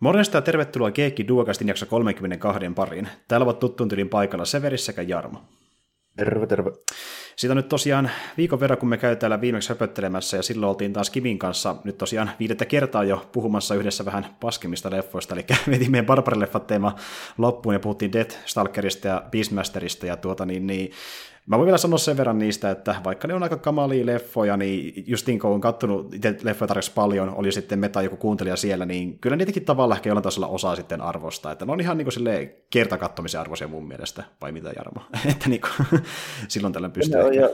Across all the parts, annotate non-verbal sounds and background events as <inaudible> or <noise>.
Morjesta ja tervetuloa Keekki Duokastin jakso 32 pariin. Täällä ovat tuttuun tylin paikalla Severi sekä Jarmo. Terve, terve. Siitä on nyt tosiaan viikon verran, kun me käy täällä viimeksi höpöttelemässä, ja silloin oltiin taas Kivin kanssa nyt tosiaan viidettä kertaa jo puhumassa yhdessä vähän paskemmista leffoista, eli <laughs> vietiin meidän barbarileffat teema loppuun ja puhuttiin Death Stalkerista ja Beastmasterista, ja tuota niin, niin Mä voin vielä sanoa sen verran niistä, että vaikka ne on aika kamalia leffoja, niin justiin kun on kattonut itse leffoja tarjoksi paljon, oli sitten meta joku kuuntelija siellä, niin kyllä niitäkin tavalla ehkä jollain tasolla osaa sitten arvostaa. Että ne on ihan niin kuin kertakattomisen arvoisia mun mielestä, vai mitä Jarmo? <laughs> että niin kuin, <laughs> silloin tällä pystyy ja, ja,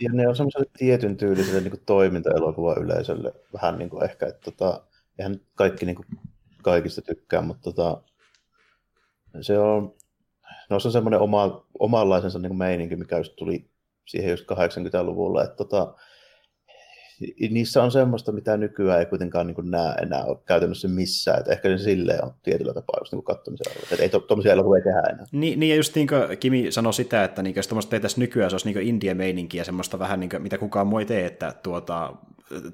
ja, ne on semmoiselle tietyn tyyliselle niin toiminta-elokuva yleisölle vähän niin kuin ehkä, että tota, eihän kaikki niin kuin kaikista tykkää, mutta tota, se on, no se on semmoinen oma, omanlaisensa niin meininki, mikä just tuli siihen just 80-luvulla, että tota, niissä on semmoista, mitä nykyään ei kuitenkaan niin näe enää ole käytännössä missään. Että ehkä se silleen on tietyllä tapaa just niin katsomisen arvo. Että ei tuommoisia to, elokuvia tehdä enää. Niin, niin, ja just niin kuin Kimi sanoi sitä, että niin, jos tuommoista tehtäisiin nykyään, se olisi niin indie-meininkiä, semmoista vähän niin kuin, mitä kukaan muu ei tee, että tuota,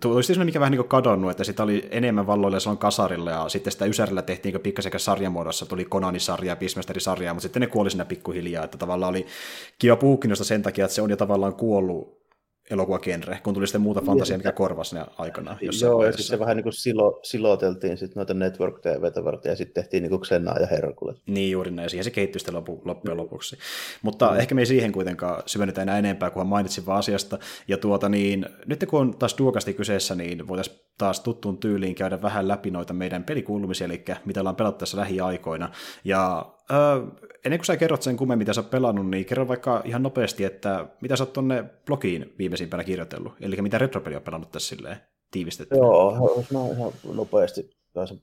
olisi sellainen, mikä vähän niin kadonnut, että sitä oli enemmän valloilla silloin kasarilla, ja sitten sitä Ysärillä tehtiin niin pikkasen sarjamuodossa, tuli Konani-sarja ja Peacemaster-sarja, mutta sitten ne kuoli siinä pikkuhiljaa, että tavallaan oli kiva puukinosta sen takia, että se on jo tavallaan kuollut elokuvagenre, kun tuli sitten muuta fantasiaa, mikä korvasi ne aikana. Joo, ja sitten se vähän niin kuin silo, siloteltiin sitten noita Network TVtä varten, ja sitten tehtiin niin kuin Xenaa ja Herkules. Niin juuri näin, siihen se kehittyi sitten lopu, loppujen lopuksi. Mutta mm. ehkä me ei siihen kuitenkaan syvennetä enää enempää, kunhan mainitsin vaan asiasta. Ja tuota niin, nyt kun on taas duokasti kyseessä, niin voitaisiin taas tuttuun tyyliin käydä vähän läpi noita meidän pelikuulumisia, eli mitä ollaan pelattu tässä lähiaikoina. Ja äh, ennen kuin sä kerrot sen kummemmin, mitä sä oot pelannut, niin kerro vaikka ihan nopeasti, että mitä sä oot tonne blogiin viimeisimpänä kirjoitellut, eli mitä retropeli on pelannut tässä silleen tiivistetty. Joo, jos mä ihan nopeasti pääsen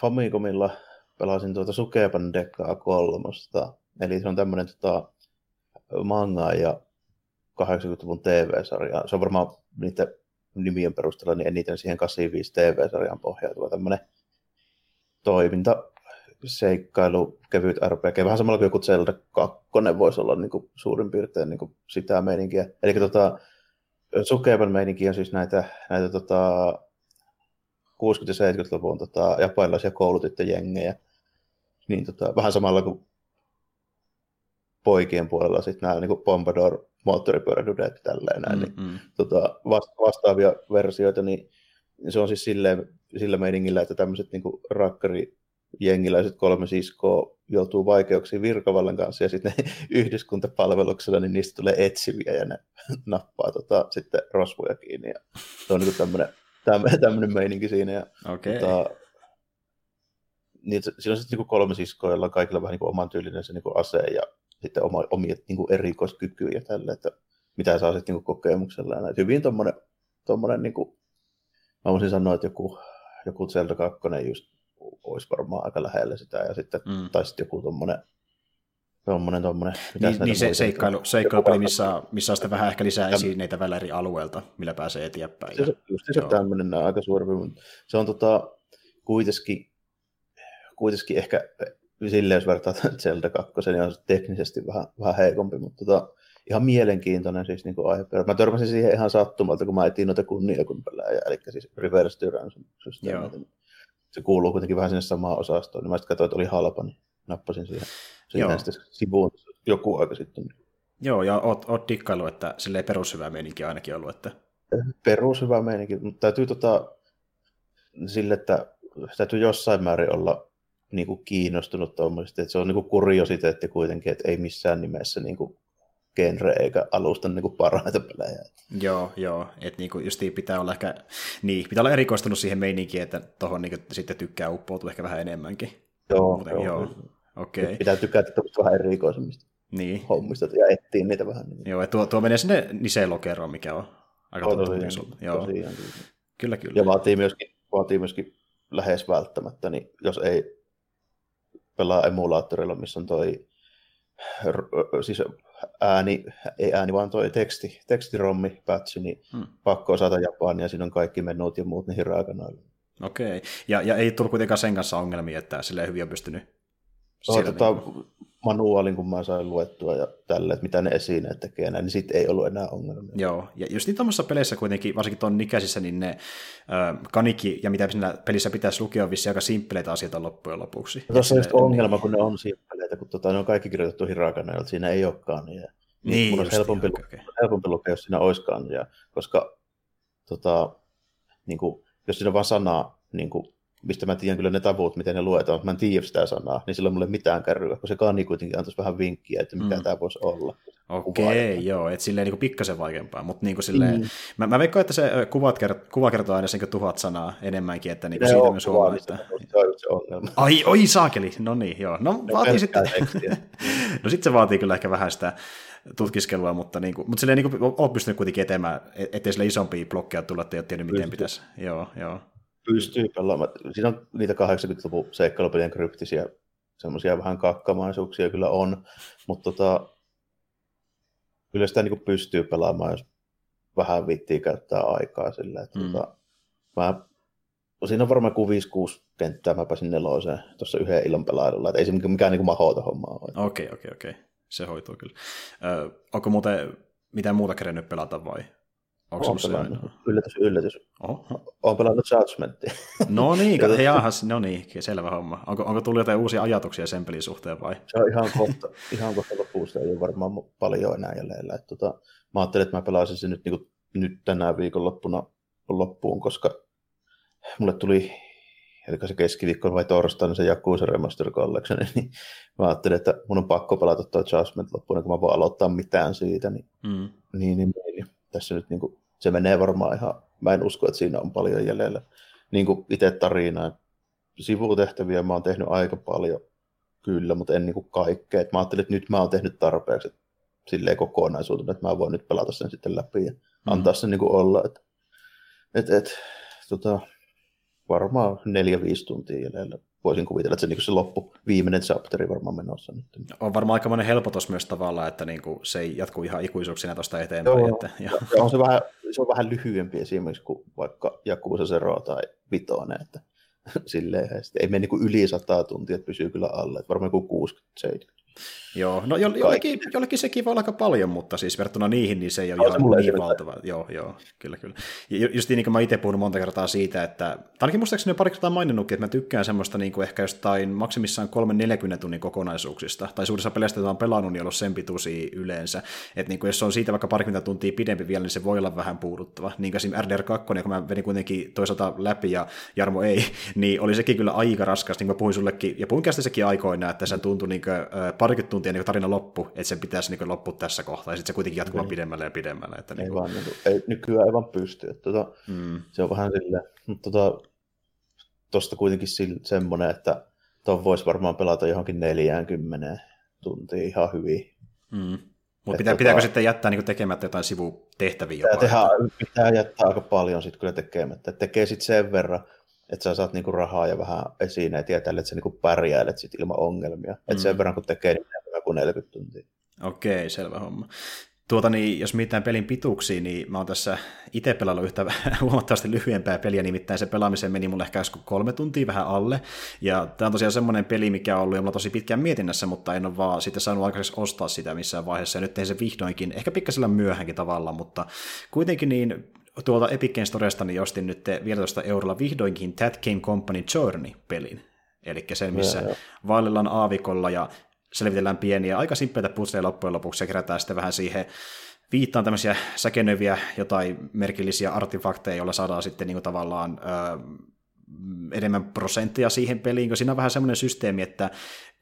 Famicomilla pelasin tuota Sukeban Dekkaa kolmosta, eli se on tämmöinen tota, manga ja 80-luvun TV-sarja. Se on varmaan niiden nimien perusteella niin eniten siihen 85 TV-sarjan pohjautuva tämmöinen toiminta seikkailu, kevyt RPG, vähän samalla kuin joku Zelda 2 voisi olla niin kuin suurin piirtein niin kuin sitä meininkiä. Eli tota, Sukeban meininki on siis näitä, näitä tota, 60- ja 70-luvun tota, japanilaisia koulutyttöjengejä. Niin tota, vähän samalla kuin poikien puolella sitten nämä niin Pompadour moottoripyörädudet tälleen näin, niin, mm-hmm. tota, vastaavia versioita, niin se on siis silleen, sillä meiningillä, että tämmöiset niin rakkari jengiläiset kolme siskoa joutuu vaikeuksiin virkavallan kanssa ja sitten <laughs> yhdyskuntapalveluksella, niin niistä tulee etsiviä ja ne <laughs> nappaa tota, sitten rosvoja kiinni. Ja se on niin tämmöinen, tämmöinen <laughs> meininki siinä. Ja, okay. tota, niin, siinä on sitten niin kolme siskoa, joilla on kaikilla vähän niin oman tyylinen se niin ase ja sitten oma, omia niin erikoiskykyjä ja tälle, että mitä saa sitten niin kokemuksella. Ja hyvin tuommoinen, tuommoinen niin kuin, mä voisin sanoa, että joku, joku Zelda 2 just olisi varmaan aika lähellä sitä, ja sitten, mm. tai sitten joku tuommoinen Tuommoinen, tuommoinen. Niin, niin se seikkailu, seikkailupeli, missä, missä on sitten vähän ehkä lisää esineitä välillä eri alueelta, millä pääsee eteenpäin. Se, just se tämmöinen aika suuri, mutta se on tota, kuitenkin, kuitenkin ehkä silleen, jos vertaa Zelda 2, niin on teknisesti vähän, vähän heikompi, mutta tota, ihan mielenkiintoinen siis niin aihe. Mä törmäsin siihen ihan sattumalta, kun mä etin noita kunnia kun pelaaja, eli siis reverse tyranny se kuuluu kuitenkin vähän sinne samaan osastoon, niin mä sitten katsoin, että oli halpa, niin nappasin siihen, siihen sitten sivuun. Joku aika sitten. Joo, ja oot, oot dikkailu, että sille perushyvä meininki ainakin ollut, että... Perushyvä meininki, mutta täytyy tota, sille, että täytyy jossain määrin olla niin kuin kiinnostunut tuommoisesti, että se on niin kuin kuriositeetti kuitenkin, että ei missään nimessä niin kuin genre eikä alusta niin kuin parhaita pelejä. Joo, joo. Että niin justiin pitää olla ehkä, niin, pitää olla erikoistunut siihen meininkiin, että tuohon niin sitten tykkää uppoutua ehkä vähän enemmänkin. Joo, Muuten, joo. joo. Okay. Pitää tykätä vähän erikoisemmista niin. hommista ja etsiä niitä vähän. Niin. Joo, tuo, tuo menee sinne Nise-lokeroon, mikä on aika oh, tosiaan, Joo. Tosiaan, kyllä, kyllä. Ja vaatii myöskin, vaatii myöskin lähes välttämättä, niin jos ei pelaa emulaattorilla, missä on toi siis ääni, ei ääni, vaan toi teksti, tekstirommi, patchi, niin hmm. pakko osata japania, siinä on kaikki menut ja muut niihin raakanoille. Okei, okay. ja, ja ei tullut kuitenkaan sen kanssa ongelmia, että sille hyvin on pystynyt oh, tota, manuaalin, kun mä sain luettua ja tälle, että mitä ne esineet tekee, niin sitten ei ollut enää ongelmia. Joo, ja just niin tuommoisessa peleissä kuitenkin, varsinkin tuon ikäisissä, niin ne äh, kanikki ja mitä siinä pelissä pitäisi lukea on vissiin aika simppeleitä asioita loppujen lopuksi. Tuossa on just ongelma, kun ne on simppeleitä, kun tota, ne on kaikki kirjoitettu hirakana, että siinä ei olekaan. Ja, niin, niin mun on helpompi, okay, okay. helpompi lukea, jos siinä olisikaan, ja, koska tota, niin kuin, jos siinä on vain sanaa, niin kuin, mistä mä tiedän kyllä ne tavut, miten ne luetaan, mutta mä en tiedä sitä sanaa, niin sillä on mulle mitään kärryä, koska se kani kuitenkin antaisi vähän vinkkiä, että mikä mm. tämä voisi olla. Okei, okay, joo, että silleen niin pikkasen vaikeampaa, mutta niin kuin silleen, mm. mä, mä veikkaan, että se kuvat kert- kuva kertoo aina sen tuhat sanaa enemmänkin, että niin kuin siitä myös huomaa, että... Se on se ongelma. Ai, oi saakeli, no niin, joo. No, <laughs> no vaatii sitten... no sitten se vaatii kyllä ehkä vähän sitä tutkiskelua, mutta, niin kuin, mutta silleen niin kuin, olet pystynyt kuitenkin etemään, e-, ettei sille isompia blokkeja tulla, että ei ole tiennyt, miten pitäisi. Joo, joo. Pystyy pelaamaan. Siinä on niitä 80-luvun seikkailupelien kryptisiä semmoisia vähän kakkamaisuuksia kyllä on, mutta tota, kyllä sitä niin pystyy pelaamaan, jos vähän vittiä käyttää aikaa sillä. Että mm. tota, mä, siinä on varmaan kuin 5-6 kenttää, mä pääsin neloseen tuossa yhden illan pelailulla, että ei se mikään niin mahdoton homma ole. Okei, okei, okei. Se hoituu kyllä. Ö, onko muuten mitään muuta kerennyt pelata vai? Onko Olen pelannut. Yllätys, yllätys. Oho. Olen pelannut Judgmentia. No niin, kato, <laughs> jahas, no niin, selvä homma. Onko, onko tullut jotain uusia ajatuksia sen pelin suhteen vai? Se on ihan kohta, ihan kohta loppuun, ei ole varmaan paljon enää jäljellä. Että, tota, mä ajattelin, että mä pelasin sen nyt, niin kuin, nyt tänään viikonloppuna loppuun, koska mulle tuli eli se keskiviikko vai torstaina se Yakuza Remaster Collection, <laughs> niin mä ajattelin, että mun on pakko pelata tuo Adjustment loppuun, kun mä voin aloittaa mitään siitä, niin, mm. niin, niin, niin tässä nyt niin kuin, se menee varmaan ihan, mä en usko, että siinä on paljon jäljellä. Niin kuin itse tarinaa, sivutehtäviä mä oon tehnyt aika paljon, kyllä, mutta en niin kuin kaikkea. Et mä ajattelin, että nyt mä oon tehnyt tarpeeksi että silleen kokonaisuutena, että mä voin nyt pelata sen sitten läpi ja mm. antaa sen niin kuin olla. Että, et, et, tota, varmaan neljä, viisi tuntia jäljellä. Voisin kuvitella, että se, niin se loppu, viimeinen chapteri varmaan menossa nyt. On varmaan aika monen helpotus myös tavallaan, että niin kuin se ei jatku ihan ikuisuuksina tuosta eteenpäin. Joo, että, ja. ja on se, vähän, se on vähän lyhyempi esimerkiksi kuin vaikka Jakuusa Zero tai Vitone, että <laughs> silleen, ei mene niin yli 100 tuntia, että pysyy kyllä alle, että varmaan kuin 60-70. Joo, no jo, jollekin, jollekin sekin voi olla aika paljon, mutta siis verrattuna niihin, niin se ei ole ihan niin valtava. Joo, joo, kyllä, kyllä. Ja just niin kuin mä itse puhunut monta kertaa siitä, että, ainakin muistaakseni pari kertaa maininnutkin, että mä tykkään semmoista niin kuin ehkä jostain maksimissaan 3-40 tunnin kokonaisuuksista, tai suurissa peleissä, joita on pelannut, niin ollut sen pituisia yleensä. Että niin kuin jos on siitä vaikka parikymmentä tuntia pidempi vielä, niin se voi olla vähän puuduttava. Niin kuin esimerkiksi RDR2, kun mä vedin kuitenkin toisaalta läpi ja Jarmo ei, <laughs> niin oli sekin kyllä aika raskas, niin kuin mä puhuin sullekin, ja puhuin sekin aikoina, että se tuntui niin kuin, parikymmentä tuntia niin tarina loppu, että sen pitäisi niin loppua tässä kohtaa, ja sitten se kuitenkin jatkuu niin. pidemmälle ja pidemmälle. Että, ei niin kuin... vaan, niin kuin, ei, nykyään ei vaan pysty. Että, tota, mm. Se on vähän silleen, mutta tota, tuosta kuitenkin semmoinen, että tuon voisi varmaan pelata johonkin 40 tuntia ihan hyvin. Mm. Mutta pitää, tota, pitääkö sitten jättää niin tekemättä jotain sivutehtäviä? Pitää, tehdä, pitää jättää aika paljon sitten kyllä tekemättä. Et tekee sitten sen verran, että sä saat niinku rahaa ja vähän esineet ja tälle, että sä niinku pärjäilet sit ilman ongelmia. Mm. Että sen verran kun tekee, niin kuin 40 tuntia. Okei, selvä homma. Tuota, niin, jos mitään pelin pituuksia, niin mä oon tässä itse pelannut yhtä <laughs> huomattavasti lyhyempää peliä, nimittäin se pelaamiseen meni mulle ehkä kolme tuntia vähän alle. Ja tämä on tosiaan semmoinen peli, mikä on ollut jo mulla tosi pitkään mietinnässä, mutta en ole vaan sitten saanut aikaiseksi ostaa sitä missään vaiheessa. Ja nyt tein se vihdoinkin, ehkä pikkaisella myöhänkin tavalla, mutta kuitenkin niin tuolta Epic Games Storesta niin ostin nyt 15 eurolla vihdoinkin That Game Company Journey-pelin. Eli sen, missä vaellellaan aavikolla ja selvitellään pieniä, aika simppeleitä putseleja loppujen lopuksi ja kerätään sitten vähän siihen viittaan tämmöisiä säkenöviä jotain merkillisiä artefakteja, joilla saadaan sitten niin kuin tavallaan ö, enemmän prosenttia siihen peliin, kun siinä on vähän semmoinen systeemi, että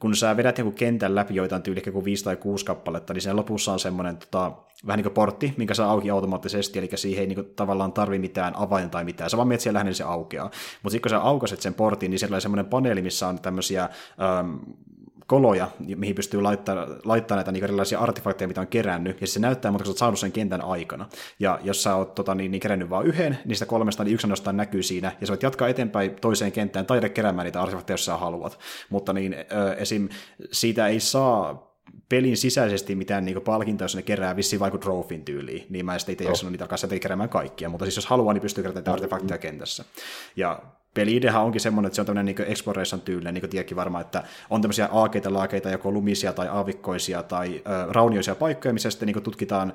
kun sä vedät joku kentän läpi, joita on tyyli kuin 5 tai 6 kappaletta, niin sen lopussa on semmoinen tota, vähän niin kuin portti, minkä saa auki automaattisesti, eli siihen ei niin kuin, tavallaan tarvi mitään avain tai mitään. Sä vaan menet siellä niin se aukeaa. Mutta sitten kun sä aukaset sen portin, niin siellä on semmoinen paneeli, missä on tämmöisiä koloja, mihin pystyy laittamaan, laittamaan näitä niin erilaisia artefakteja, mitä on kerännyt, ja se näyttää, mutta kun olet saanut sen kentän aikana. Ja jos sä oot tota, niin, niin kerännyt vain yhden, niin sitä kolmesta niin yksi ainoastaan näkyy siinä, ja sä voit jatkaa eteenpäin toiseen kenttään tai keräämään niitä artefakteja, jos sä haluat. Mutta niin, ö, esim. siitä ei saa pelin sisäisesti mitään niin palkintoa, jos ne kerää vissiin vaikka trofin tyyliin, niin mä en sitten itse jaksanut niitä alkaa keräämään kaikkia, mutta siis jos haluaa, niin pystyy keräämään artefakteja kentässä. Ja peli-ideahan onkin semmoinen, että se on tämmöinen niin exploration tyylinen, niin kuin tiedäkin varmaan, että on tämmöisiä aakeita, laakeita, joko lumisia tai aavikkoisia tai ö, raunioisia paikkoja, missä sitten niin tutkitaan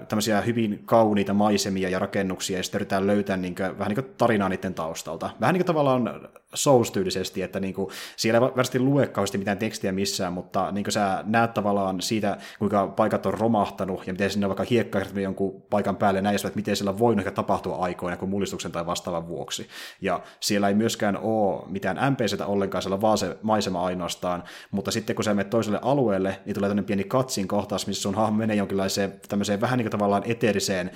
ö, tämmöisiä hyvin kauniita maisemia ja rakennuksia, ja sitten yritetään löytää niin kuin, vähän niin kuin tarinaa niiden taustalta. Vähän niin kuin tavallaan Souls-tyylisesti, että niin kuin, siellä ei varmasti lue kauheasti mitään tekstiä missään, mutta niin kuin sä näet tavallaan siitä, kuinka paikat on romahtanut, ja miten sinne vaikka hiekka jonkun paikan päälle näin, että miten siellä on voinut ehkä tapahtua aikoina kuin mullistuksen tai vastaavan vuoksi. Ja siellä ei myöskään ole mitään NPCtä ollenkaan, siellä on vaan se maisema ainoastaan, mutta sitten kun sä menet toiselle alueelle, niin tulee tämmöinen pieni katsin kohtaus, missä sun hahmo menee jonkinlaiseen tämmöiseen vähän niin kuin tavallaan eteeriseen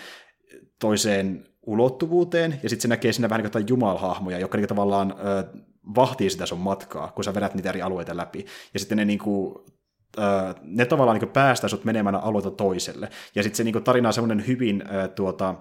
toiseen ulottuvuuteen, ja sitten se näkee siinä vähän niin kuin jumalhahmoja, jotka niin tavallaan ö, vahtii sitä sun matkaa, kun sä vedät niitä eri alueita läpi. Ja sitten ne niin kuin, ö, ne tavallaan niin päästää sut menemään alueelta toiselle. Ja sitten se niin tarina on semmoinen hyvin ö, tuota,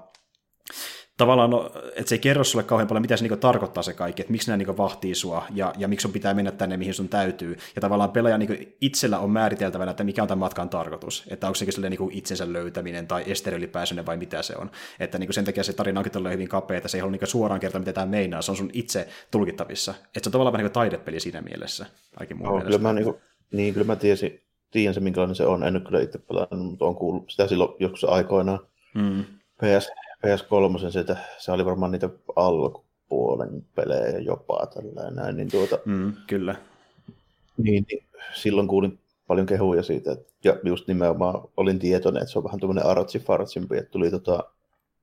tavallaan, no, että se ei kerro sulle kauhean paljon, mitä se niinku tarkoittaa se kaikki, että miksi nämä niinku vahtii sua ja, ja miksi sun pitää mennä tänne, mihin sun täytyy. Ja tavallaan pelaaja niinku itsellä on määriteltävänä, että mikä on tämän matkan tarkoitus. Että onko se niinku itsensä löytäminen tai estereille pääseminen vai mitä se on. Että niinku sen takia se tarina onkin hyvin kapea, että se ei halua niinku suoraan kertoa, mitä tämä meinaa. Se on sun itse tulkittavissa. Että se on tavallaan vähän niin kuin taidepeli siinä mielessä. Ainakin mun no, kyllä mä, niinku, niin, kyllä mä tiesin, tiedän se, minkälainen se on. En nyt kyllä itse pelannut, mutta on kuullut sitä silloin joskus aikoinaan. Mm. PS, PS3, se, se oli varmaan niitä alkupuolen pelejä jopa tällä näin, niin tuota, mm, kyllä. Niin, niin, silloin kuulin paljon kehuja siitä, että, ja just nimenomaan olin tietoinen, että se on vähän tuommoinen artsi-fartsimpi, että tuli tota,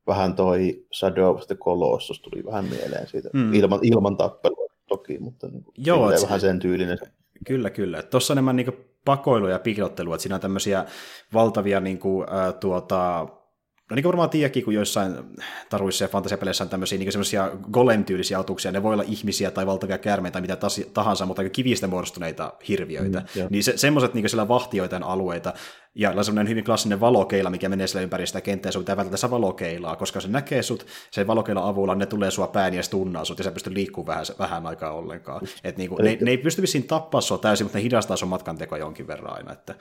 vähän toi Shadow of the Colossus tuli vähän mieleen siitä, mm. ilman, ilman tappelua toki, mutta niin kuin, Joo, se, vähän sen tyylinen. Kyllä, kyllä. Tuossa enemmän niin pakoilu ja piilottelu, että siinä on tämmöisiä valtavia niin kuin, äh, tuota, No niin kuin varmaan tiedäkin, kun joissain taruissa ja fantasiapeleissä on tämmöisiä niin semmoisia golem-tyylisiä otuksia, ne voi olla ihmisiä tai valtavia käärmeitä, mitä tahansa, mutta kivistä muodostuneita hirviöitä. Mm, niin se, semmoiset niin siellä vahtijoitain alueita, ja semmoinen hyvin klassinen valokeila, mikä menee sillä ympäri sitä kenttää, ja sun pitää välttää valokeilaa, koska se näkee sut, sen valokeila avulla ne tulee sua pääni ja tunnaa sut, ja sä pystyt liikkumaan vähän, vähän aikaa ollenkaan. Et niin kuin, ne, ne, ei pysty vissiin tappaa sua täysin, mutta ne hidastaa sun matkan tekoa jonkin verran aina. Että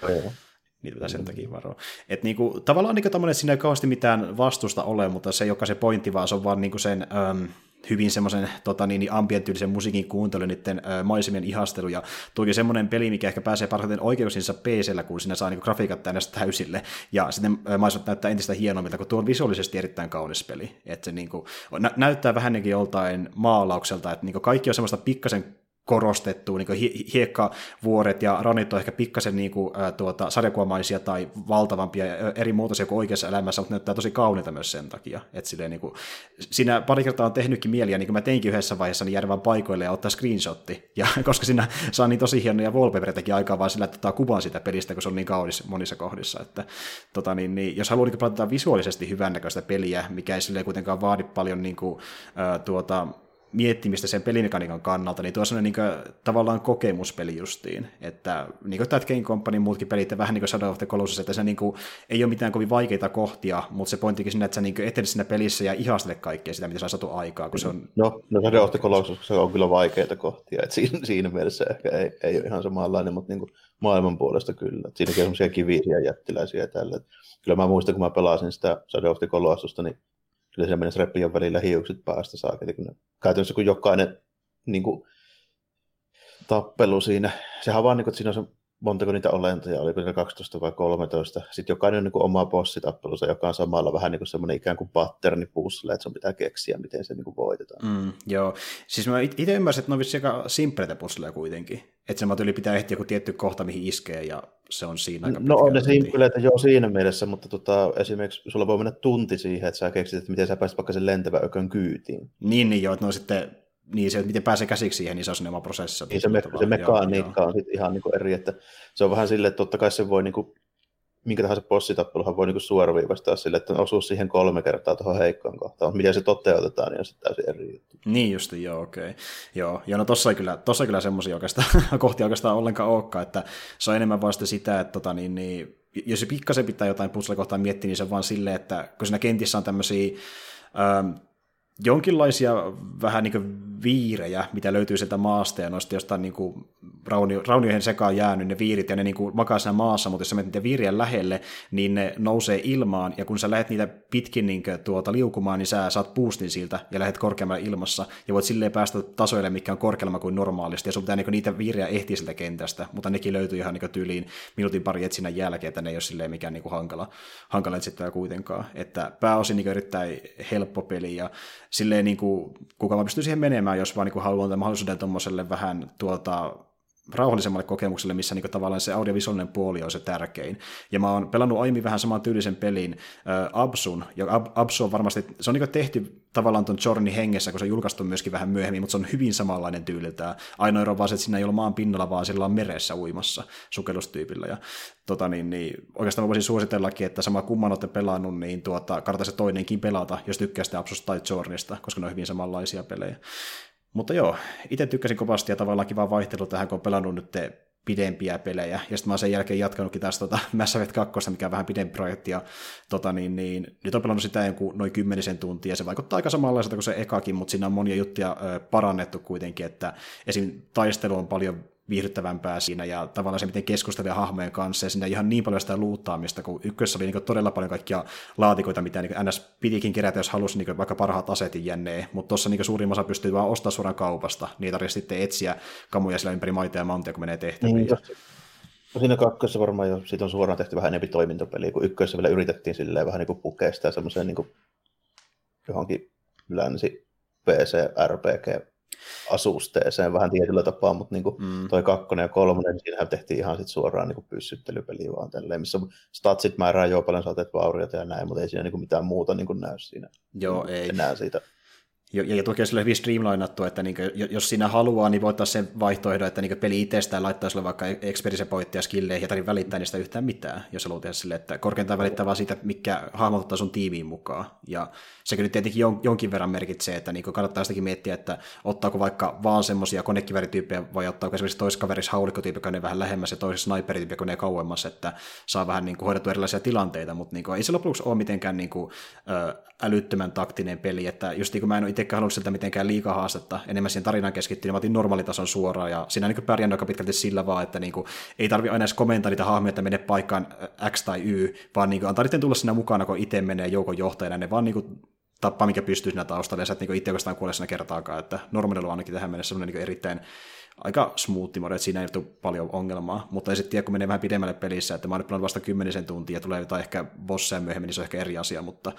niitä pitää sen takia varoa. Et niinku, tavallaan niinku että siinä ei kauheasti mitään vastusta ole, mutta se ole se pointti, vaan se on vaan niinku sen äm, hyvin semmoisen tota, niin, ambientyylisen musiikin kuuntelu, niiden ä, maisemien ihastelu, ja tuokin semmoinen peli, mikä ehkä pääsee parhaiten oikeuksinsa pc kun siinä saa niinku, grafiikat tänne täysille, ja sitten maisemat näyttää entistä hienommilta, kun tuo on visuaalisesti erittäin kaunis peli. Et se niinku, nä- näyttää vähän joltain maalaukselta, että niinku, kaikki on semmoista pikkasen korostettu, niin hiekkavuoret ja ranit on ehkä pikkasen niin kuin, ää, tuota, sarjakuvamaisia tai valtavampia ja eri muotoisia kuin oikeassa elämässä, mutta näyttää tosi kauniita myös sen takia. että silleen, niin kuin, siinä pari kertaa on tehnytkin mieliä, niin kuin mä teinkin yhdessä vaiheessa, niin vaan paikoille ja ottaa screenshotti, ja <laughs> koska siinä saa niin tosi hienoja wallpapereitakin aikaa vaan sillä, että ottaa kuvan sitä pelistä, kun se on niin kaunis monissa kohdissa, että tota, niin, niin, jos haluaa niin visuaalisesti hyvännäköistä peliä, mikä ei sille kuitenkaan vaadi paljon niin kuin, ää, tuota, miettimistä sen pelimekaniikan kannalta, niin tuo on niin tavallaan kokemuspeli justiin, että niin kuin That Game Company muutkin pelit, vähän niin kuin Shadow of the Colossus, että se niin kuin, ei ole mitään kovin vaikeita kohtia, mutta se pointtikin siinä, että sä niin etenet siinä pelissä ja ihastele kaikkea sitä, mitä sä saatu aikaa, kun se on... No, no Shadow of the Colossus se on kyllä vaikeita kohtia, että siinä, siinä mielessä ehkä ei, ei ole ihan samanlainen, mutta niin kuin maailman puolesta kyllä. Että siinäkin on semmoisia kivisiä jättiläisiä ja tällä. Kyllä mä muistan, kun mä pelasin sitä Shadow of the Colossusta, niin kyllä se menisi repion välillä hiukset päästä saakeli, kun ne, käytännössä kun jokainen niin kuin, tappelu siinä, sehän vaan niin kuin, että siinä on se montako niitä olentoja, oliko se 12 vai 13. Sitten jokainen on niin kuin oma bossitappelunsa, joka on samalla vähän niin kuin semmoinen ikään kuin patterni pussille, että sun pitää keksiä, miten se niin kuin voitetaan. Mm, joo, siis mä itse ymmärsin, että ne on vissi aika simpleitä pusseleja kuitenkin. Että se tyyli pitää ehtiä joku tietty kohta, mihin iskee, ja se on siinä aika No on ne simpleitä joo siinä mielessä, mutta tota, esimerkiksi sulla voi mennä tunti siihen, että sä keksit, että miten sä pääset vaikka sen lentävän ökön kyytiin. Niin, niin joo, että no sitten niin se, että miten pääsee käsiksi siihen, niin se on sinne oma prosessi. Niin se, me, se mekaniikka joo, on sitten ihan niin kuin eri, että se on vähän silleen, että totta kai se voi niin kuin, minkä tahansa bossitappeluhan voi niin suoraviivastaa sille, että osuu siihen kolme kertaa tuohon heikkoon kohtaan, mutta miten se toteutetaan, niin on sitten täysin eri juttu. Niin just, joo, okei. Okay. Joo, ja no tossa ei kyllä, tossa ei kyllä semmoisia oikeastaan, <laughs> kohtia oikeastaan ollenkaan olekaan, että se on enemmän vasta sitä, että tota, niin, niin, jos se pikkasen pitää jotain puzzle-kohtaa miettiä, niin se on vaan silleen, että kun siinä kentissä on tämmöisiä ähm, jonkinlaisia vähän niin kuin viirejä, mitä löytyy sieltä maasta ja noista jostain niin kuin raunio, raunioihin sekaan jäänyt ne viirit, ja ne niin kuin makaa siinä maassa, mutta jos sä menet niiden viirien lähelle, niin ne nousee ilmaan, ja kun sä lähdet niitä pitkin niin tuota, liukumaan, niin sä saat boostin siltä, ja lähdet korkeammalle ilmassa, ja voit silleen päästä tasoille, mikä on korkeamma kuin normaalisti, ja sun pitää niin niitä viiriä ehtiä siltä kentästä, mutta nekin löytyy ihan niin tyyliin minuutin pari etsinnän jälkeen, että ne ei ole silleen mikään niin kuin hankala, hankala etsittävä kuitenkaan, että pääosin niin erittäin helppo peli, ja silleen niin kuin, kuka vaan pystyy siihen menemään, jos vaan niin haluaa mahdollisuuden tuommoiselle vähän tuota, rauhallisemmalle kokemukselle, missä niin tavallaan se audiovisuaalinen puoli on se tärkein. Ja mä oon pelannut aiemmin vähän saman tyylisen pelin äh, Absun, ja Ab- Absu on varmasti, se on niin tehty tavallaan ton Journey hengessä, kun se julkaistu myöskin vähän myöhemmin, mutta se on hyvin samanlainen tyyliltään. Ainoa ero vaan se, että siinä ei ole maan pinnalla, vaan sillä on meressä uimassa sukellustyypillä. Ja tota, niin, niin, oikeastaan mä voisin suositellakin, että sama kumman olette pelannut, niin tuota, kannattaa se toinenkin pelata, jos tykkää sitä Absusta tai Journeysta, koska ne on hyvin samanlaisia pelejä. Mutta joo, itse tykkäsin kovasti ja tavallaan kiva vaihtelu tähän, kun on pelannut nyt pidempiä pelejä. Ja sitten mä oon sen jälkeen jatkanutkin taas tota <laughs> Mass Effect 2, mikä on vähän pidempi projekti. Ja tota, niin, niin, nyt on pelannut sitä joku noin kymmenisen tuntia. Se vaikuttaa aika samanlaiselta kuin se ekakin, mutta siinä on monia juttuja ö, parannettu kuitenkin. Että esim. taistelu on paljon viihdyttävämpää siinä ja tavallaan se, miten keskustelee hahmojen kanssa ja siinä ihan niin paljon sitä luuttaamista, kun ykkössä oli niin todella paljon kaikkia laatikoita, mitä niin NS pitikin kerätä, jos halusi niin vaikka parhaat asetin jänneen, mutta tuossa niin suurin osa pystyy vaan ostamaan suoraan kaupasta, niin ei tarvitse sitten etsiä kamuja siellä ympäri maita ja mantia, kun menee tehtäviin. Niin, no siinä kakkosessa varmaan jo siitä on suoraan tehty vähän enemmän toimintapeliä, kun ykkössä vielä yritettiin silleen vähän niin kuin pukea sitä semmoiseen niin johonkin länsi PC, RPG asusteeseen vähän tietyllä tapaa, mutta niin kuin mm. toi kakkonen ja kolmonen, niin siinähän tehtiin ihan sit suoraan niin pyssyttelypeliä vaan tälleen, missä statsit määrää jo paljon saatet vaurioita ja näin, mutta ei siinä niin kuin mitään muuta niin kuin näy siinä. Joo, ei. Enää siitä ja, ja toki on sille hyvin streamlainattu, että niin kuin, jos siinä haluaa, niin voi ottaa sen vaihtoehdon, että niin peli itsestään laittaa sulle vaikka experience pointtia skilleihin ja tarvitse välittää niistä yhtään mitään, jos haluaa tehdä sille, että korkeintaan välittää vaan siitä, mikä hahmottaa sun tiimiin mukaan. Ja se kyllä tietenkin jonkin verran merkitsee, että niin kannattaa sitäkin miettiä, että ottaako vaikka vaan semmoisia konekivärityyppejä vai ottaako esimerkiksi toisessa kaverissa haulikkotyyppi, joka vähän lähemmäs ja toisessa sniperityyppi, kun ne kauemmas, että saa vähän niin kuin hoidettua erilaisia tilanteita, mutta niin kuin, ei se lopuksi ole mitenkään niin kuin, älyttömän taktinen peli, että just niin kuin mä en ole itsekään halunnut siltä mitenkään liikaa haastetta, enemmän siihen tarinaan keskittyä, niin mä otin normaalitason suoraan, ja siinä niin pärjännyt aika pitkälti sillä vaan, että niin kuin, ei tarvi aina edes komentaa niitä hahmoja, että menee paikkaan X tai Y, vaan niin kuin, antaa tulla siinä mukana, kun itse menee joukon johtajana, ne vaan niin kuin, tappaa, mikä pystyy siinä taustalla, ja sä et niin itse oikeastaan kuole siinä kertaakaan, että normaalilla on ainakin tähän mennessä semmoinen niin erittäin aika smoothi mode, että siinä ei tule paljon ongelmaa, mutta ei sitten tiedä, kun menee vähän pidemmälle pelissä, että mä oon nyt vasta kymmenisen tuntia, tulee jotain ehkä bosseja myöhemmin, niin se on ehkä eri asia, mutta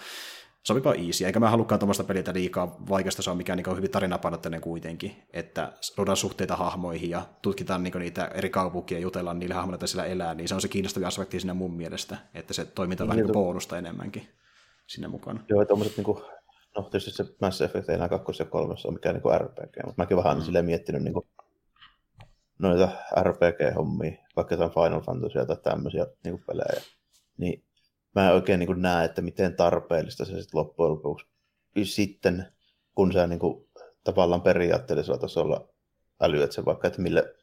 sopipa easy, eikä mä halukkaan tuommoista pelitä liikaa vaikeasta, se on mikään niin hyvin tarinapainotteinen kuitenkin, että luodaan suhteita hahmoihin ja tutkitaan niin niitä eri kaupunkia ja jutellaan niille hahmoille, että siellä elää, niin se on se kiinnostavia aspekti siinä mun mielestä, että se toiminta on vähän niin bonusta enemmänkin sinne mukana. Joo, tuommoiset niin kuin, no tietysti se Mass Effect ei enää kakkos ja kolmas ole mikään niin RPG, mutta mäkin vähän mm. silleen miettinyt niin kuin, noita RPG-hommia, vaikka jotain Final Fantasy tai tämmöisiä niin kuin pelejä, niin mä en oikein niin näe, että miten tarpeellista se sitten loppujen lopuksi sitten, kun sä niin kuin, tavallaan periaatteellisella tasolla älyät se vaikka, että mille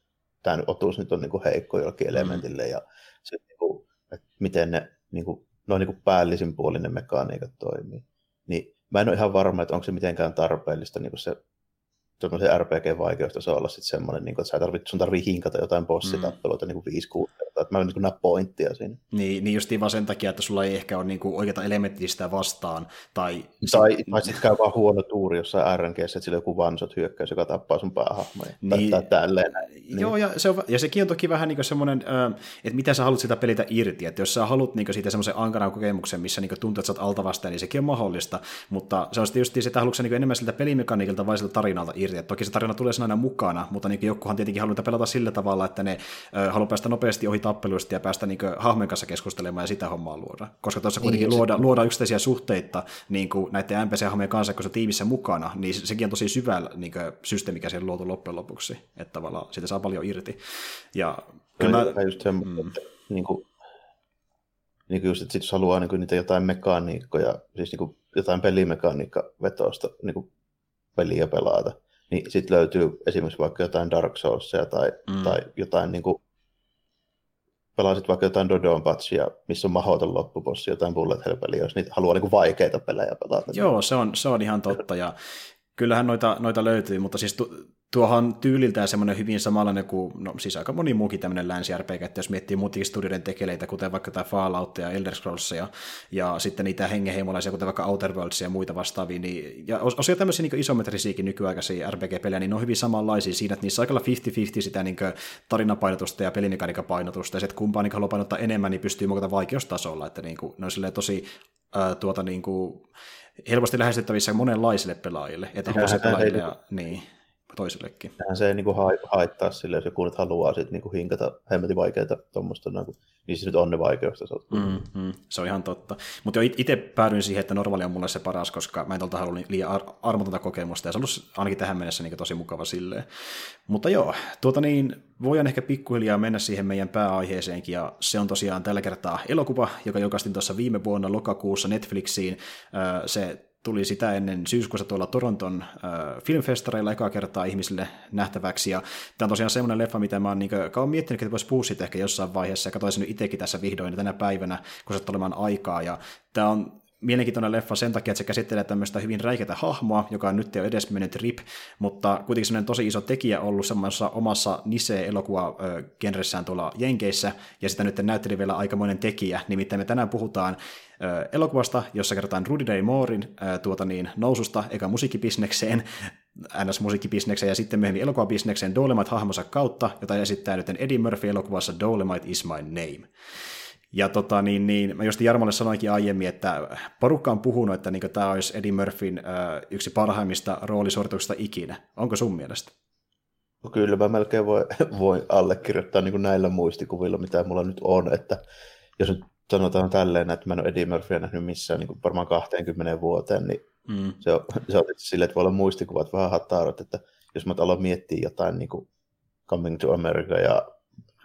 tämä otuus nyt on niin kuin heikko jollakin mm. elementille ja se, niin kuin, että miten ne niin kuin, noin niin kuin päällisin puolinen mekaniikat toimii. Niin mä en ole ihan varma, että onko se mitenkään tarpeellista niin kuin se tuommoisen RPG-vaikeustaso olla sitten semmoinen, niin kuin, että sä tarvit, sun tarvii hinkata jotain bossitappeluita mm. niin 5-6 että mä en niin näe pointtia siinä. Niin, niin justiin vaan sen takia, että sulla ei ehkä ole niin kuin oikeita elementtiä sitä vastaan. Tai, tai, sit... tai sitten käy vaan huono tuuri jossain RNG, että sillä joku vansot hyökkäys, joka tappaa sun päähahmoja. Niin, tai, tai tälleen. Niin. Joo, ja, se on, ja sekin on toki vähän niin semmoinen, että mitä sä haluat sitä pelitä irti. Että jos sä haluat niin siitä semmoisen ankaran kokemuksen, missä niin tuntuu, että sä oot altavastaan, niin sekin on mahdollista. Mutta se on sitten just se, että haluatko niin enemmän siltä pelimekaniikilta vai siltä tarinalta irti. Et toki se tarina tulee aina mukana, mutta niin jokuhan tietenkin haluaa pelata sillä tavalla, että ne haluaa päästä nopeasti ohi tappeluista ja päästä niin hahmojen kanssa keskustelemaan ja sitä hommaa luoda. Koska tuossa kuitenkin niin, luoda, luoda yksittäisiä suhteita niin kuin näiden NPC-hahmojen kanssa, kun se tiimissä mukana, niin sekin on tosi syvä niin kuin, systeemi, mikä siellä luotu loppujen lopuksi. Että tavallaan siitä saa paljon irti. Ja kyllä mä... just sen, mm. että, niin kuin, niin kuin just, että sit jos haluaa niin kuin, niitä jotain mekaniikkoja, siis niin kuin, jotain pelimekaniikka-vetosta niin kuin, peliä pelata, niin sitten löytyy esimerkiksi vaikka jotain Dark Soulsia tai, mm. tai jotain niin kuin, pelasit vaikka jotain Dodon Patchia, missä on mahdoton loppupossi, jotain Bullet Hell-peliä, jos niitä haluaa niin kuin vaikeita pelejä pelata. Joo, se on, se on ihan totta, ja kyllähän noita, noita löytyy, mutta siis tu, tuohon tyyliltään semmoinen hyvin samanlainen kuin, no siis aika moni muukin tämmöinen länsi RPG, että jos miettii muutenkin studioiden tekeleitä, kuten vaikka tämä Fallout ja Elder Scrolls ja, ja sitten niitä hengenheimolaisia, kuten vaikka Outer Worlds ja muita vastaavia, niin, ja osia tämmöisiä niin isometrisiäkin nykyaikaisia RPG-pelejä, niin ne on hyvin samanlaisia siinä, että niissä on aika 50-50 sitä niin tarinapainotusta ja pelimekaniikapainotusta, ja se, että kumpaa niin haluaa painottaa enemmän, niin pystyy muokata vaikeustasolla, että niin kuin, ne on tosi äh, tuota niin kuin, helposti lähestyttävissä monenlaisille pelaajille, että pelaajille ja, niin toisellekin. Tähän se ei niin kuin haittaa sille, jos joku nyt haluaa sit niin kuin hinkata hemmetin vaikeita tuommoista, niin, kuin, niin se nyt on ne vaikeustasot. Mm, mm, se on ihan totta. Mutta jo itse päädyin siihen, että normaali on mulle se paras, koska mä en tuolta halua liian ar- armotonta kokemusta, ja se on ollut ainakin tähän mennessä niin tosi mukava silleen. Mutta joo, tuota niin, voidaan ehkä pikkuhiljaa mennä siihen meidän pääaiheeseenkin, ja se on tosiaan tällä kertaa elokuva, joka julkaistiin tuossa viime vuonna lokakuussa Netflixiin. Se tuli sitä ennen syyskuussa tuolla Toronton äh, filmfestareilla ekaa kertaa ihmisille nähtäväksi, ja tämä on tosiaan semmoinen leffa, mitä mä oon niin kauan miettinyt, että voisi puhua siitä ehkä jossain vaiheessa, ja katsoin sen itsekin tässä vihdoin tänä päivänä, kun se olemaan aikaa, ja tämä on mielenkiintoinen leffa sen takia, että se käsittelee tämmöistä hyvin räikeätä hahmoa, joka on nyt jo edes mennyt rip, mutta kuitenkin semmoinen tosi iso tekijä ollut semmoisessa omassa Nise-elokuva-genressään tuolla Jenkeissä, ja sitä nyt näytteli vielä aikamoinen tekijä, nimittäin me tänään puhutaan elokuvasta, jossa kerrotaan Rudy Ray Moorein tuota niin, noususta eka musiikkibisnekseen, <laughs> NS-musiikkibisnekseen ja sitten myöhemmin elokuvabisnekseen Dolemite-hahmonsa kautta, jota esittää nyt Eddie Murphy elokuvassa Dolemite is my name. Ja tota, niin, niin, mä just Jarmolle sanoinkin aiemmin, että porukka on puhunut, että niin tämä olisi Eddie Murphyn äh, yksi parhaimmista roolisuorituksista ikinä. Onko sun mielestä? No kyllä mä melkein voi, <laughs> voi allekirjoittaa niin kuin näillä muistikuvilla, mitä mulla nyt on, että jos nyt sanotaan tälleen, että mä en ole Eddie Murphyä nähnyt missään niin kuin varmaan 20 vuoteen, niin mm. se, on, <laughs> se on silleen, että voi olla muistikuvat vähän hattaarot, että jos mä aloin miettiä jotain niin kuin Coming to America ja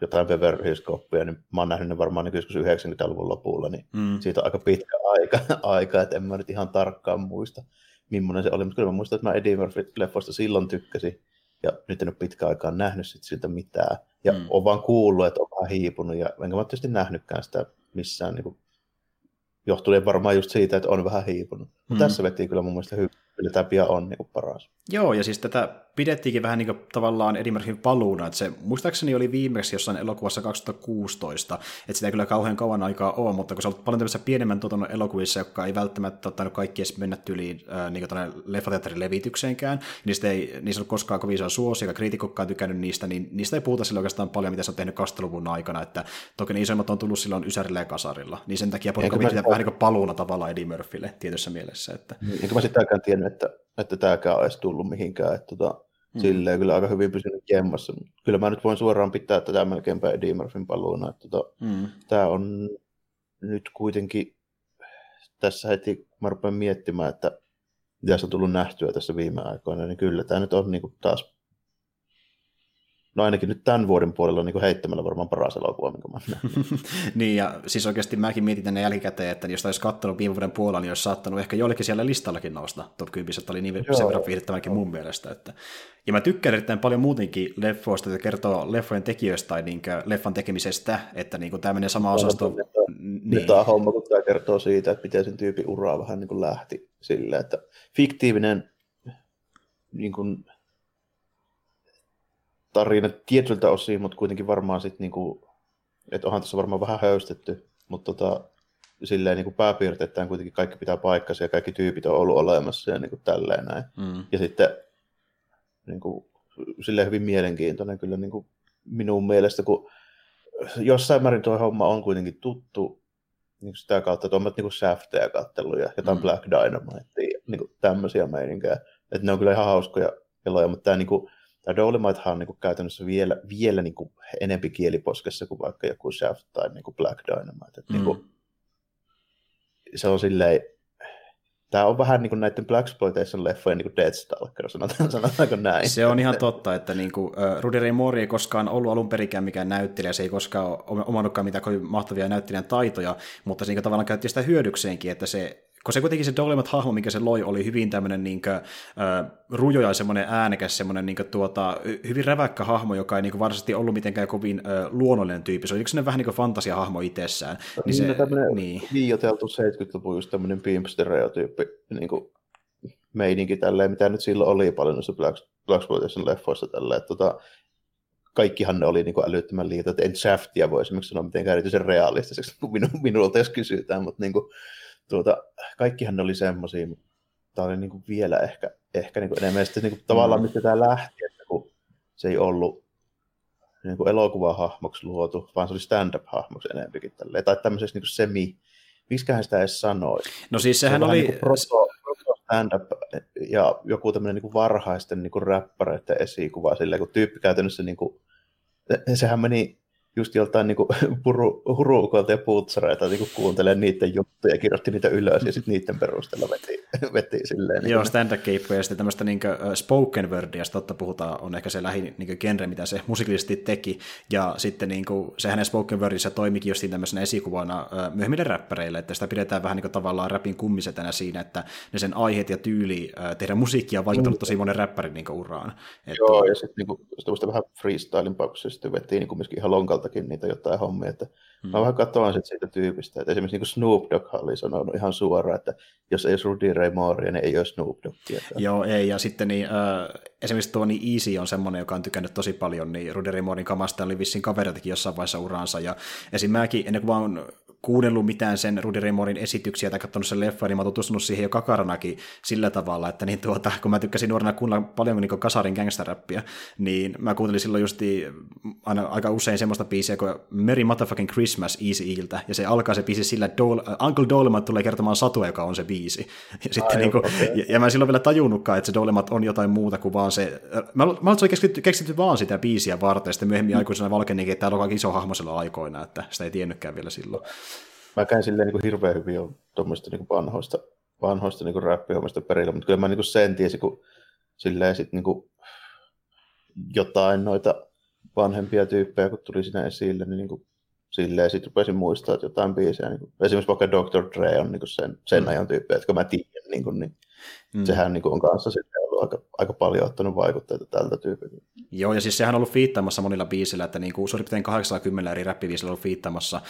jotain Beverly Hills Copia, niin mä oon nähnyt ne varmaan niin joskus 90-luvun lopulla, niin mm. siitä on aika pitkä aika, <laughs> aika, että en mä nyt ihan tarkkaan muista, millainen se oli, mutta kyllä mä muistan, että mä Eddie Murphy-leffoista silloin tykkäsin, ja nyt en ole pitkä aikaa nähnyt sit siltä mitään, ja mm. on vaan kuullut, että on vähän hiipunut, ja enkä mä tietysti nähnytkään sitä missään niin kuin, johtuen varmaan just siitä, että on vähän hiipunut. Mm. Tässä veti kyllä mun mielestä hyvin. Kyllä tämä pian on niin kuin paras. Joo, ja siis tätä pidettiinkin vähän niin kuin tavallaan Murphyn paluuna, että se muistaakseni oli viimeksi jossain elokuvassa 2016, että sitä ei kyllä kauhean kauan aikaa ole, mutta kun se on paljon tämmöisessä pienemmän tuotannon elokuvissa, jotka ei välttämättä ottanut kaikki edes mennä tyyliin äh, niin leffateatterin levitykseenkään, niin ei niissä ole koskaan kovin iso suosi, eikä kriitikokkaan tykännyt niistä, niin niistä ei puhuta sillä oikeastaan paljon, mitä se on tehnyt 20 aikana, että toki ne isoimmat on tullut silloin Ysärillä ja Kasarilla, niin sen takia porukka vähän niin kuin paluuna tavallaan Eddie Murphylle tietyssä mielessä. Että... Enkä mä sitäkään tiennyt, että, että tämäkään olisi tullut mihinkään, että tota, Mm. Silleen kyllä aika hyvin pysynyt jemmassa. Kyllä mä nyt voin suoraan pitää tätä melkeinpä Eddie Murphyn paluuna. Että tota, mm. Tämä on nyt kuitenkin tässä heti, mä rupean miettimään, että mitä on tullut nähtyä tässä viime aikoina, niin kyllä tämä nyt on niin kuin taas no ainakin nyt tämän vuoden puolella niin heittämällä varmaan paras elokuva, minkä mä <laughs> Niin, ja siis oikeasti mäkin mietin tänne jälkikäteen, että jos olisi katsonut viime vuoden puolella, niin olisi saattanut ehkä jollekin siellä listallakin nousta top 10, että oli niin Joo. sen verran viihdyttävänkin mun mielestä. Että... Ja mä tykkään erittäin paljon muutenkin leffoista, että kertoo leffojen tekijöistä tai niin leffan tekemisestä, että niin tämä menee sama osasto. Niin. Tämä homma, kun tämä kertoo siitä, että miten sen tyypin uraa vähän niin lähti silleen, että fiktiivinen niin kuin, tarina tietyltä osin, mutta kuitenkin varmaan sitten, niinku, että onhan tässä varmaan vähän höystetty, mutta tota, silleen niin pääpiirteittäin kuitenkin kaikki pitää paikkansa ja kaikki tyypit on ollut olemassa ja niin kuin tälleen näin. Mm. Ja sitten niin kuin, silleen hyvin mielenkiintoinen kyllä niin kuin minun mielestä, kun jossain määrin tuo homma on kuitenkin tuttu niin sitä kautta, että on niin Shafteja kattellut ja jotain mm. Black Dynamite ja niin kuin tämmöisiä meininkejä. Että ne on kyllä ihan hauskoja eloja, mutta tämä niin kuin, Tämä Dolomitehan on niin kuin käytännössä vielä, vielä niin kuin enempi kieliposkessa kuin vaikka joku Shaft tai niin kuin Black Dynamite. Mm. niin kuin, se on silleen, Tämä on vähän niin kuin näiden Black Exploitation-leffojen niin kuin Deathstalker, sanotaan, sanotaanko näin. Se on ihan totta, että niin kuin, uh, Rudy Moore ei koskaan ollut alun perikään mikään näyttelijä, se ei koskaan omannutkaan mitään kovin mahtavia näyttelijän taitoja, mutta se niin tavallaan käytti sitä hyödykseenkin, että se kun se kuitenkin se Dolemat-hahmo, mikä se loi, oli hyvin tämmöinen niin kuin, äh, rujo ja semmoinen äänekäs, semmoinen niin kuin, tuota, hyvin räväkkä hahmo, joka ei niin kuin, varsinaisesti ollut mitenkään kovin äh, luonnollinen tyyppi. Se oli yksi vähän niin kuin fantasiahahmo itsessään. Niin, se, tämmöinen niin. liioteltu 70-luvun just tämmöinen pimp-stereotyyppi niin kuin meininki tälleen, mitä nyt silloin oli paljon noissa Black, Blaxploitation leffoissa tällä, että tota, kaikkihan ne oli niin kuin älyttömän liitä, että en Shaftia voi esimerkiksi sanoa mitenkään erityisen realistiseksi, kun minu, minulta jos kysytään, mutta niin kuin, tuota, kaikkihan ne oli semmoisia, tämä oli niin kuin vielä ehkä, ehkä niin kuin enemmän, sitten niin kuin, tavallaan mistä tämä lähti, että kun se ei ollut niin kuin elokuvahahmoksi luotu, vaan se oli stand-up-hahmoksi enempikin tälleen, tai tämmöisessä niin kuin semi, miksiköhän sitä edes sanoisi. No siis sehän se oli... Niin proto, stand-up ja joku tämmöinen niin kuin varhaisten niin kuin räppäreiden esikuva, silleen, kun tyyppi käytännössä, niin kuin, sehän meni just joltain niin <laughs> puru, huruukolta ja putsareita niin kuuntelee niiden juttuja ja kirjoitti niitä ylös ja sitten niiden perusteella veti, <laughs> veti silleen. Niin Joo, stand-up ja sitten tämmöistä niin kuin, spoken wordia, totta puhutaan, on ehkä se lähin niin genre, mitä se musiikillisesti teki, ja sitten niin kuin, se hänen spoken wordissa toimikin just tämmöisenä esikuvana myöhemmille räppäreille, että sitä pidetään vähän niin kuin, tavallaan rapin kummisetänä siinä, että ne sen aiheet ja tyyli tehdä musiikkia on vaikuttanut tosi monen räppärin niin uraan. Että... Joo, ja sitten niin kuin, vähän freestylin sitten vetiin niin kuin ihan lonkalta muualtakin niitä jotain hommia. Että mm. Mä vähän katsoin sit siitä tyypistä, että esimerkiksi niin Snoop Dogg oli sanonut ihan suoraan, että jos ei olisi Rudy Ray Moorea, niin ei ole Snoop Doggia. Joo, ei, ja sitten niin, äh, esimerkiksi tuo niin Easy on semmoinen, joka on tykännyt tosi paljon, niin Rudy Ray Moorin kamasta oli vissiin kaveritakin jossain vaiheessa uraansa, ja esim. mäkin, ennen kuin mä oon kuunnellut mitään sen Rudy Raymondin esityksiä tai katsonut sen leffan, niin mä oon tutustunut siihen jo kakaranakin sillä tavalla, että niin tuota, kun mä tykkäsin nuorena kuunnella paljon niin kasarin gangsteräppiä, niin mä kuuntelin silloin justi aina aika usein semmoista biisiä kuin Merry Motherfucking Christmas Easy Iltä, ja se alkaa se biisi sillä, että Uncle Dolemat tulee kertomaan satua, joka on se biisi. Ja, sitten niin kuin, okay. ja, ja, mä en silloin vielä tajunnutkaan, että se Dolemat on jotain muuta kuin vaan se, mä, mä olen keksitty, keksitty vaan sitä biisiä varten, ja sitten myöhemmin mm. aikuisena valkenikin, että täällä on iso hahmo aikoina, että sitä ei tiennytkään vielä silloin. Mä käyn silleen niin kuin hirveän hyvin on tuommoista niin vanhoista, vanhoista niin räppihommista perillä, mutta kyllä mä niin kuin sen tiesin, kun silleen sit niin kuin jotain noita vanhempia tyyppejä, kun tuli siinä esille, niin, niin kuin silleen sitten rupesin muistaa, että jotain biisejä, niin kuin, esimerkiksi vaikka Dr. Dre on niin kuin sen, sen mm. ajan tyyppejä, jotka mä tiedän, niin, kuin, niin mm. sehän niin kuin on kanssa sitten ollut aika, aika paljon ottanut vaikutteita tältä tyypiltä. Joo, ja siis sehän on ollut fiittaamassa monilla biisillä, että niin kuin suurin piirtein 80 eri räppiviisillä on ollut fiittaamassa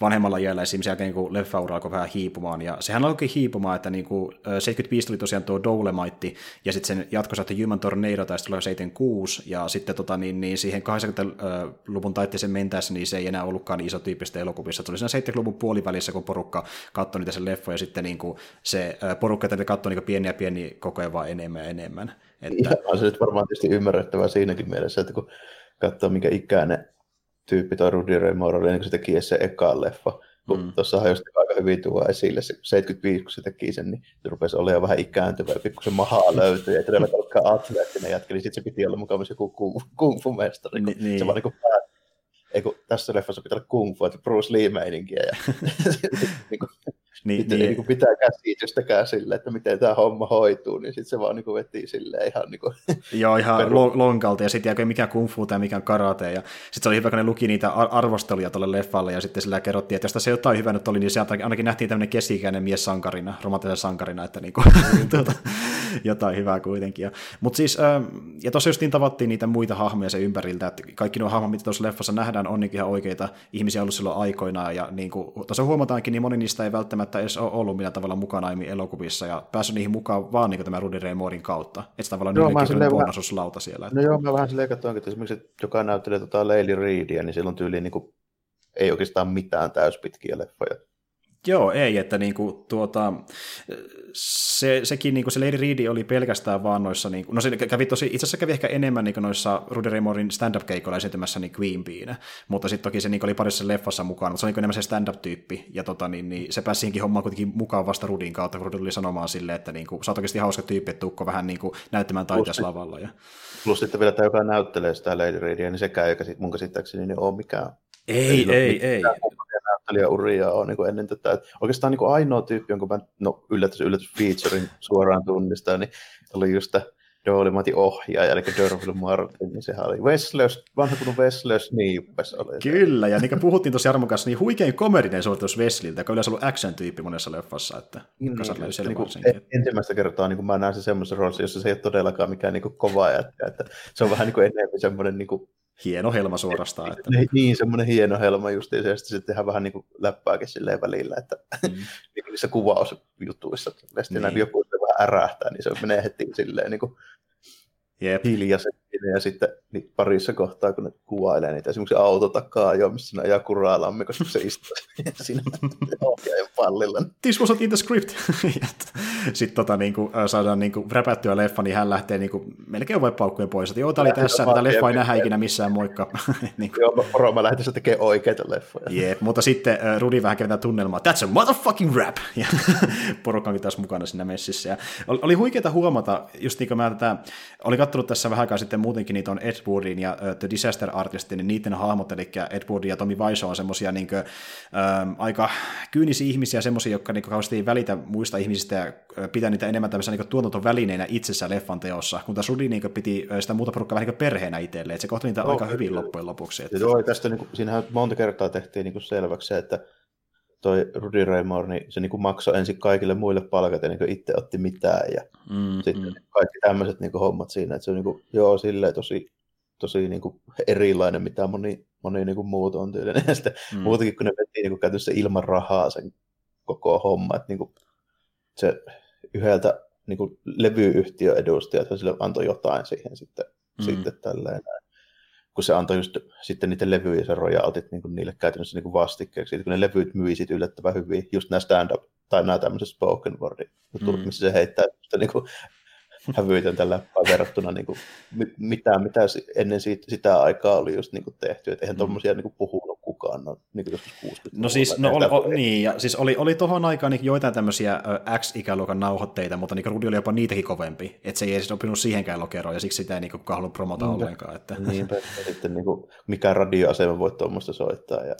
vanhemmalla iällä esimerkiksi jälkeen, kun leffa alkoi vähän hiipumaan, ja sehän alkoi hiipumaan, että niin kuin 75 tuli tosiaan tuo Dolemite, ja sitten sen jatkossa että Human Tornado, tai sitten 76, ja sitten tota, niin, niin siihen 80-luvun taitteeseen mentäessä, niin se ei enää ollutkaan iso tyyppistä elokuvissa. Se oli siinä 70-luvun puolivälissä, kun porukka katsoi niitä sen leffoja, ja sitten niin kuin se porukka katsoi niin pieniä pieniä koko ajan vaan enemmän ja enemmän. Että... Ja on se nyt varmaan tietysti ymmärrettävää siinäkin mielessä, että kun katsoo mikä ikäinen tyyppi toi Rudy Ray Moore oli, niin kun se teki se ekaan leffa, kun mm. tuossahan just aika hyvin tuo esille, se 75 kun se teki sen, niin se rupesi olemaan vähän ikääntyvä ja pikkusen mahaa löytyi, ja todella kalkkaa atleettinen jätkä, niin sitten se piti olla mukava joku kung fu mestari, kun niin. se vaan niin päätti ei kun tässä leffassa pitää olla kung fu, että Bruce Lee-meininkiä. Ja, <laughs> <laughs> niin kuin, niin, sitten niin. Niin pitää käsitystäkään sille, että miten tämä homma hoituu, niin sitten se vaan niin veti silleen ihan niin kuin, <laughs> Joo, ihan peru... lonkalta, ja sitten ei mikä kung fu tai mikä karate, ja sitten se oli hyvä, kun ne luki niitä arvosteluja tuolle leffalle, ja sitten sillä kerrottiin, että jos tässä jotain hyvä nyt oli, niin sieltä ainakin nähtiin tämmöinen keski-ikäinen mies sankarina, romanttisen sankarina, että niin kuin, <laughs> tuota, jotain hyvää kuitenkin. Ja, mutta siis, ja tuossa justiin tavattiin niitä muita hahmoja sen ympäriltä, että kaikki nuo hahmot, mitä tuossa leffassa nähdään, on niin ihan oikeita ihmisiä ollut silloin aikoinaan, ja niin kuin, tuossa huomataankin, niin moni niistä ei välttämättä edes ole ollut millään tavalla mukana aiemmin elokuvissa, ja päässyt niihin mukaan vaan niin tämän Rudy Ray Moorin kautta. Että tavallaan joo, niillekin on bonasuslauta siellä. Että... No joo, mä vähän silleen katsoinkin, että esimerkiksi että joka näyttelee tota Leili Reedia, niin silloin tyyliin niin kuin, ei oikeastaan mitään täyspitkiä leffoja. Joo, ei, että niinku, tuota, se, sekin niinku, se Lady Reed oli pelkästään vaan noissa, niinku, no se kävi tosi, itse asiassa kävi ehkä enemmän niinku, noissa Rudy Moorein stand-up-keikoilla esiintymässä niin Queen Beena, mutta sitten toki se niinku, oli parissa leffassa mukaan, mutta se oli niinku enemmän se stand-up-tyyppi, ja tota, niin, niin, se pääsi siihenkin hommaan kuitenkin mukaan vasta Rudin kautta, kun Rudy tuli sanomaan silleen, että niinku, sä oot oikeasti hauska tyyppi, että tukko vähän niinku, näyttämään taiteessa lavalla. Ja... Plus sitten vielä tämä, joka näyttelee sitä Lady Reedia, niin sekään, joka mun käsittääkseni niin ole mikään ei, ei, ei. ei näyttelijäuria on niin kuin ennen tätä. Että oikeastaan niin kuin ainoa tyyppi, jonka mä no, yllätys, yllätys featurein suoraan tunnistaa, niin oli just Doolimatin ohjaaja, eli Derville Martin, niin sehän oli Weslers, vanha kuin Weslers Niippes oli. Kyllä, ja niin kuin puhuttiin tuossa Jarmon kanssa, niin huikein komedinen suoritus Wesliltä, joka on yleensä ollut action-tyyppi monessa leffassa, että niin, kasat löysi niin, niin ensimmäistä kertaa niin kuin mä näen sen semmoisessa roolissa, jossa se ei ole todellakaan mikään niin kuin kova jätkä, että se on vähän niin kuin enemmän semmoinen niin kuin hieno helma suorastaan. Että... Niin, semmoinen hieno helma just ja sitten sit tehdään vähän niin kuin läppääkin silleen välillä, että mm. <laughs> niin niissä kuvausjutuissa, että niin. joku vähän ärähtää, niin se menee heti silleen niin kuin Jep. hiljaiset ja sitten niin parissa kohtaa, kun ne kuvailee niitä esimerkiksi auto takaa jo, missä siinä ajaa kuraa lammikossa, kun se istuu <laughs> siinä <laughs> ohjaajan pallilla. This wasn't in the script. <laughs> sitten tota, niin kuin, saadaan niin kuin, räpättyä leffa, niin hän lähtee niin kuin, melkein voi paukkujen pois, että joo, tämä oli tässä, tätä leffa ei nähdä ikinä missään, moikka. niin kuin. Joo, poro, mä lähtisin tekemään oikeita leffoja. Jep, mutta sitten uh, Rudi vähän keventää tunnelmaa, that's a motherfucking rap, ja porukka onkin taas mukana siinä messissä. Ja oli, oli huikeaa huomata, just niin kuin mä tätä, oli katsonut tässä vähän aikaa sitten muutenkin niitä on Ed Woodin ja uh, The Disaster Artistin, niin niiden hahmot, eli Ed Wood ja Tommy Wiseau on semmosia niin kuin, um, aika kyynisiä ihmisiä, semmoisia, jotka niin kauheasti ei välitä muista ihmisistä ja pitää niitä enemmän tämmöisenä niin tuotantovälineinä itsessä leffan teossa, kun taas Rudi niin piti sitä muuta porukkaa vähän niin perheenä itselleen, että se kohteli niitä no, aika hyvin loppujen lopuksi. Että... Joo, tästä niin kuin, siinähän monta kertaa tehtiin niin kuin selväksi se, että toi Rudy Raymore, niin se niin maksoi ensin kaikille muille palkat ja niin itse otti mitään. Ja mm, sitten mm. kaikki tämmöiset niin hommat siinä, että se on niin kuin, joo, silleen tosi, tosi niin kuin erilainen, mitä moni, moni niin kuin muut on tyylinen. <laughs> Ja sitten mm. muutenkin, kun ne veti niin kuin käytössä ilman rahaa sen koko homma, että niin kuin se yhdeltä niin kuin levyyhtiön edustaja, että sille antoi jotain siihen sitten, mm. sitten tälleen kun se antoi just sitten niiden levyjä sen royaltit niin niille käytännössä niin vastikkeeksi, kun ne levyt myi sit yllättävän hyvin, just nämä stand-up tai nämä tämmöiset spoken word jutut, mm. missä se heittää niin kuin, hävytöntä läppää verrattuna niin kuin, mitään, mitä ennen siitä, sitä aikaa oli just niin kuin tehty, että eihän mm. tuommoisia niin puhunut kukaan no, niin kuin 60 No siis, no oli, o, niin, ja siis oli, oli tuohon aikaan niin joitain tämmöisiä X-ikäluokan nauhoitteita, mutta niin Rudi oli jopa niitäkin kovempi, että se ei edes opinut siihenkään lokeroon, ja siksi sitä ei niin kukaan halunnut promota Niinpä. ollenkaan. Että. Niinpä, sitten niin kuin, mikä radioasema voi tuommoista soittaa, ja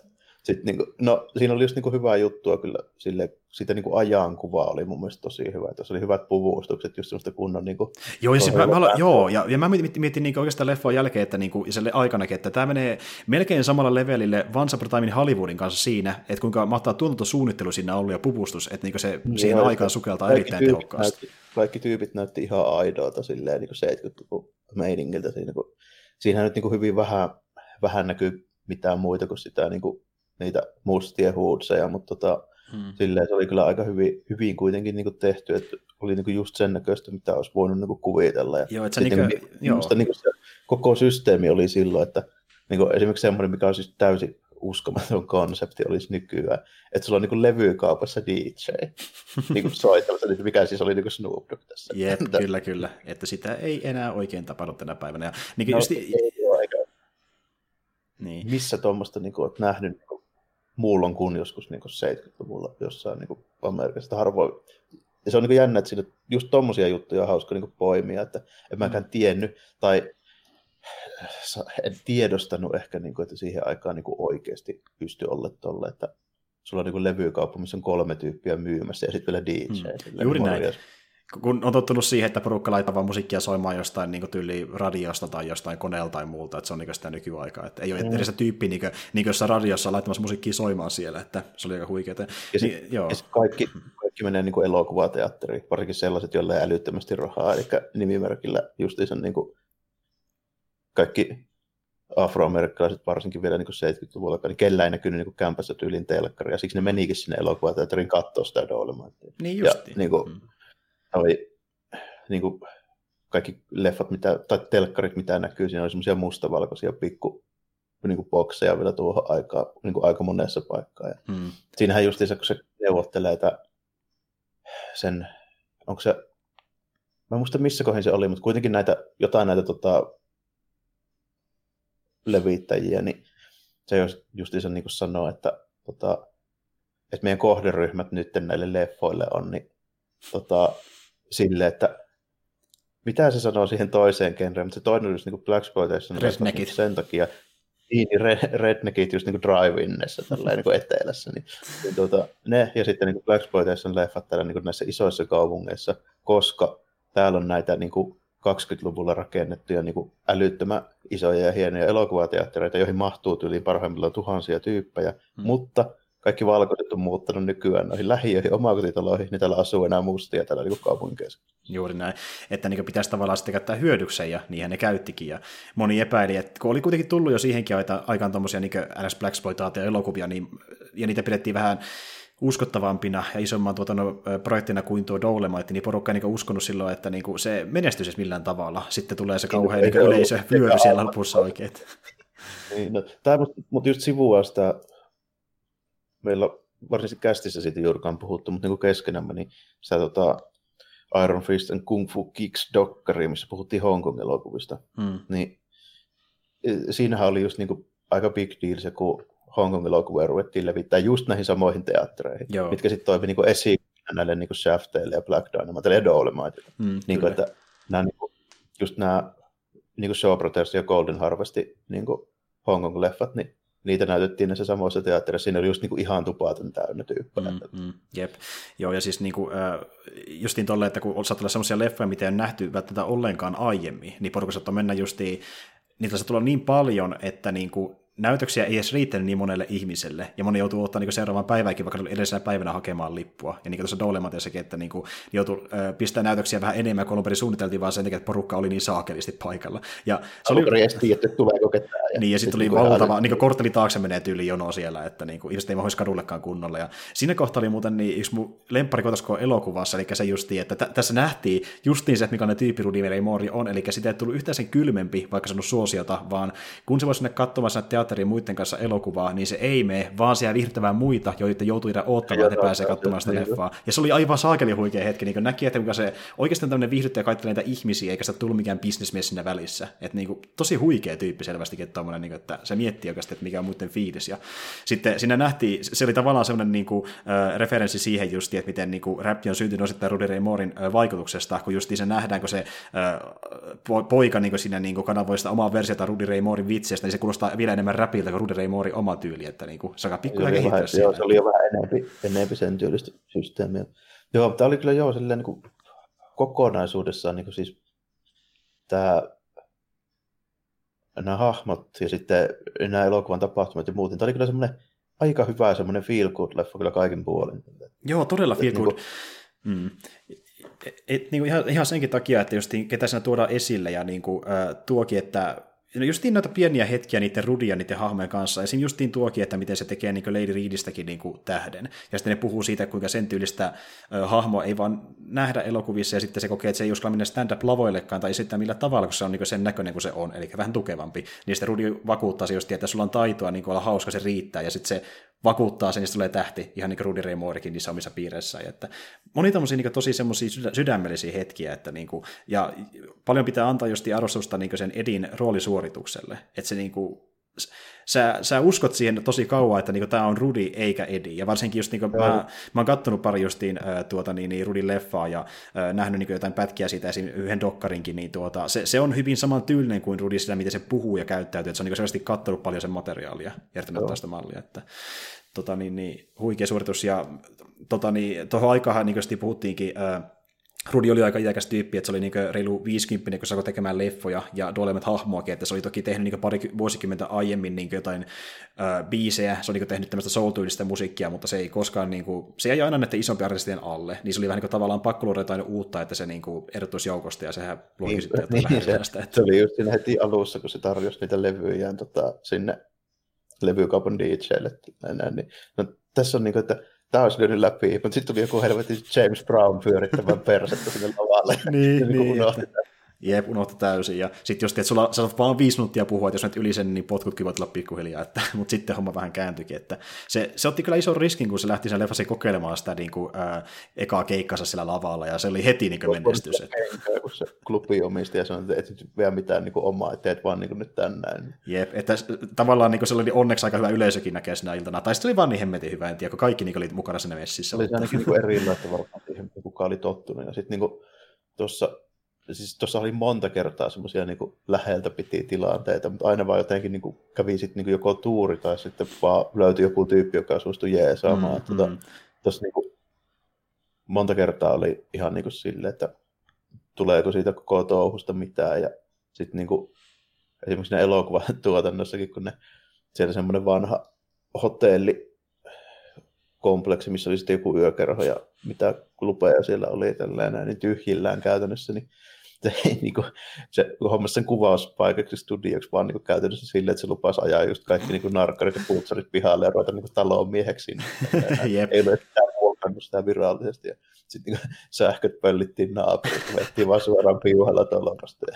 sitten, niin kuin, no, siinä oli just niin kuin hyvää juttua kyllä, sille, sitä niin kuin ajankuva oli mun mielestä tosi hyvä. Tässä oli hyvät puvustukset, just semmoista kunnon... Niin kuin, joo, ja, siis mä, mä, joo, ja, ja mä mietin, mietin niin oikeastaan leffoa jälkeen, että niin kuin, ja aikanakin, että tämä menee melkein samalla levelille Once Upon a Time Hollywoodin kanssa siinä, että kuinka mahtaa tuotantosuunnittelu siinä ollut ja puvustus, että niin kuin se niin, siihen aikaan sukeltaa erittäin tehokkaasti. Näytti, kaikki tyypit näytti ihan aidoilta silleen niin kuin 70-luvun meiningiltä siinä, kun siinähän nyt niin kuin hyvin vähän, vähän näkyy mitään muita kuin sitä niin kuin niitä mustia huudseja, mutta tota, hmm. silleen se oli kyllä aika hyvin, hyvin kuitenkin niin kuin tehty, että oli niin kuin just sen näköistä, mitä olisi voinut niin kuin kuvitella. Ja joo, että se, niin kuin, joo. Niin kuin se koko systeemi oli silloin, että niin kuin esimerkiksi semmoinen, mikä on siis täysin uskomaton konsepti olisi nykyään, että sulla on niin levykaupassa DJ <laughs> niin kuin soittamassa, niin mikä siis oli niin Snoop Dogg tässä. Jep, kyllä, kyllä, että sitä ei enää oikein tapahdu tänä päivänä. Ja, niin no, just... ei, joo, eikä... niin. Missä tuommoista niin olet nähnyt niin muullon kuin joskus niin kuin 70-luvulla jossain niin kuin Amerikassa. Harvoin. Ja se on niin kuin jännä, että siinä just tommosia juttuja on hauska niin kuin poimia, että en mäkään mm. tiennyt tai en tiedostanut ehkä, niin kuin, että siihen aikaan niin kuin oikeasti pystyi olla tolle, että sulla on niin levykauppa, missä on kolme tyyppiä myymässä ja sitten vielä DJ. Mm. Juuri näin kun on tottunut siihen, että porukka laittaa vaan musiikkia soimaan jostain niin tyyli radiosta tai jostain koneelta tai muulta, että se on niin sitä nykyaikaa. Että ei ole mm. edes tyyppi niin kuin, niin jossain radiossa laittamassa musiikkia soimaan siellä, että se oli aika huikeaa. Ja, niin, joo. ja sit kaikki, kaikki menee niin kuin elokuvateatteriin, varsinkin sellaiset, joille ei älyttömästi rahaa, eli nimimerkillä justiinsa niin kuin kaikki afroamerikkalaiset varsinkin vielä niin 70-luvulla, niin kellä ei näkynyt niin kämpässä tyylin telkkari, ja siksi ne menikin sinne elokuvateatterin katsoa sitä Dolemaa. Niin justiin. Ja, niin kuin, mm oli niin kuin kaikki leffat mitä, tai telkkarit, mitä näkyy, siinä oli semmoisia mustavalkoisia pikku niin kuin bokseja vielä tuohon aikaan, niin kuin aika monessa paikkaa. Ja hmm. Siinähän justiinsa, kun se neuvottelee että sen, onko se, mä en muista missä kohin se oli, mutta kuitenkin näitä, jotain näitä tota, levittäjiä, niin se justiinsa niin kuin sanoo, että, tota, että meidän kohderyhmät nyt näille leffoille on, niin tota, sille, että mitä se sanoo siihen toiseen genreen, mutta se toinen olisi niin Black Exploitation Redneckit. sen takia, niin, niin redneckit just niin drive-innessä tällä niin etelässä, niin, <laughs> niin tuota, ne ja sitten niin Black Exploitation leffat täällä niin näissä isoissa kaupungeissa, koska täällä on näitä niin kuin 20-luvulla rakennettuja niin kuin älyttömän isoja ja hienoja elokuvateattereita, joihin mahtuu yli parhaimmillaan tuhansia tyyppejä, hmm. mutta kaikki valkoiset on muuttanut nykyään noihin lähiöihin, omakotitaloihin, niin täällä asuu enää mustia täällä niin kaupunkeissa. Juuri näin, että niin pitäisi tavallaan sitten käyttää hyödykseen, ja niinhän ne käyttikin, ja moni epäili, että kun oli kuitenkin tullut jo siihenkin aikaan tuommoisia niin NS Black elokuvia niin, ja niitä pidettiin vähän uskottavampina ja isomman tuotannon projektina kuin tuo Dolomite, niin porukka ei niin uskonut silloin, että niin se menestyisi millään tavalla. Sitten tulee se kauhean niin yleisö vyöry siellä lopussa oikein. Niin, no, tämä, mutta just sivua sitä, meillä varsinaisesti kästissä siitä juurikaan puhuttu, mutta niin keskenämme, niin sitä tota, Iron Fist and Kung Fu Kicks dokkari, missä puhuttiin Hongkong elokuvista, hmm. niin e, siinähän oli just niin kuin aika big deal se, kun Hongkong elokuvia ruvettiin levittää just näihin samoihin teattereihin, Joo. mitkä sitten toimi niin esiin näille niin kuin Shafteille ja Black Dynamiteille ja Dolemiteille. Hmm, niin kuin, että nämä, niin kuin, just nämä niin kuin Show Protest ja Golden Harvestin niin kuin Hongkong-leffat, niin niitä näytettiin näissä samoissa teatterissa, siinä oli just niinku ihan tupaton täynnä tyyppejä. Mm, mm, jep, joo, ja siis niinku, äh, justiin tolle, että kun saattaa olla semmoisia leffoja, mitä ei ole nähty välttämättä ollenkaan aiemmin, niin porukka saattaa mennä justiin, niitä saattaa tulla niin paljon, että niinku, näytöksiä ei edes riittänyt niin monelle ihmiselle, ja moni joutuu ottaa niin seuraavan päivänkin vaikka edellisenä päivänä hakemaan lippua. Ja niin kuin tuossa Dolematissakin, että niin kuin, joutui äh, pistää näytöksiä vähän enemmän kuin alun suunniteltiin, vaan sen takia, että porukka oli niin saakelisti paikalla. Ja se oli... Alun että tuleeko ketään. Ja niin, ja sitten tuli valtava, niin kuin kortteli taakse menee tyyli jono siellä, että niin kuin, ihmiset ei mahdollisi kadullekaan kunnolla. Ja siinä kohtaa oli muuten niin, yksi mun lemppari elokuvassa, eli se justi, että t- tässä nähtiin justiin se, että mikä ne tyyppi Rudi Mori on, eli sitä ei tullut yhtään sen kylmempi, vaikka se on suosiota, vaan kun se voisi sinne katsomaan teatterin muiden kanssa elokuvaa, niin se ei mene, vaan siellä viihdyttävään muita, joita joutuu jäädä odottamaan, että pääsee katsomaan sitä leffaa. Ja se oli aivan saakeli huikea hetki, niin näki, että kuinka se oikeastaan tämmöinen viihdyttäjä kaittelee näitä ihmisiä, eikä sitä tullut mikään bisnesmies siinä välissä. Että niin kuin, tosi huikea tyyppi selvästikin, että, tommoinen, niin kuin, että se miettii oikeasti, että mikä on muiden fiilis. Ja sitten siinä nähtiin, se oli tavallaan semmoinen niin kuin, äh, referenssi siihen just, että miten niin kuin, räppi on syntynyt osittain Rudy Ray Moorin äh, vaikutuksesta, kun just se nähdään, kun se äh, poika niin kuin siinä niin kuin, kanavoi sitä omaa versiota Rudy Ray Moorin vitsestä, niin se kuulostaa vielä enemmän räpiltä kuin Rudy Ray Moorin oma tyyli, että niin kuin, on pikkuinen kehittää Joo, se oli jo vähän enempi, enempi sen tyylistä systeemiä. Joo, tämä oli kyllä joo silleen niin kuin kokonaisuudessaan niin kuin siis tämä nämä hahmot ja sitten nämä elokuvan tapahtumat ja muut, niin tämä oli kyllä semmoinen aika hyvä semmoinen feel good leffa kyllä kaikin puolin. Joo, todella feel good. Niin kuin... mm. Et, niin kuin ihan, ihan senkin takia, että just ketä siinä tuodaan esille ja niin kuin, äh, tuokin, että No justiin näitä pieniä hetkiä niiden rudia niiden hahmojen kanssa, siinä justiin tuokin, että miten se tekee niin Lady Reedistäkin niin tähden. Ja sitten ne puhuu siitä, kuinka sen tyylistä ö, hahmoa ei vaan nähdä elokuvissa, ja sitten se kokee, että se ei uskalla mennä stand-up-lavoillekaan, tai sitten millä tavalla, kun se on niin sen näköinen kuin se on, eli vähän tukevampi. Niin sitten Rudi vakuuttaa se just, että sulla on taitoa niin olla hauska, se riittää, ja sitten se vakuuttaa sen, niin tulee tähti, ihan niin kuin Rudy Ray Moorekin niissä omissa piireissä. Että moni tämmöisiä niin tosi semmoisia sydämellisiä hetkiä, että niin kuin, ja paljon pitää antaa just arvostusta niin sen Edin roolisuoritukselle, että se niin kuin, sä, sä uskot siihen tosi kauan, että niinku, tämä on Rudi eikä Edi. Ja varsinkin just niinku, mä, mä oon kattonut pari justiin äh, tuota, niin, niin Rudin leffaa ja äh, nähnyt niinku, jotain pätkiä siitä esim. yhden dokkarinkin, niin tuota, se, se, on hyvin saman tyylinen kuin Rudi sillä, miten se puhuu ja käyttäytyy. Että se on niinku, selvästi kattonut paljon sen materiaalia ja tästä mallia. Että, tota, niin, niin, huikea suoritus. Ja tota, niin, tuohon aikaan niin puhuttiinkin, ää, Rudi oli aika iäkäs tyyppi, että se oli niin reilu 50, kun se alkoi tekemään leffoja ja Dolemet hahmoakin, että se oli toki tehnyt niin pari vuosikymmentä aiemmin niin jotain ää, biisejä, se oli niin tehnyt tämmöistä soul-tyylistä musiikkia, mutta se ei koskaan, niin kuin, se ei aina näiden isompi artistien alle, niin se oli vähän niin kuin, tavallaan pakko luoda jotain uutta, että se niin kuin, erottuisi joukosta ja sehän luokin niin, sitten jotain niin, se, sitä, että... se oli just siinä heti alussa, kun se tarjosi niitä levyjään tota, sinne levykaupan DJlle. Näin, niin. No, tässä on niin kuin, että tämä olisi lyönyt läpi, mutta sitten tuli joku helvetin James Brown pyörittämään persettä sinne lavalle. niin, niin, niin että, Jep, unohtu täysin. Ja sitten jos teet, sulla, saat vaan viisi minuuttia puhua, että jos nyt yli sen, niin potkutkin voit olla pikkuhiljaa. Että, <laughs> mutta sitten homma vähän kääntyikin. Että se, se, otti kyllä ison riskin, kun se lähti sen leffasi kokeilemaan sitä niin kuin, ää, ekaa keikkansa sillä lavalla, ja se oli heti niin kuin menestys. Kenkä, kun se klubi omisti ja sanoi, että et nyt vielä mitään niin kuin omaa, että teet vaan niin kuin nyt tänään. Jep, että tavallaan niin kuin se oli onneksi aika hyvä yleisökin näkee sinä iltana. Tai sitten oli vaan niin hemmetin hyvä, en tiedä, kun kaikki niin oli mukana siinä messissä. Se oli ainakin niin erilaista varmaan siihen, kuka oli tottunut. Ja sitten niin tuossa siis tuossa oli monta kertaa semmoisia niin läheltä piti tilanteita, mutta aina vaan jotenkin niin kuin, kävi sitten niin joko tuuri tai sitten vaan löytyi joku tyyppi, joka suostui jeesaamaan. Mm, tuota, mm. Tuossa niin kuin, monta kertaa oli ihan niin kuin silleen, että tuleeko siitä koko touhusta mitään ja sitten niin kuin, esimerkiksi ne elokuvan tuotannossakin, kun ne, siellä semmoinen vanha hotelli kompleksi, missä oli sitten joku yökerho ja mitä klubeja siellä oli tällainen, niin tyhjillään käytännössä, niin <laughs> se, niin kuin, se hommasi sen kuvauspaikaksi studioksi vaan niin käytännössä silleen, että se lupasi ajaa just kaikki niin narkkarit ja putsarit pihalle ja ruveta niin taloon mieheksi. Niin, <laughs> ei ole muokannut sitä virallisesti. Ja sitten niin sähköt pöllittiin naapurit, vettiin vaan suoraan piuhalla tolopasta.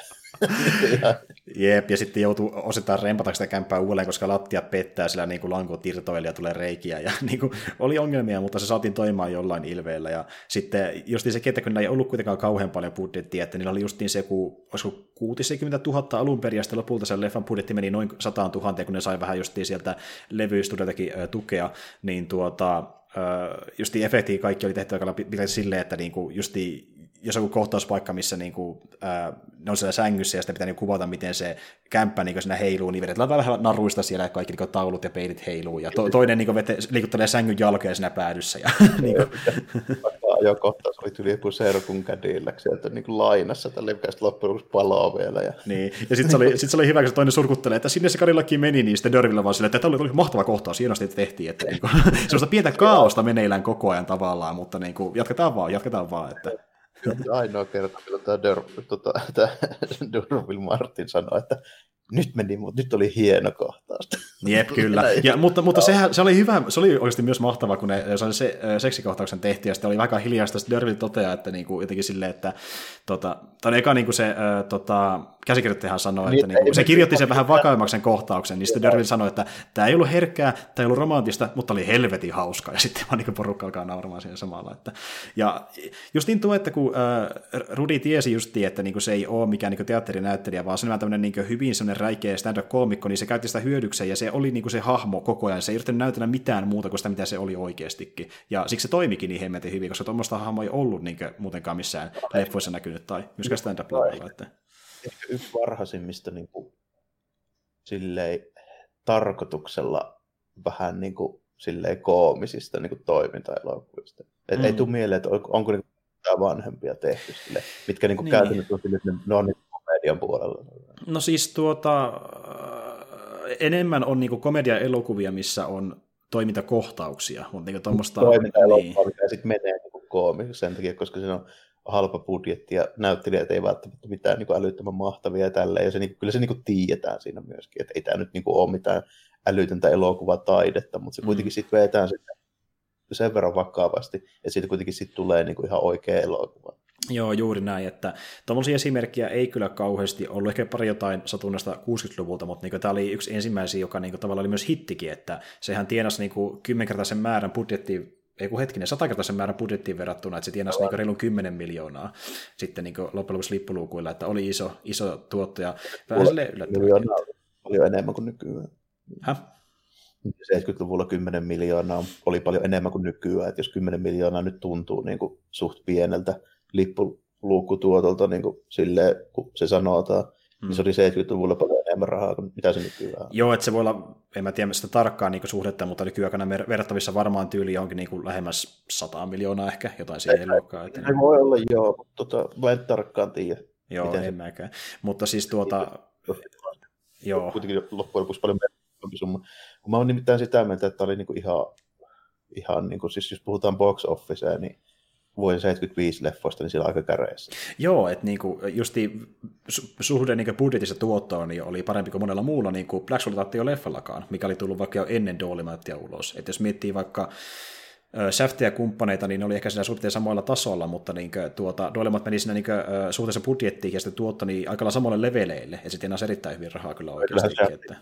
<laughs> Jep, ja sitten joutuu osittain rempata sitä kämppää uudelleen, koska lattiat pettää, sillä niin kuin lankut irtoili ja tulee reikiä. Ja <laughs> niin kuin, oli ongelmia, mutta se saatiin toimimaan jollain ilveellä. Ja sitten just se, että kun ei ollut kuitenkaan kauhean paljon budjettia, että niillä oli justiin se, kun olisiko 60 000 alun perin, ja sitten lopulta sen leffan budjetti meni noin 100 000, kun ne sai vähän justiin sieltä levystudiotakin tukea, niin tuota, justi efektiä kaikki oli tehty aika pitkälti silleen, että niinku justi jos on kohtauspaikka, missä niinku, ää, ne on siellä sängyssä ja sitten pitää niinku kuvata, miten se kämppä niinku siinä heiluu, niin vedetään vähän naruista siellä, että kaikki niinku taulut ja peilit heiluu, ja to, toinen niinku vete, liikuttelee sängyn jalkoja siinä päädyssä. Ja, <laughs> niinku. jo kohtaus oli tyyli joku serkun kädillä, sieltä niin kuin lainassa, tälle mikä loppujen lopuksi palaa vielä. Ja, niin. ja sitten se, oli, sit se oli hyvä, kun se toinen surkuttelee, että sinne se karillakin meni, niin sitten Dörvillä vaan silleen, että tämä oli, oli mahtava kohtaus, hienosti että tehtiin, että <laughs> niin kuin, sellaista pientä kaaosta meneillään koko ajan tavallaan, mutta niin kuin, jatketaan vaan, jatketaan vaan, että ainoa kerta, milloin tämä, Dör, tota, tämä <laughs> Durville Martin sanoi, että nyt meni, mutta nyt oli hieno kohtaus. Jep, <laughs> kyllä. Ja, mutta mutta sehän, se oli hyvä, se oli oikeasti myös mahtavaa, kun ne se, se seksikohtauksen tehtiin, ja sitten oli aika hiljaista, sitten Dörville toteaa, että niinku, jotenkin silleen, että tota, tai eka niinku se äh, tota, käsikirjoittajahan sanoi, niin, että niinku, se kirjoitti sen vähän vakaimmaksi sen kohtauksen, niin sitten Dörville sanoi, että tämä ei ollut herkkää, tämä ei ollut romanttista, mutta oli helvetin hauskaa, ja sitten vaan niinku porukka alkaa nauramaan siihen samalla. Että, ja just niin tuo, että kun äh, Rudi tiesi justiin, että niinku, se ei ole mikään niinku, teatterinäyttelijä, vaan se on tämmöinen niinku, hyvin semmoinen räikeä stand-up-koomikko, niin se käytti sitä hyödykseen, ja se oli niinku se hahmo koko ajan. Se ei yrittänyt näytellä mitään muuta kuin sitä, mitä se oli oikeastikin. Ja siksi se toimikin niin hemmetin hyvin, koska tuommoista hahmoa ei ollut niinku, muutenkaan missään leffoissa näkynyt tai myöskään stand-up-puolella. Että... Ehkä yksi varhaisimmista niin kuin, silleen, tarkoituksella vähän niin kuin, silleen, koomisista niin kuin, toiminta-elokuvista. mm. Ei tule mieleen, että onko niin kuin, vanhempia tehty sille, mitkä niin kuin, niin. käytännössä on, sille, ne on niin komedian puolella. No siis tuota, enemmän on niin komedia-elokuvia, missä on toimintakohtauksia. Mutta niin tuommoista... Toiminta-elokuvia, niin. sitten menee niin koomiksi sen takia, koska se on halpa budjetti ja näyttelijät ei välttämättä mitään niin kuin älyttömän mahtavia ja tälleen. Ja se, niin, kyllä se niin kuin tiedetään siinä myöskin, että ei tämä nyt niin kuin ole mitään älytöntä elokuvataidetta, mutta se mm. kuitenkin sitten vetää sitten sen verran vakavasti, että siitä kuitenkin sitten tulee niin kuin ihan oikea elokuva. Joo, juuri näin, että tuollaisia esimerkkejä ei kyllä kauheasti ollut, ehkä pari jotain satunnasta 60-luvulta, mutta niin tämä oli yksi ensimmäisiä, joka niin kuin, tavallaan oli myös hittikin, että sehän tienasi niin kuin, kymmenkertaisen määrän budjettia ei kun hetkinen, satakertaisen määrän budjettiin verrattuna, että se tienasi niin reilun 10 miljoonaa sitten niin loppujen lopuksi lippuluukuilla, että oli iso, iso tuotto ja vähän sille Paljon enemmän kuin nykyään. Häh? 70-luvulla 10 miljoonaa oli paljon enemmän kuin nykyään, että jos 10 miljoonaa nyt tuntuu niin kuin suht pieneltä lippuluukkutuotolta niin kuin silleen, kun se sanotaan, mm. niin se oli 70-luvulla paljon enemmän rahaa kuin mitä se nykyään Joo, että se voi olla, en mä tiedä sitä tarkkaan niin suhdetta, mutta nykyaikana verrattavissa varmaan tyyli johonkin niin kuin lähemmäs 100 miljoonaa ehkä, jotain siihen luokkaan. Että... Ei voi olla, joo, mutta tota, mä en tarkkaan tiedä. Joo, en se... mäkään. Mutta siis tuota... Joo. Kuitenkin loppujen lopuksi paljon merkittävämpi summa. Mä oon nimittäin sitä mieltä, että oli niinku ihan, ihan niinku, siis jos puhutaan box officea, niin vuoden 75 leffoista, niin sillä aika käreissä. Joo, että niinku, justi suhde niinku budjetissa tuottoon niin oli parempi kuin monella muulla niin kuin Black Solitaatti jo leffallakaan, mikä oli tullut vaikka jo ennen Dolimattia ulos. Et jos miettii vaikka Shaftia ja kumppaneita, niin ne oli ehkä siinä suhteen samoilla tasolla, mutta niin kuin, tuota, Dolemat meni siinä niin kuin, suhteessa budjettiin ja sitten tuotto niin aika lailla samoille leveleille, ja sitten erittäin hyvin rahaa kyllä oikeasti. Shaft, että...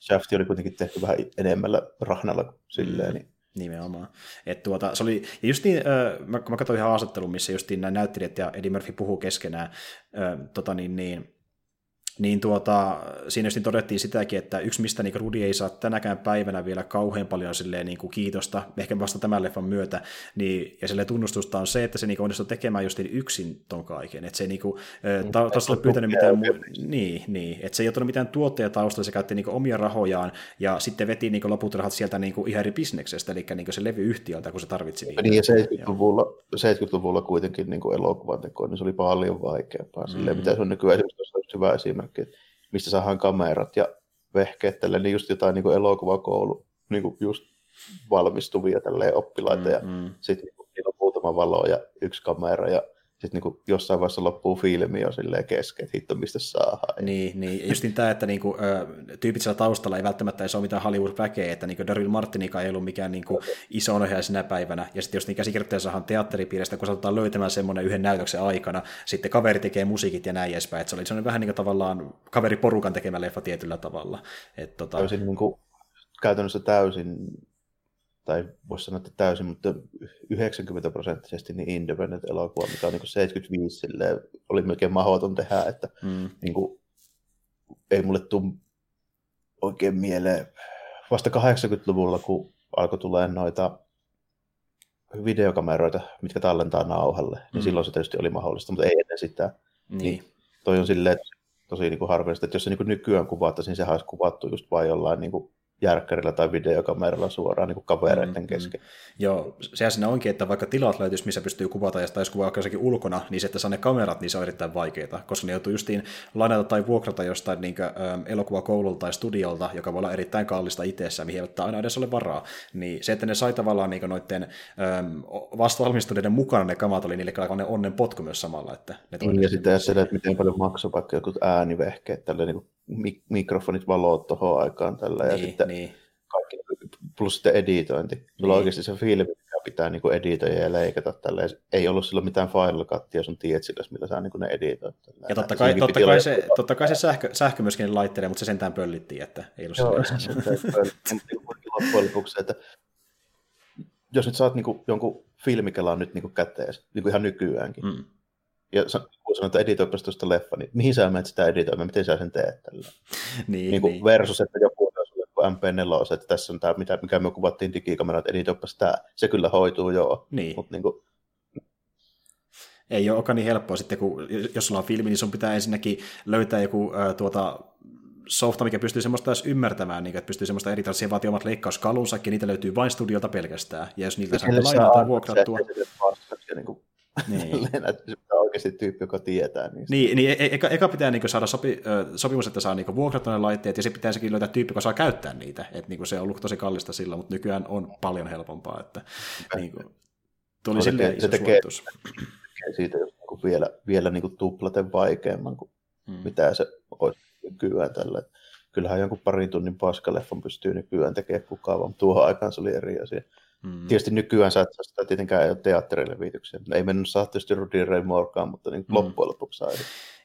Shafti oli kuitenkin tehty vähän enemmällä rahnalla silleen, mm. niin Nimenomaan. Et tuota, se oli, ja just niin, äh, mä, mä katsoin ihan haastattelun, missä just nämä näyttelijät ja Eddie Murphy puhuu keskenään, äh, tota niin, niin, niin tuota, siinä just niin todettiin sitäkin, että yksi mistä niin Rudi ei saa tänäkään päivänä vielä kauhean paljon silleen, niin kuin kiitosta, ehkä vasta tämän leffan myötä, niin, ja sille tunnustusta on se, että se niin onnistui tekemään just yksin ton kaiken, että se niin kuin, ta- taas pyytänyt mitään mu- niin, niin, että se ei ottanut mitään tuotteja taustalla, se käytti niin kuin omia rahojaan, ja sitten veti niin kuin loput rahat sieltä niin kuin ihan eri bisneksestä, eli niin kuin se levyyhtiöltä, kun se tarvitsi niitä. Niin, ja 70-luvulla, 70-luvulla kuitenkin niin elokuvan tekoon, niin se oli paljon vaikeampaa, mm. silleen, mitä se on nykyään hyvä esimerkki, mistä saadaan kamerat ja vehkeet tälle, niin just jotain niin kuin elokuvakoulu, niin kuin just valmistuvia tälleen oppilaita, mm, ja mm. sitten niin on muutama valo ja yksi kamera, ja sitten niin jossain vaiheessa loppuu filmi jo silleen kesken, että hitto mistä saadaan. Niin, niin. Just niin tämä, että niinku, tyypit siellä taustalla ei välttämättä edes ole mitään Hollywood-väkeä, että niinku Daryl Martinika ei ollut mikään niinku iso ohjaaja sinä päivänä, ja sitten jos niin käsikirjoittaja saadaan teatteripiiristä, kun saatetaan löytämään semmoinen yhden näytöksen aikana, sitten kaveri tekee musiikit ja näin edespäin, että se oli semmoinen vähän niin kuin tavallaan kaveriporukan tekemä leffa tietyllä tavalla. Et, tota... Täysin niin kuin, käytännössä täysin tai voisi sanoa, että täysin, mutta 90 prosenttisesti niin independent elokuva, mikä on niin 75 silleen, oli melkein mahdoton tehdä, että mm. niin kuin, ei mulle tule oikein mieleen. Vasta 80-luvulla, kun alkoi tulee noita videokameroita, mitkä tallentaa nauhalle, niin mm. silloin se tietysti oli mahdollista, mutta ei ennen sitä. Niin. niin toi on silleen, tosi niin kuin harvinaista, että jos se niin kuin nykyään kuvattaisiin, niin sehän olisi kuvattu just vain jollain niin kuin järkkärillä tai videokameralla suoraan niin kuin kavereiden mm, kesken. Joo, sehän siinä onkin, että vaikka tilat löytyisi, missä pystyy kuvata, ja jos kuvaa jossakin ulkona, niin se, että saa ne kamerat, niin se on erittäin vaikeaa, koska ne joutuu justiin lainata tai vuokrata jostain niin kuin, ähm, elokuvakoululta tai studiolta, joka voi olla erittäin kallista itsessä, mihin ei aina edes ole varaa. Niin se, että ne sai tavallaan niin noiden ähm, vastavalmistuneiden mukana ne kamat, oli niille ne onnen potku myös samalla. Että ne niin, ja sitten ajattelee, että miten paljon maksoi vaikka joku äänivehkeet, tälle niin mikrofonit valot tuohon aikaan tällä, ja niin, sitten niin. kaikki, plus sitten editointi. Niin. oikeasti se filmi, pitää niin kuin editoida ja leikata tällä, ei ollut silloin mitään Final Cutia sun tiedät sillä, millä saa niin ne editoit. Ja totta kai, totta kai, se, totta kai se sähkö, sähkö myöskin laittelee, mutta se sentään pöllittiin, että ei ollut Joo, se loppujen lopuksi, että jos nyt saat niin kuin, jonkun filmikelaan nyt niin kuin käteen, niin kuin ihan nykyäänkin, mm ja kun sanotaan, että editoipas tuosta leffa, niin mihin sä menet sitä editoimaan, miten sä sen teet tällä? niin, niin, niin. Versus, että joku on MP4, että tässä on tämä, mitä, mikä me kuvattiin digikamerat, editoipas tämä. Se kyllä hoituu joo. Niin. Mut niin kuin... Ei ole niin helppoa sitten, kun jos sulla on filmi, niin sun pitää ensinnäkin löytää joku äh, tuota, softa, mikä pystyy semmoista edes ymmärtämään, niin, että pystyy semmoista editoida, siihen vaatii omat leikkauskalunsakin, niitä löytyy vain studiolta pelkästään, ja jos niiltä saa lainaa tai vuokrattua. Niin kuin niin. <laughs> että oikeasti tyyppi, joka tietää. Niin, niin, niin e- eka, eka pitää niin saada sopi, sopimus, että saa niin vuokrattua ne laitteet, ja sitten pitää sekin löytää tyyppi, joka saa käyttää niitä. Et, niin se on ollut tosi kallista sillä, mutta nykyään on paljon helpompaa. Että, niin kuin, tuli no, se, se tekee, tekee siitä just niin kuin vielä, vielä niin kuin tuplaten vaikeamman kuin hmm. mitä se olisi nykyään tällä. Kyllähän jonkun parin tunnin paskaleffon pystyy nykyään tekemään kukaan, mutta tuohon aikaan se oli eri asia. Mm. Tietysti nykyään sä et saa sitä tietenkään ei teatterilevityksiä. Ei mennyt saa tietysti Rudy Ray Morkaan, mutta niin mm. loppujen lopuksi sai.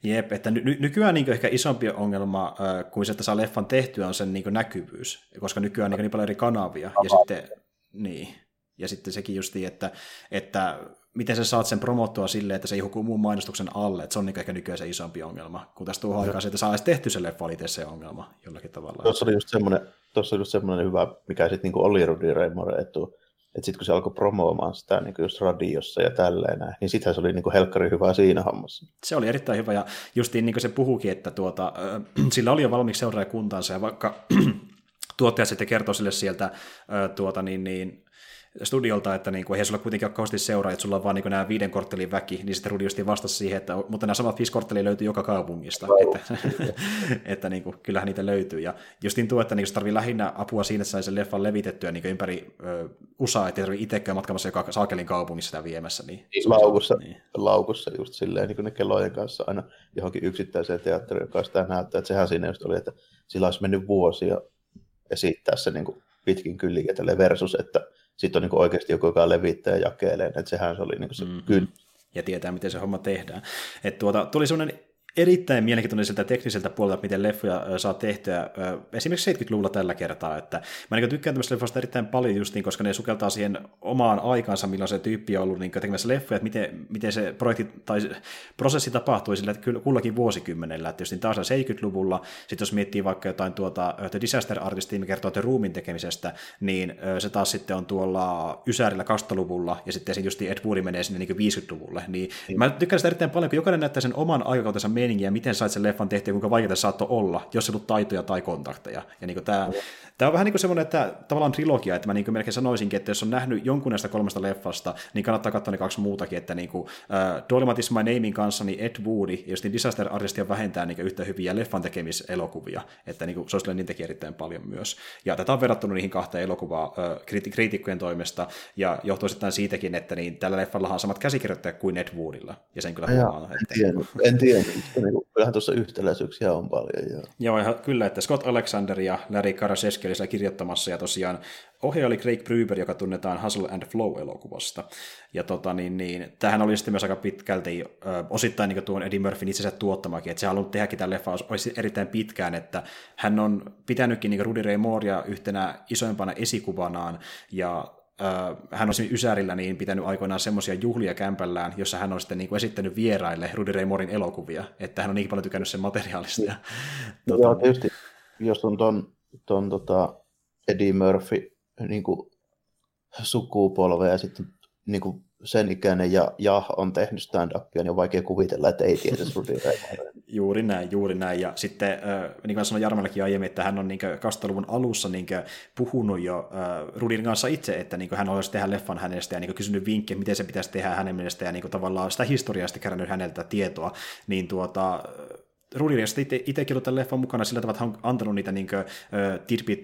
Jep, että ny- nykyään niin ehkä isompi ongelma äh, kuin se, että saa leffan tehtyä, on sen niin näkyvyys, koska nykyään on niin, niin paljon eri kanavia. Ja sitten, niin, ja sitten sekin justiin, että, että miten sä saat sen promottua silleen, että se ei huku muun mainostuksen alle, että se on niin ehkä nykyään se isompi ongelma, kun tässä tuohon aikaan se, että saa edes tehty se leffa, oli se ongelma jollakin tavalla. Tuossa oli just semmoinen, tuossa oli just semmoinen hyvä, mikä sitten niin oli Rudy Raymore etu, että sitten kun se alkoi promoomaan sitä niin just radiossa ja tälleen niin sittenhän se oli niin kuin helkkari hyvä siinä hommassa. Se oli erittäin hyvä, ja justiin niin kuin se puhukin, että tuota, äh, <clears throat> sillä oli jo valmiiksi seuraajakuntansa, ja vaikka <clears throat> tuottaja sitten kertoi sille sieltä äh, tuota, niin, niin, studiolta, että niin kuin, ei sulla kuitenkin ole kauheasti seuraa, että sulla on vaan niin nämä viiden korttelin väki, niin sitten Rudi vastasi siihen, että mutta nämä samat viisi korttelia löytyy joka kaupungista, oh. että, <laughs> että niin kuin, kyllähän niitä löytyy. Ja justin tuo, että niin tarvii lähinnä apua siinä, että sai sen leffan levitettyä niin ympäri ö, USA, että ei tarvitse itsekään matkamassa joka saakelin kaupungissa sitä viemässä. Niin, niin laukussa, niin. laukussa just silleen, niin kuin ne kellojen kanssa aina johonkin yksittäiseen teatteriin, joka sitä näyttää, että sehän siinä just oli, että sillä olisi mennyt vuosia esittää se niin kuin pitkin kyliä versus, että sitten on niin oikeasti joku, joka levittää ja jakelee, että sehän se oli niin se mm-hmm. kyllä. Ja tietää, miten se homma tehdään. Et tuota, tuli sellainen erittäin mielenkiintoinen sieltä tekniseltä puolelta, miten leffoja saa tehtyä esimerkiksi 70-luvulla tällä kertaa. Että mä niin tykkään tämmöistä leffoista erittäin paljon just niin, koska ne sukeltaa siihen omaan aikansa, milloin se tyyppi on ollut niin tekemässä leffoja, että miten, miten se projekti tai prosessi tapahtui sillä että kullakin vuosikymmenellä. Että just niin taas 70-luvulla, sitten jos miettii vaikka jotain tuota The Disaster Artistia, mikä kertoo The Roomin tekemisestä, niin se taas sitten on tuolla Ysärillä 20-luvulla, ja sitten just Ed Woodi menee sinne niin 50-luvulle. Niin, niin. Mä tykkään sitä erittäin paljon, kun jokainen näyttää sen oman aikakautensa meininkiä, miten sait sen leffan tehtyä, kuinka vaikeaa se saattoi olla, jos ei ollut taitoja tai kontakteja. Ja niin tämä, tämä on vähän niin kuin semmoinen, että tavallaan trilogia, että mä niin melkein sanoisinkin, että jos on nähnyt jonkun näistä kolmesta leffasta, niin kannattaa katsoa ne kaksi muutakin, että niin kuin, uh, Dolomite is my namein kanssa, niin Ed Woody, ja just niin Disaster Artistia vähentää niin yhtä hyviä leffan tekemiselokuvia, että niin kuin, se olisi niin teki erittäin paljon myös. Ja tätä on verrattuna niihin kahteen elokuvaan uh, kriitikkojen toimesta, ja johtuu sitten siitäkin, että niin tällä leffallahan on samat käsikirjoittajat kuin Ed Woodilla, ja sen kyllä huomaa. En että... tiedä, en tiedä. Niin kyllähän tuossa yhtäläisyyksiä on paljon. Joo, joo ihan, kyllä, että Scott Alexander ja Larry Karaseski oli kirjoittamassa, ja tosiaan ohjaaja oli Craig Bruber, joka tunnetaan Hustle and Flow-elokuvasta. Ja tota, niin, niin, tähän oli sitten myös aika pitkälti ö, osittain niin tuon Eddie Murphyn itsensä tuottamakin, että se halunnut tehdäkin tämän leffan olisi erittäin pitkään, että hän on pitänytkin niin Rudy Ray Moorea yhtenä isoimpana esikuvanaan, ja hän on Ysärillä niin pitänyt aikoinaan semmoisia juhlia kämpällään, jossa hän on sitten niin kuin esittänyt vieraille Rudy Ray Moorin elokuvia, että hän on niin paljon tykännyt sen materiaalista. Ja, <laughs> tuota... Joo, tietysti, jos on ton, ton tota Eddie Murphy niin kuin sukupolve ja sitten niin kuin sen ikäinen ja, ja on tehnyt stand-upia, niin on vaikea kuvitella, että ei tiedä Ray <laughs> Juuri näin, juuri näin. Ja sitten, niin kuin sanoin Jarmellekin aiemmin, että hän on niin 2000-luvun alussa niin puhunut jo Rudin kanssa itse, että niin hän olisi tehdä leffan hänestä ja niin kysynyt vinkkejä, miten se pitäisi tehdä hänen mielestä ja niin tavallaan sitä historiasta kerännyt häneltä tietoa. Niin tuota, Rudi itse, itsekin ollut tämän leffan mukana sillä tavalla, että hän on antanut niitä niin kuin,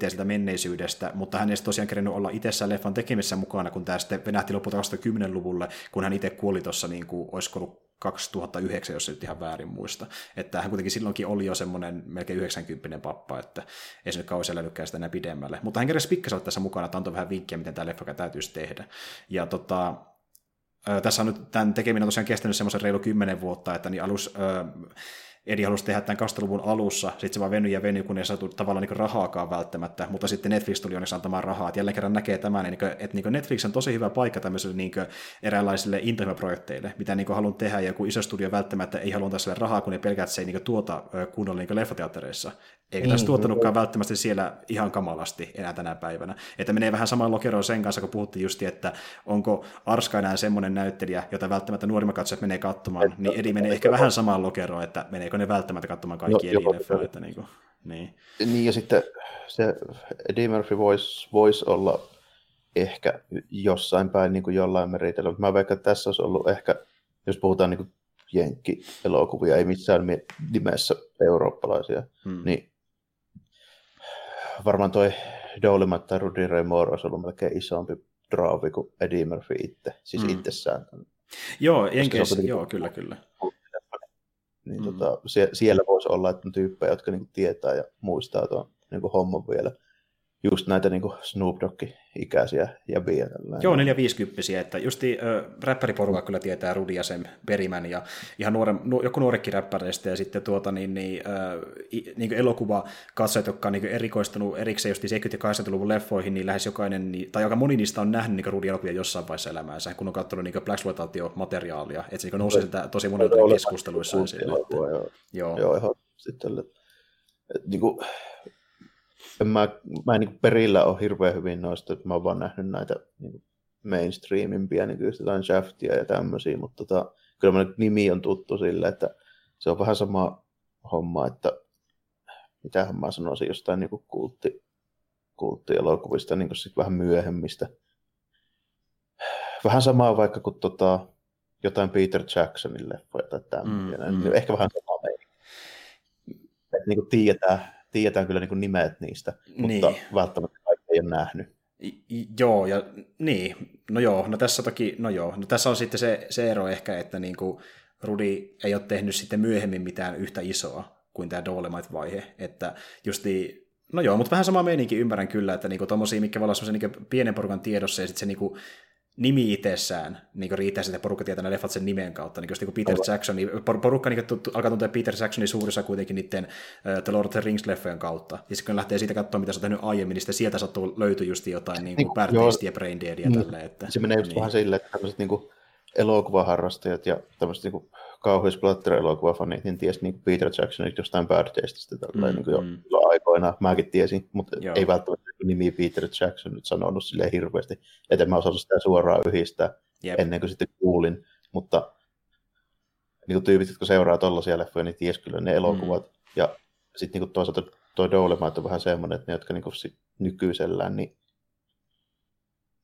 sitä menneisyydestä, mutta hän ei tosiaan kerennyt olla itsessään leffan tekemisessä mukana, kun tämä sitten venähti lopulta 2010-luvulle, kun hän itse kuoli tuossa, niin kuin, olisiko ollut 2009, jos nyt ihan väärin muista. Että hän kuitenkin silloinkin oli jo semmoinen melkein 90 pappa, että ei se nyt kauan elänytkään sitä enää pidemmälle. Mutta hän keräsi pikkasen tässä mukana, että antoi vähän vinkkiä, miten tämä leffa täytyisi tehdä. Ja tota, tässä on nyt tämän tekeminen on tosiaan kestänyt semmoisen reilu 10 vuotta, että niin alus, Edi halusi tehdä tämän 2000-luvun alussa, sitten se vaan venyi ja venyi, kun ei saatu tavallaan niin rahaakaan välttämättä, mutta sitten Netflix tuli onneksi antamaan rahaa. Et jälleen kerran näkee tämän, niin kuin, että niin Netflix on tosi hyvä paikka tämmöisille niin eräänlaisille intohimoprojekteille, mitä niin haluan tehdä, ja joku iso studio välttämättä ei halua sille rahaa, kun ne pelkää, että se ei niin tuota kunnolla niin leffateattereissa. Eikä tässä mm, tuottanutkaan välttämättä siellä ihan kamalasti enää tänä päivänä. Että menee vähän samaan lokeroon sen kanssa, kun puhuttiin just, että onko Arska enää semmoinen näyttelijä, jota välttämättä nuorimmat katsojat menee katsomaan, niin Edi menee ehkä vähän samaan lokeroon, että meneekö ne välttämättä katsomaan kaikki no, leffoja. Että niin, kuin, niin. niin, ja sitten se Eddie Murphy voisi vois olla ehkä jossain päin niin kuin jollain meritellä. Mä vaikka tässä olisi ollut ehkä, jos puhutaan niin kuin jenkki-elokuvia, ei missään nimessä eurooppalaisia, hmm. niin varmaan toi Dolomite tai Rudy Ray Moore olisi ollut melkein isompi draavi kuin Eddie Murphy itse, siis mm. itsessään. Joo, Jenkeissä, joo, kyllä, kyllä. Niin mm. tota, sie, siellä voisi olla että on tyyppejä, jotka niinku tietää ja muistaa tuon niinku homman vielä just näitä niin Snoop Dogg-ikäisiä jäbiä. Joo, 450 että justi äh, räppäriporukka kyllä tietää Rudi ja sen perimän ja ihan nuore, nu, joku nuorekin räppäreistä ja sitten tuota, niin, niin, äh, niin elokuva katsojat, jotka on niin erikoistunut erikseen just 70- ja 80-luvun leffoihin, niin lähes jokainen, niin, tai aika moni niistä on nähnyt niin Rudi elokuvia jossain vaiheessa elämäänsä, kun on katsonut niin Black-materiaalia, että se niin nousee sitä tosi monelta keskusteluissa esille. Joo, joo. joo ihan sitten, että, niin kuin, en mä, mä en niin perillä ole hirveän hyvin noista, että mä oon vaan nähnyt näitä niin mainstreamimpia, niin just jotain Shaftia ja tämmöisiä, mutta tota, kyllä mä nimi on tuttu sille, että se on vähän sama homma, että mitähän mä sanoisin jostain niin kultti, kulttielokuvista, niin sit vähän myöhemmistä. Vähän samaa vaikka kuin tota, jotain Peter Jacksonin leffoja tai tämmöisiä. Mm, mm. Ehkä vähän samaa meininki. Että niin kuin tiedetään, tiedetään kyllä niin nimet niistä, mutta niin. välttämättä kaikki ei ole nähnyt. I, joo, ja niin, no joo, no tässä toki, no joo, no tässä on sitten se, se ero ehkä, että niin kuin Rudi ei ole tehnyt sitten myöhemmin mitään yhtä isoa kuin tämä Dolemite-vaihe, että justi, no joo, mutta vähän sama meininki ymmärrän kyllä, että niinku tommosia, mikä voi olla semmoisen niinku pienen porukan tiedossa, ja sitten se niinku nimi itsessään niin riittää sitä porukka tietää ne leffat sen nimen kautta. Niin, niin Peter Aivan. Jackson, niin porukka niin tuttu, alkaa tuntea Peter Jacksonin suurissa kuitenkin niiden uh, The Lord of the Rings-leffojen kautta. Ja sitten kun lähtee siitä katsomaan, mitä sä oot tehnyt aiemmin, niin sieltä sattuu löytyy just jotain niin kuin niin, ja Brain Deadia niin, tälleen. Että, se menee just niin. vähän silleen, että tämmöiset niin kuin elokuvaharrastajat ja tämmöiset niin kauheus elokuvafanit niin tiesi niin Peter Jacksonista jostain Bad Tasteista tällä mm, niin jo mm. aikoina. Mäkin tiesin, mutta Joo. ei välttämättä nimi Peter Jackson nyt sanonut sille hirveästi, että mä osannut sitä suoraan yhdistää Jep. ennen kuin sitten kuulin. Mutta niin kuin tyypit, jotka seuraa tollaisia leffoja, niin ties kyllä ne elokuvat. Mm. Ja sitten niin toisaalta tuo Dolemite on vähän semmoinen, että ne, jotka niin kuin nykyisellään, niin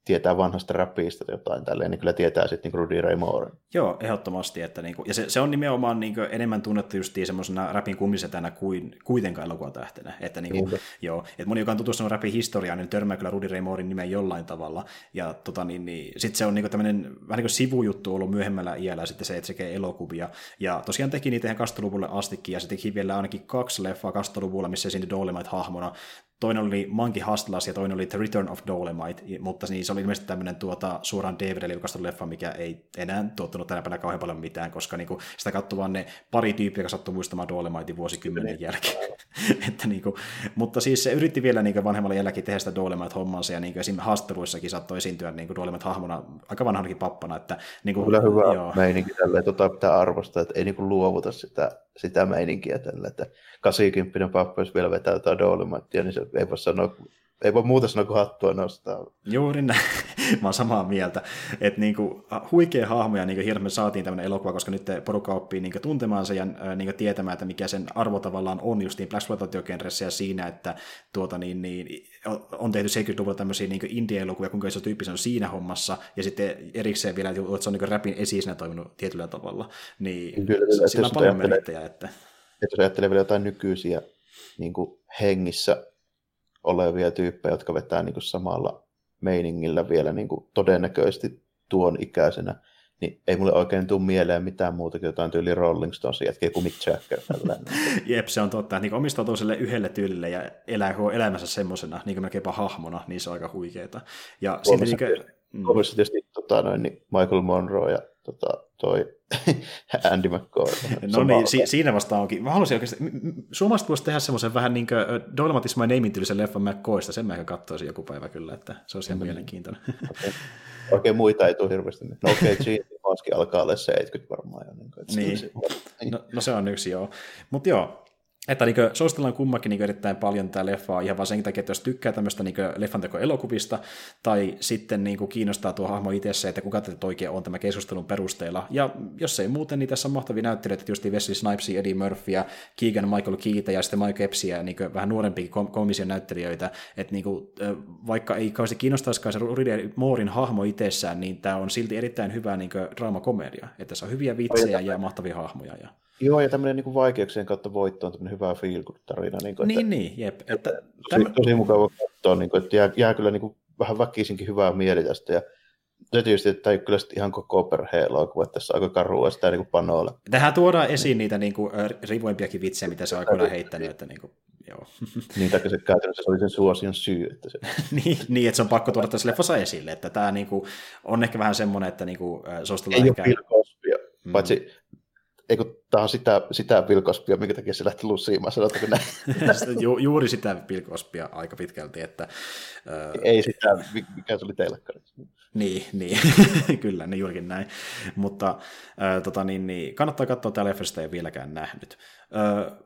tietää vanhasta rapista jotain tälleen, niin kyllä tietää sitten niin Rudy Ray Moore. Joo, ehdottomasti. Että niinku, ja se, se, on nimenomaan niinku enemmän tunnettu just semmoisena rapin kummisetänä kuin kuitenkaan elokuvatähtenä. Että niinku, joo, että moni, joka on tutustunut rapin historiaan, niin törmää kyllä Rudy Ray Moorein nimen jollain tavalla. Ja tota, niin, niin, sitten se on niinku tämmöinen vähän niin kuin sivujuttu ollut myöhemmällä iällä sitten se, että se tekee elokuvia. Ja tosiaan teki niitä ihan 20-luvulle astikin, ja se teki vielä ainakin kaksi leffaa 20-luvulla, missä esiintyi Dolemite-hahmona toinen oli Monkey Hustlers ja toinen oli The Return of Dolomite, mutta niin se oli ilmeisesti tämmöinen tuota, suoraan DVDlle julkaistu leffa, mikä ei enää tuottanut tänä päivänä kauhean paljon mitään, koska niinku, sitä katsoi vaan ne pari tyyppiä, jotka sattuu muistamaan Dolomitein vuosikymmenen niin. jälkeen. <laughs> että, niinku, mutta siis se yritti vielä niinku, vanhemmalla jälläkin tehdä sitä Dolomite-hommansa, ja niinku, esimerkiksi haastatteluissakin saattoi esiintyä niinku, Dolomite-hahmona aika vanhanakin pappana. Että, niinku, Kyllä hyvä joo. meininki tälleen, tota pitää arvostaa, että ei niinku, luovuta sitä, sitä meininkiä tällä, että 80 pappa, jos vielä vetää jotain Dolomitea, niin se ei voi sanoa ei voi muuta sanoa kuin hattua nostaa. Juuri näin. <laughs> Mä oon samaa mieltä. Että niinku, huikea hahmo ja niinku, hirveän saatiin tämmöinen elokuva, koska nyt porukka oppii niinku, tuntemaan sen ja niinku, tietämään, että mikä sen arvo tavallaan on just niin Black ja siinä, että tuota, niin, niin, on tehty 70-luvulla tämmöisiä niinku, indie-elokuvia, kuinka iso tyyppi se on siinä hommassa, ja sitten erikseen vielä, että se on niinku, rapin esiisenä toiminut tietyllä tavalla. Niin, kyllä, sillä on paljon merittäjä. Että... että jos ajattelee vielä jotain nykyisiä niin kuin hengissä olevia tyyppejä, jotka vetää niin kuin samalla meiningillä vielä niin kuin todennäköisesti tuon ikäisenä, niin ei mulle oikein tule mieleen mitään muuta kuin jotain tyyli Rolling Stones jätkiä kuin Mick Jagger. <laughs> Jep, se on totta. Niin omistautuu sille yhdelle tyylille ja elää koko elämänsä semmoisena, niin kuin melkeinpä hahmona, niin se on aika huikeeta. Ja Suomessa, niin kuin... Suomessa tietysti tota, noin, niin Michael Monroe ja tota, toi <laughs> Andy McCoy. No niin, si- siinä vasta onkin. Mä haluaisin oikeasti, Suomesta voisi tehdä semmoisen vähän niin kuin Dolmatis My Name tyylisen leffan McCoysta, sen mä katsoisin joku päivä kyllä, että se olisi ihan mm. mielenkiintoinen. Okay. Oikein muita ei tule hirveästi. No okei, okay, <laughs> Gene alkaa olla 70 varmaan jo. Niin, niin. No, no, se on yksi joo. Mutta joo, että niin kuin, suositellaan kummakin niin erittäin paljon tämä leffa ihan vaan sen takia, että jos tykkää tämmöistä niin leffantekoelokuvista, tai sitten niin kuin, kiinnostaa tuo hahmo itse, että kuka tätä oikein on tämä keskustelun perusteella. Ja jos ei muuten, niin tässä on mahtavia näyttelijöitä, just Wesley Snipesia, Eddie Murphya, Keegan Michael Keita ja sitten Mike Epsiä, niin vähän nuorempia kom- komisia näyttelijöitä. Että niin kuin, vaikka ei kauheasti kiinnostaisikaan se Ridley Moorin hahmo itsessään, niin tämä on silti erittäin hyvä niin draamakomedia. Että tässä on hyviä vitsejä ja mahtavia hahmoja. Ja... Joo, ja tämmöinen niin vaikeuksien kautta voitto on tämmöinen hyvä feel tarina niin, kuin, niin, että, niin, jep. Että, tosi, tämän... tosi mukava katsoa, niin kuin, että jää, jää kyllä niin kuin, vähän väkisinkin hyvää mieli tästä, ja se tietysti, että ei kyllä ihan koko perheen elokuva, että tässä on aika karua sitä niin panoilla. Tähän tuodaan esiin niitä niin kuin, rivoimpiakin vitsejä, mitä se on aikoinaan heittänyt, että <laughs> niin kuin, joo. niin, takia se käytännössä se oli sen suosion syy. Että se... <laughs> niin, niin, että se on pakko tuoda tässä leffassa esille, että tämä niin kuin, on ehkä vähän semmoinen, että niin kuin, suostellaan ei ehkä... Ole mm. paitsi Eikö tämä on sitä, sitä vilkospia, minkä takia se lähti lussiimaan, sanotaanko näin? <laughs> Ju, juuri sitä vilkospia aika pitkälti, että... Äh, Ei sitä, mikä se oli telkkarissa. Niin, niin. <laughs> kyllä, niin juurikin näin. Mutta äh, tota, niin, niin, kannattaa katsoa, tämä leffasta ei ole vieläkään nähnyt. Äh,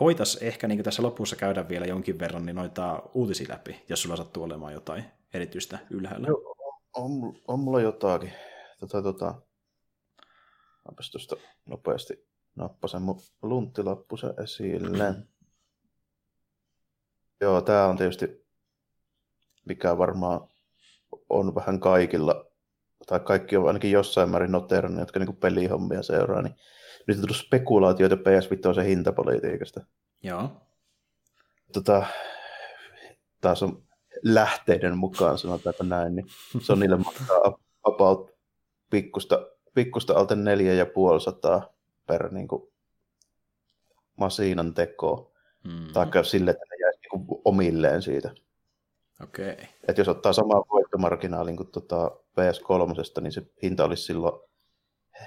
voitaisiin ehkä niin tässä lopussa käydä vielä jonkin verran niin noita uutisia läpi, jos sulla sattuu olemaan jotain erityistä ylhäällä. Joo, on, on mulla jotakin. Tota, tota, Mäpäs tuosta nopeasti nappasen mun lunttilappusen esille. Joo, tää on tietysti, mikä varmaan on vähän kaikilla, tai kaikki on ainakin jossain määrin noterannut, jotka niin pelihommia seuraa, niin nyt on tullut spekulaatioita PS Vitoisen hintapolitiikasta. Joo. Tota, taas on lähteiden mukaan, sanotaanko näin, niin se on niille maksaa about pikkusta pikkusta alta neljä ja puoli sataa per niin kuin, masiinan tekoa. Mm-hmm. Tai sille, että ne jäisi niin kuin, omilleen siitä. Okei. Okay. Et jos ottaa samaa voittomarginaalin kuin tuota PS3, niin se hinta olisi silloin 450-480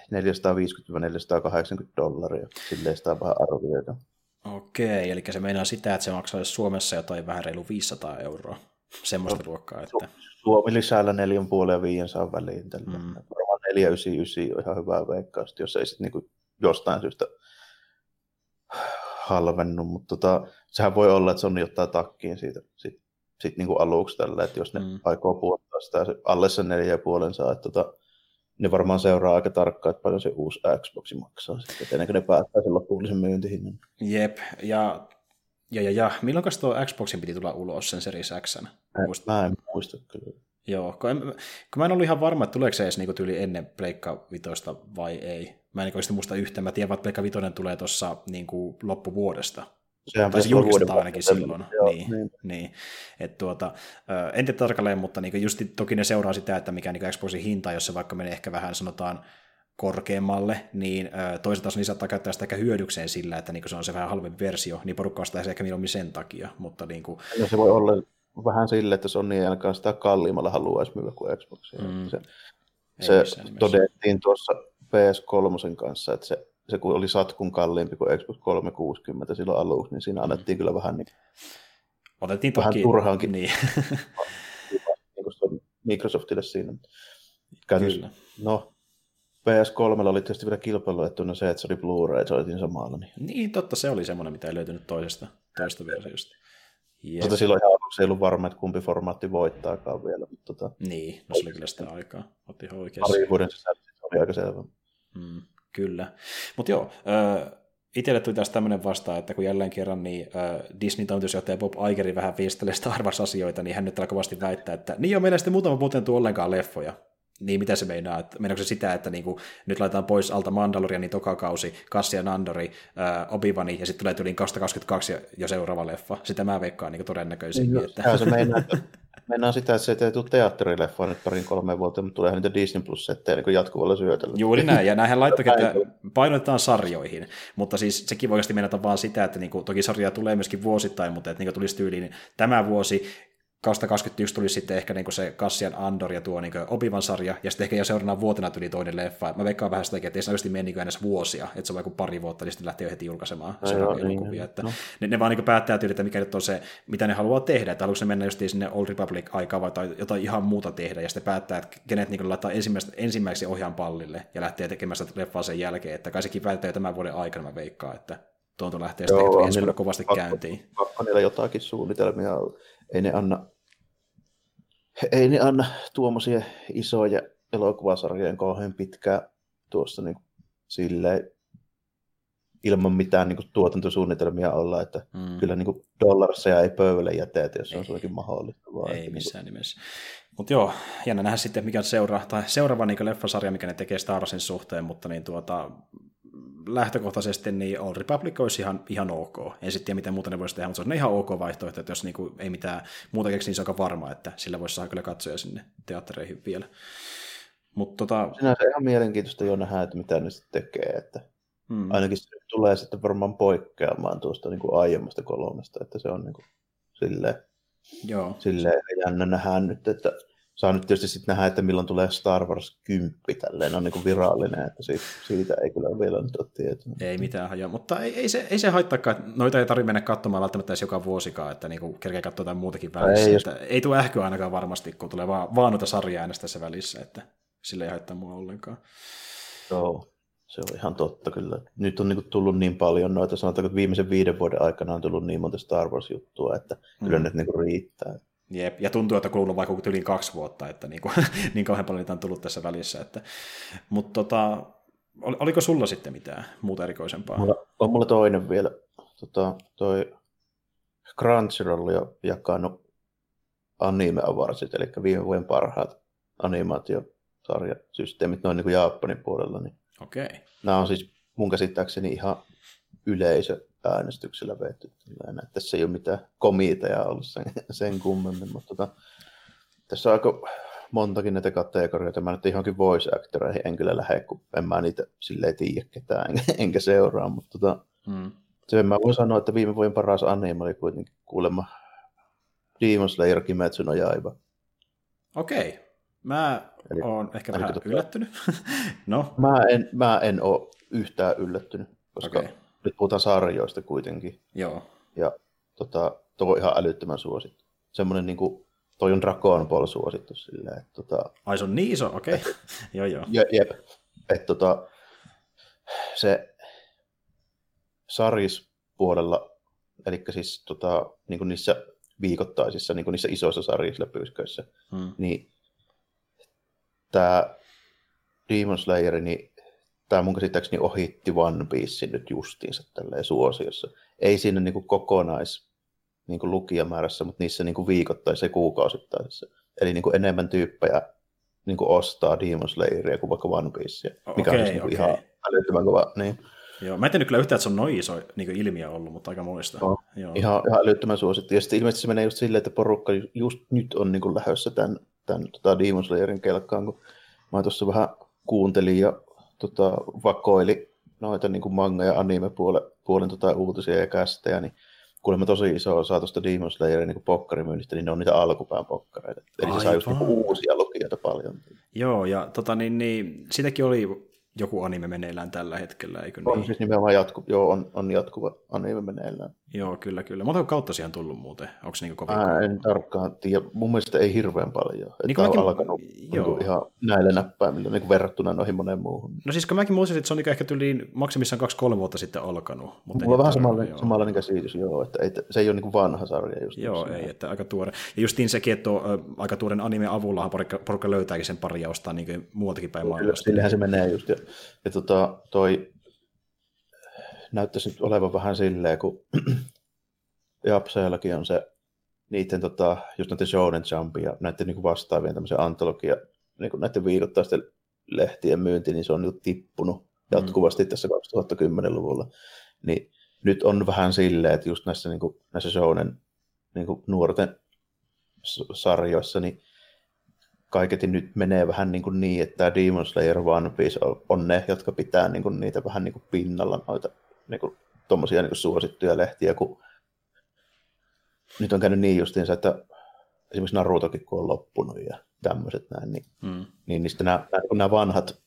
dollaria. Silleen sitä vähän arvioida. Okei, eli se meinaa sitä, että se maksaisi Suomessa jotain vähän reilu 500 euroa. Semmoista no, luokkaa, että... Suomi lisäällä 4,5 ja 500 väliin. Mm. 499 on ihan hyvä veikkaus, jos ei sitten niinku jostain syystä halvennu, mutta tota, sehän voi olla, että Sony ottaa takkiin siitä sit, sit niinku aluksi tällä, että jos ne mm. aikoo puoltaa sitä alle sen neljä ja puolen saa, että tota, ne varmaan seuraa aika tarkkaan, että paljon se uusi Xbox maksaa sitten, ennen kuin ne päättää sen lopullisen myyntihinnan. Jep, ja, ja, ja, ja milloin tuo Xboxin piti tulla ulos sen Series X? Mä en muista kyllä. Joo, kun, en, kun mä en ollut ihan varma, että tuleeko se edes niinku tyyli ennen Pleikka Vitoista vai ei. Mä en niinku muista yhtään. Mä tiedän, että Pleikka Vitoinen tulee tuossa niinku loppuvuodesta. Sehän tai se julkistetaan ainakin silloin. Joo, niin, niin. niin. Et tuota, en tiedä tarkalleen, mutta niinku just toki ne seuraa sitä, että mikä niinku Xboxin hinta, jos se vaikka menee ehkä vähän sanotaan korkeammalle, niin toisaalta taas niin saattaa käyttää sitä ehkä hyödykseen sillä, että niin se on se vähän halvempi versio, niin porukka ostaa se ehkä mieluummin sen takia. Mutta niin kuin... no, se voi olla vähän sille, että Sony ei ainakaan sitä kalliimmalla haluaisi myydä kuin Xbox. Mm. Se, se todettiin tuossa PS3 kanssa, että se, se kun oli satkun kalliimpi kuin Xbox 360 silloin aluksi, niin siinä annettiin mm. kyllä vähän niin, Otettiin vähän toki, turhaankin niin. <laughs> niin Microsoftille siinä. Kyllä. No, PS3 oli tietysti vielä kilpailuettuna se, että se oli Blu-ray, se oli siinä samalla. Niin. niin, totta, se oli semmoinen, mitä ei löytynyt toisesta, toisesta versiosta. Yes. Mutta silloin ihan aluksi ei ollut varma, että kumpi formaatti voittaakaan vielä. Mutta tota, niin, no se oli kyllä sitä aikaa. Otti ihan oikeassa. Pari vuoden sisällä se oli aika selvä. Mm, kyllä. Mutta joo, äh, itselle tuli taas tämmöinen vastaan, että kun jälleen kerran niin äh, Disney toimitusjohtaja Bob Igeri vähän viistelee Star Wars-asioita, niin hän nyt kovasti väittää, että niin on meillä sitten muutama vuoteen ollenkaan leffoja. Niin mitä se meinaa? Että meinaako se sitä, että niinku, nyt laitetaan pois alta Mandalorianin tokakausi, Cassian Andori, äh, Obivani, ja sitten tulee tyyliin 2022 jo seuraava leffa. Sitä mä veikkaan niin todennäköisemmin. No, että... se meinaa, että Mennään sitä, että se ei tule teatterileffa nyt parin kolme vuotta, mutta tulee niitä Disney Plus-settejä niin jatkuvalla syötöllä. Juuri näin, ja näinhän laittokin, että painotetaan sarjoihin, mutta siis sekin voi oikeasti mennä vaan sitä, että niin kuin, toki sarjaa tulee myöskin vuosittain, mutta että niin tulisi tyyliin tämä vuosi 2021 tuli sitten ehkä niin se Cassian Andor ja tuo niin Obivan sarja, ja sitten ehkä jo seuraavana vuotena tuli toinen leffa. Mä veikkaan vähän sitä, että ei se oikeasti mene niin edes vuosia, että se on joku pari vuotta, niin sitten lähtee heti julkaisemaan no, joo, niin, elokuvia. Niin, että no. ne, ne, vaan niin päättää tyyli, että mikä nyt on se, mitä ne haluaa tehdä, että haluatko ne mennä just sinne Old Republic-aikaan vai jotain ihan muuta tehdä, ja sitten päättää, että kenet niin laittaa ensimmäiseksi ohjaan pallille ja lähtee tekemään sitä leffaa sen jälkeen, että kai sekin päättää jo tämän vuoden aikana, mä veikkaan, että tuonto lähtee sitten ensi vuonna kovasti pakko, käyntiin. Pakko niillä jotakin suunnitelmia, ei ne anna ei ne anna tuommoisia isoja elokuvasarjojen kauhean pitkää tuossa niin silleen ilman mitään niin kuin, tuotantosuunnitelmia olla, että mm. kyllä niin kuin, dollarseja ei pöydälle jätetä, jos se on suinkin mahdollista. Vaan, ei että, missään niin kuin... nimessä. Mutta joo, jännä nähdä sitten, mikä on seura, tai seuraava niin leffasarja, mikä ne tekee Star Warsin suhteen, mutta niin tuota, lähtökohtaisesti niin Old Republic olisi ihan, ihan ok. En sitten tiedä, mitä muuta ne voisi tehdä, mutta se on ihan ok vaihtoehto, että jos niinku ei mitään muuta keksi, niin se on aika varma, että sillä voisi saada kyllä katsoja sinne teattereihin vielä. Mut tota... Sinänsä ihan mielenkiintoista jo nähdä, että mitä ne sitten tekee, että hmm. ainakin se tulee sitten varmaan poikkeamaan tuosta niin kuin aiemmasta kolmesta, että se on niin kuin silleen, Joo. silleen jännä nähdä nyt, että saa nyt tietysti sitten nähdä, että milloin tulee Star Wars 10 tälleen on niin kuin virallinen, että siitä, siitä ei kyllä vielä nyt ole tietoa. Ei mitään hajoa, mutta ei, ei, se, ei se haittaakaan, että noita ei tarvitse mennä katsomaan välttämättä edes joka vuosikaan, että niin kerkeä katsoa jotain muutakin välissä. Ei, jos... että ei tule ähkyä ainakaan varmasti, kun tulee vaan, vaan noita sarjaa äänestä tässä välissä, että sillä ei haittaa mua ollenkaan. Joo, se on ihan totta kyllä. Nyt on niin tullut niin paljon noita, sanotaanko, että viimeisen viiden vuoden aikana on tullut niin monta Star Wars-juttua, että mm. kyllä nyt niin riittää. Jep, ja tuntuu, että kulunut vaikka yli kaksi vuotta, että niin, kuin, <laughs> niin kauhean paljon niitä on tullut tässä välissä. Että, mutta tota, oliko sulla sitten mitään muuta erikoisempaa? Mulla, on mulla toinen vielä. Tota, toi Crunchyroll on jakanut anime avarsit, eli viime vuoden parhaat animaatiosarjasysteemit noin niin kuin Japanin puolella. Niin Okei. Okay. Nämä on siis mun käsittääkseni ihan yleisö äänestyksellä vetty. Tässä ei ole mitään komiiteja ollut sen, sen kummemmin, mutta tota, tässä on aika montakin näitä kategorioita. Mä nyt johonkin voice actoreihin en kyllä lähde, kun en mä niitä silleen tiedä ketään, enkä, enkä seuraa, mutta tota, hmm. sen mä voin sanoa, että viime vuoden paras anime oli kuitenkin kuulemma Demon Slayer Kimetsu no Jaiba. Okei. Okay. Mä Eli, oon ehkä vähän tota, yllättynyt. <laughs> no. mä, en, mä en ole yhtään yllättynyt, koska okay nyt puhutaan sarjoista kuitenkin. Joo. Ja tota, tuo on ihan älyttömän suosittu. Semmoinen niin kuin, toi on Dragon Ball suosittu silleen. Että, tota, Ai se on niin iso, okei. Okay. <laughs> joo, joo. Je, jep. Että tota, se sarjispuolella, eli siis tota, niin kuin niissä viikoittaisissa, niin kuin niissä isoissa sarjisläpysköissä, hmm. niin tämä Demon Slayer, niin tämä mun käsittääkseni ohitti One Piece nyt justiinsa tälleen suosiossa. Ei siinä niin kuin kokonais niin kuin lukijamäärässä, mutta niissä niin kuin viikoittaisessa ja kuukausittaisessa. Eli niin kuin enemmän tyyppejä niin kuin ostaa Demon Slayeria kuin vaikka One Piecea, mikä Okei, on niin kuin okei. ihan älyttömän kova. Niin. Joo, mä en tiedä kyllä yhtään, että se on noin iso niin ilmiö ollut, mutta aika muista. On. Joo. Ihan, ihan älyttömän suosittu. Ja sitten ilmeisesti se menee just silleen, että porukka ju- just nyt on niin kuin lähdössä tämän, tämän tota Demon Slayerin kelkkaan, kun mä tuossa vähän kuuntelin ja tota, vakoili noita niin kuin manga- ja anime-puolen puolen, tota, uutisia ja kästejä, niin kuulemma tosi iso osa tuosta Demon Slayerin niin pokkarimyynnistä, niin ne on niitä alkupään pokkareita. Eli se saa just niin Aivan. uusia lukijoita paljon. Joo, ja tota, niin, niin, sitäkin oli joku anime meneillään tällä hetkellä, eikö On niin? siis nimenomaan jatku, joo, on, on jatkuva anime meneillään. Joo, kyllä, kyllä. Montako kautta siihen on tullut muuten? Onko se niin kovin? Mä en tarkkaan tiedä. Mun mielestä ei hirveän paljon. Niin Niin kuin on mäkin- alkanut joo. niin ihan näillä näppäimillä niin verrattuna noihin moneen muuhun. No siis kun mäkin muistin, että se on niin ehkä tyyliin maksimissaan kaksi-kolme vuotta sitten alkanut. Mutta Mulla on vähän samalla, joo. samanlainen käsitys, joo, että ei, se ei ole niin vanha sarja. Just Joo, niin ei, että aika tuore. Ja justiin sekin, että tuo, aika tuoren anime avullahan porukka, porukka löytääkin sen pari ja ostaa niin muualtakin päin Kyllä, maailmasta. sillehän se menee just. Ja, ja tota, toi näyttäisi nyt olevan vähän silleen, kun <clears throat> Japseellakin on se niiden tota, just näiden Shonen Jump ja näiden niin kuin vastaavien tämmöisen antologia, niin kuin näiden viikoittaisten lehtien myynti, niin se on nyt tippunut jatkuvasti tässä 2010-luvulla. Niin nyt on vähän silleen, että just näissä, niin kuin, näissä Shonen niin kuin nuorten sarjoissa, niin kaiketi nyt menee vähän niin, kuin niin että Demon Slayer One Piece on, on ne, jotka pitää niin kuin niitä vähän niin kuin pinnalla noita niin kuin, tommosia niin kuin suosittuja lehtiä, kun nyt on käynyt niin justiinsa, että esimerkiksi Narutokin kun on loppunut ja tämmöiset näin, niin, Mm. niin niistä nämä, nämä, kun nämä vanhat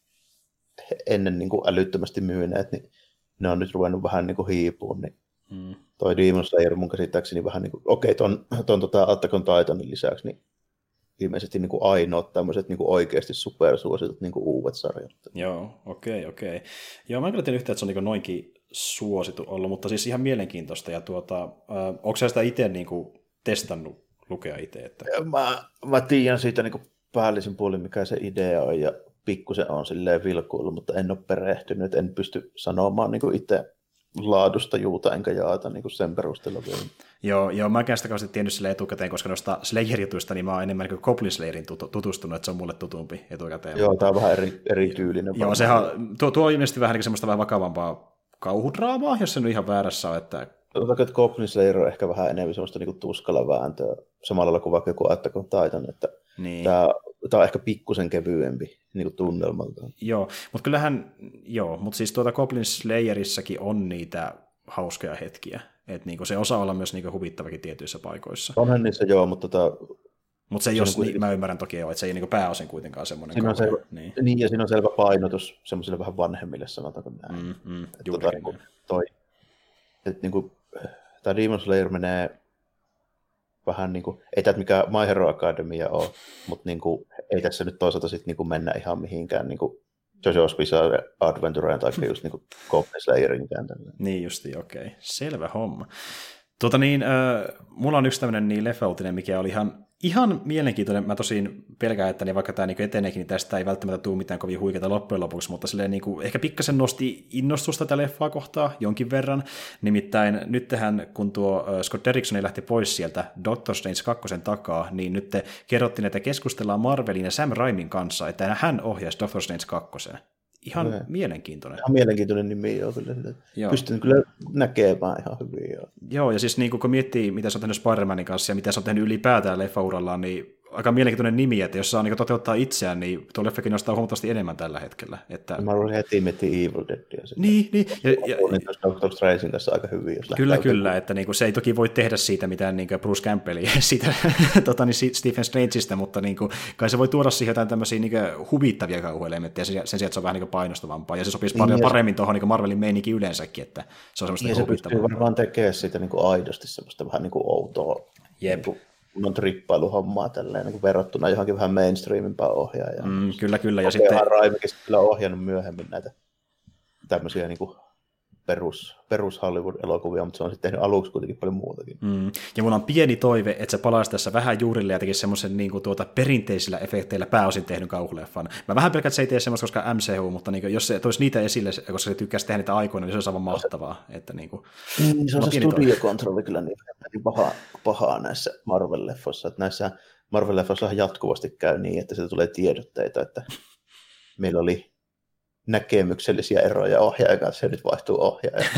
ennen niin kuin älyttömästi myyneet, niin ne on nyt ruvennut vähän niin kuin hiipuun, niin Mm. toi Demon Slayer mun käsittääkseni vähän niin kuin, okei, ton, ton tota Attack on Titanin lisäksi, niin ilmeisesti niin kuin ainoat tämmöiset niin kuin oikeasti supersuositut niin kuin uudet sarjat. Joo, okei, okei. Joo, mä en kyllä tiedä yhtään, että se on niin noinkin suosittu ollut, mutta siis ihan mielenkiintoista. Ja tuota, äh, onko sitä itse niin kuin, testannut lukea itse? Että... Mä, mä tiedän siitä niin kuin päällisin puolin, mikä se idea on, ja pikkusen on silleen vilkuillut, mutta en ole perehtynyt, en pysty sanomaan niin kuin itse laadusta juuta enkä jaata niin kuin sen perusteella vielä. Joo, joo, mä en sitä kauheasti tiennyt sille etukäteen, koska noista Slayer-jutuista niin mä oon enemmän niin Goblin Slayerin tutu- tutustunut, että se on mulle tutumpi etukäteen. Joo, tää on vähän eri, erityylinen. Joo, sehän, tuo, tuo on ilmeisesti vähän niin semmoista vähän vakavampaa kauhudraamaa, jos se nyt ihan väärässä on, että Sanotaanko, että Goblin Slayer on ehkä vähän enemmän semmoista niin tuskalla vääntöä, samalla lailla kuin vaikka joku Attack on Titan, että niin. tämä, tämä on ehkä pikkusen kevyempi niin kuin tunnelmaltaan. Joo, mutta kyllähän, joo, mutta siis tuota Goblin Slayerissäkin on niitä hauskoja hetkiä. Että niinku se osaa olla myös niinku huvittavakin tietyissä paikoissa. Onhan niissä joo, mutta tota, Mutta se Se on ole, niin, kuitenkin- mä ymmärrän toki jo, että se ei niinku pääosin kuitenkaan semmoinen. Siinä on selvä- Niin. niin, ja siinä on selvä painotus semmoisille vähän vanhemmille, sanotaanko näin. Mm, mm, Että tota, niin toi, että niin kuin, tämä Demon Slayer menee vähän niin kuin, ei tämä mikään My Hero Academia ole, mutta niin kuin, ei tässä nyt toisaalta sit niin kuin mennä ihan mihinkään niin kuin JoJo's Bizarre Adventureen tai just niin kuin Goblin Slayerinkään. tälleen. Niin justi, okei. Selvä homma. Tota niin, äh, mulla on yksi tämmöinen niin leffa-uutinen, mikä oli ihan, ihan mielenkiintoinen. Mä tosin pelkään, että niin vaikka tämä niin eteneekin, niin tästä ei välttämättä tule mitään kovin huikeita loppujen lopuksi, mutta silleen niin kuin, ehkä pikkasen nosti innostusta tätä leffaa kohtaa jonkin verran. Nimittäin nyt tähän, kun tuo Scott Derrickson lähti pois sieltä Doctor Strange 2 takaa, niin nyt te kerrottiin, että keskustellaan Marvelin ja Sam Raimin kanssa, että hän ohjaisi Doctor Strange 2. Ihan Okei. mielenkiintoinen. Ihan mielenkiintoinen nimi joo, kyllä. Joo. Pystyn kyllä näkemään ihan hyvin. Joo. Joo, ja siis niin kun miettii, mitä se on tehnyt Spider-Manin kanssa ja mitä se on tehnyt ylipäätään leffaurallaan, niin aika mielenkiintoinen nimi, että jos saa niin toteuttaa itseään, niin tuo leffakin nostaa huomattavasti enemmän tällä hetkellä. Että... Mä olen heti miettiä Evil Deadia. sitten. Niin, niin. Ja, ja, tuossa Doctor Strangein kanssa aika hyvin. Jos kyllä, kyllä, että niin kuin, se ei toki voi tehdä siitä mitään niin Bruce Campbellia <laughs> siitä tota, niin Stephen Strangeista, mutta niin kuin, kai se voi tuoda siihen jotain tämmöisiä niin huvittavia kauhuelementtejä sen, sen sijaan, että se on vähän niin painostavampaa, ja se sopisi paljon Niin, ja se- paremmin tuohon niin Marvelin meininkin yleensäkin, että se on semmoista Ja niin se pystyy huvittavaa. varmaan tekemään siitä niin kuin aidosti semmoista vähän niin kuin outoa Jep. niin kuin, on trippailuhommaa tälleen, niin verrattuna johonkin vähän mainstreamimpaan ohjaajaan. Mm, kyllä, kyllä, ja sitten... Raimikin kyllä ohjannut myöhemmin näitä tämmöisiä niin kuin perus, perus Hollywood-elokuvia, mutta se on sitten tehnyt aluksi kuitenkin paljon muutakin. Mm. Ja mulla on pieni toive, että se palaisi tässä vähän juurille ja tekisi semmoisen niin kuin, tuota, perinteisillä efekteillä pääosin tehnyt kauhuleffan. Mä vähän pelkään, että se ei tee semmoista, koska MCU, mutta niin kuin, jos se toisi niitä esille, koska se tykkäisi tehdä niitä aikoina, niin se olisi aivan mahtavaa. Että, niin kuin, mm, se on se studiokontrolli kyllä niin, niin pahaa, pahaa näissä Marvel-leffoissa. Että näissä Marvel-leffoissa jatkuvasti käy niin, että se tulee tiedotteita, että meillä oli näkemyksellisiä eroja ohjaajan kanssa ja nyt vaihtuu ohjaaja.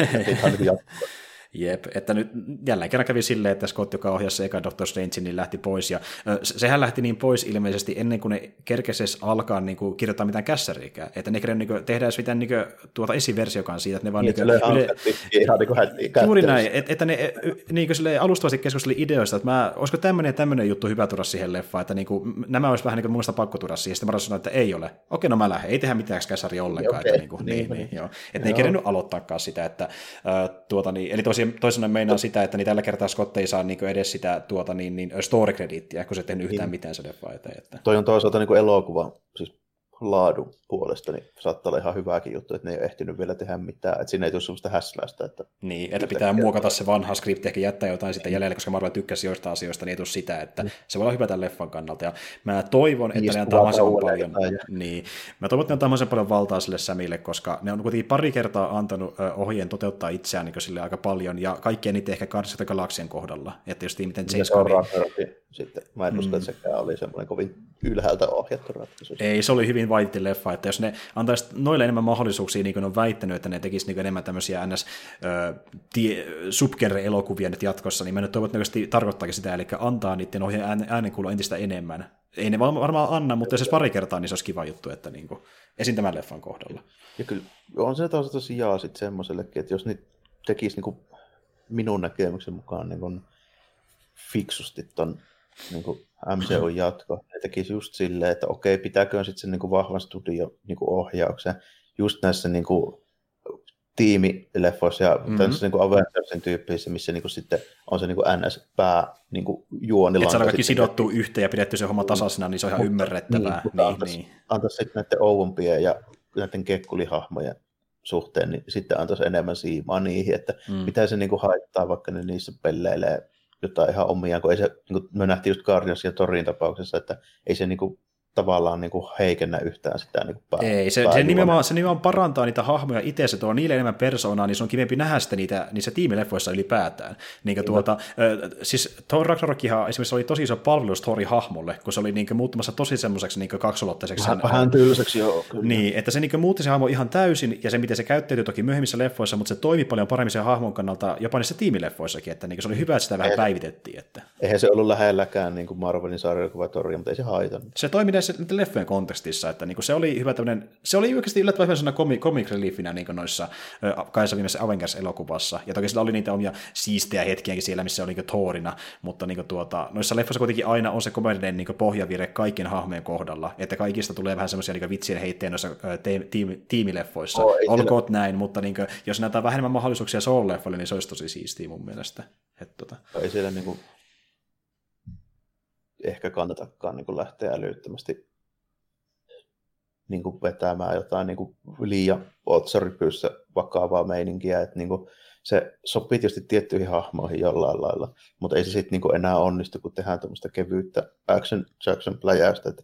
<laughs> Jep, että nyt jälleen kerran kävi silleen, että Scott, joka ohjasi eka Doctor Strange, niin lähti pois. Ja sehän lähti niin pois ilmeisesti ennen kuin ne kerkesi alkaa niin kuin, kirjoittaa mitään kässäriikään. Että ne kerran niin tehdä edes mitään niin kuin, tuota esiversiokaan siitä, että ne vaan... Niin, niin kuin, yle... ihan niin kuin Juuri näin, että, että ne niin kuin, alustavasti keskusteli ideoista, että mä, olisiko tämmöinen ja tämmöinen juttu hyvä tuoda siihen leffaan, että niin kuin, nämä olisi vähän niin kuin muista pakko tuoda siihen. Sitten mä sanoin, että ei ole. Okei, no mä lähden. Ei tehdä mitään kässäriä ollenkaan. Okay. Että, niin, kuin, niin, niin, niin, joo. Että ne ei kerennyt aloittaakaan sitä. Että, äh, tuota, niin, eli tosiaan, toisena meinaa sitä, että niin tällä kertaa Scott ei saa niin edes sitä tuota, niin, niin story credittiä, kun se ei tehnyt yhtään niin. mitään se leffa eteen. Että... Toi on toisaalta niin elokuva, siis laadun puolesta, niin saattaa olla ihan hyvääkin juttu, että ne ei ole ehtinyt vielä tehdä mitään, että siinä ei tule sellaista häsläistä. Että niin, että pitää muokata se vanha skripti, ehkä jättää jotain sitten jäljelle, koska Marvel tykkäsi joistain asioista, niin ei tule sitä, että mm. se voi olla hyvä tämän leffan kannalta, ja mä toivon, että niin, ne antaa mahdollisimman paljon, niin, mä toivon, että ne antaa mahdollisimman paljon valtaa sille Samille, koska ne on kuitenkin pari kertaa antanut ohjeen toteuttaa itseään niin sille aika paljon, ja kaikkien niitä ehkä Guardians Galaxien kohdalla, että jos miten James Gunn... Sitten mä en usko, mm. että sekään oli semmoinen kovin ylhäältä ohjattu ratkaisu. Ei, se oli hyvin vaitti leffa, että jos ne antaisi noille enemmän mahdollisuuksia, niin kuin on väittänyt, että ne tekisi niin enemmän tämmöisiä ns. subgenre-elokuvia nyt jatkossa, niin mä nyt toivottavasti tarkoittaakin sitä, eli antaa niiden ohjeen äänenkuulua entistä enemmän. Ei ne varmaan anna, mutta jos se pari kertaa, niin se olisi kiva juttu, että niin kuin, esim. tämän leffan kohdalla. Ja kyllä on se taas tosiaan sitten semmoisellekin, että jos niitä tekisi niin kuin minun näkemyksen mukaan niin kuin fiksusti ton niin kuin MCUn jatko. Ne tekisi just silleen, että okei, pitääkö sitten sen niin kuin vahvan studio niin kuin ohjauksen just näissä niin kuin, tiimileffoissa ja mm-hmm. tämmöisissä niin Avengersin tyyppisissä, missä niin kuin, sitten on se niin kuin NS-pää niin kuin juoni. Että saadaan kaikki sidottu yhteen ja pidetty se homma tasaisena, niin se on ihan mutta, ymmärrettävää. Niin, niin, antaisi, niin. antaisi sitten näiden ouvumpien ja näiden kekkulihahmojen suhteen, niin sitten antaisi enemmän siimaa niihin, että mm. mitä se niin kuin haittaa, vaikka ne niissä pelleilee jotain ihan omiaan, kun ei se, niin kuin me nähtiin just Guardians ja Torin tapauksessa, että ei se niin kuin, tavallaan niin kuin heikennä yhtään sitä niin kuin pää, Ei, se, se, nimenomaan, se nimenomaan parantaa niitä hahmoja itse, se tuo niille enemmän persoonaa, niin se on kivempi nähdä sitä niitä, niissä tiimileffoissa ylipäätään. Niin tuota, äh, siis Thor Ragnarokkihan esimerkiksi oli tosi iso palvelus Thorin hahmolle, kun se oli niin muuttumassa tosi semmoiseksi niin kaksulotteiseksi. Vähän, vähän tylsäksi, joo. Kyllä. Niin, että se niin muutti se hahmo ihan täysin, ja se miten se käyttäytyi toki myöhemmissä leffoissa, mutta se toimi paljon paremmin sen hahmon kannalta jopa niissä tiimileffoissakin, että niin se oli hyvä, että sitä vähän eihän, päivitettiin. Että... Eihän se ollut lähelläkään niin kuin Marvelin sarjakuva Toria, mutta ei se haitannut. Se toimi näissä leffojen kontekstissa, että niin se oli hyvä tämmöinen, se oli oikeasti yllättävän hyvä comic, comic reliefinä niin noissa kahdessa viimeisessä Avengers-elokuvassa, ja toki sillä oli niitä omia siistejä hetkiäkin siellä, missä oli niin Thorina, mutta niin tuota, noissa leffoissa kuitenkin aina on se komedinen niin pohjavire kaikkien hahmojen kohdalla, että kaikista tulee vähän semmoisia niin vitsien heittejä noissa te- tiimi, tiimileffoissa, oh, olkoot näin, mutta niin kuin, jos näyttää vähemmän mahdollisuuksia soul-leffoille, niin se olisi tosi siistiä mun mielestä. Että, tota... Ei siellä niin kuin ehkä kannatakaan niin kuin lähteä älyttömästi niin kuin vetämään jotain niin kuin liian otsaripyyssä vakavaa meininkiä, että niin kuin se sopii tietysti tiettyihin hahmoihin jollain lailla, mutta ei se sitten niin enää onnistu, kun tehdään tämmöistä kevyyttä action Jackson pläjäystä, että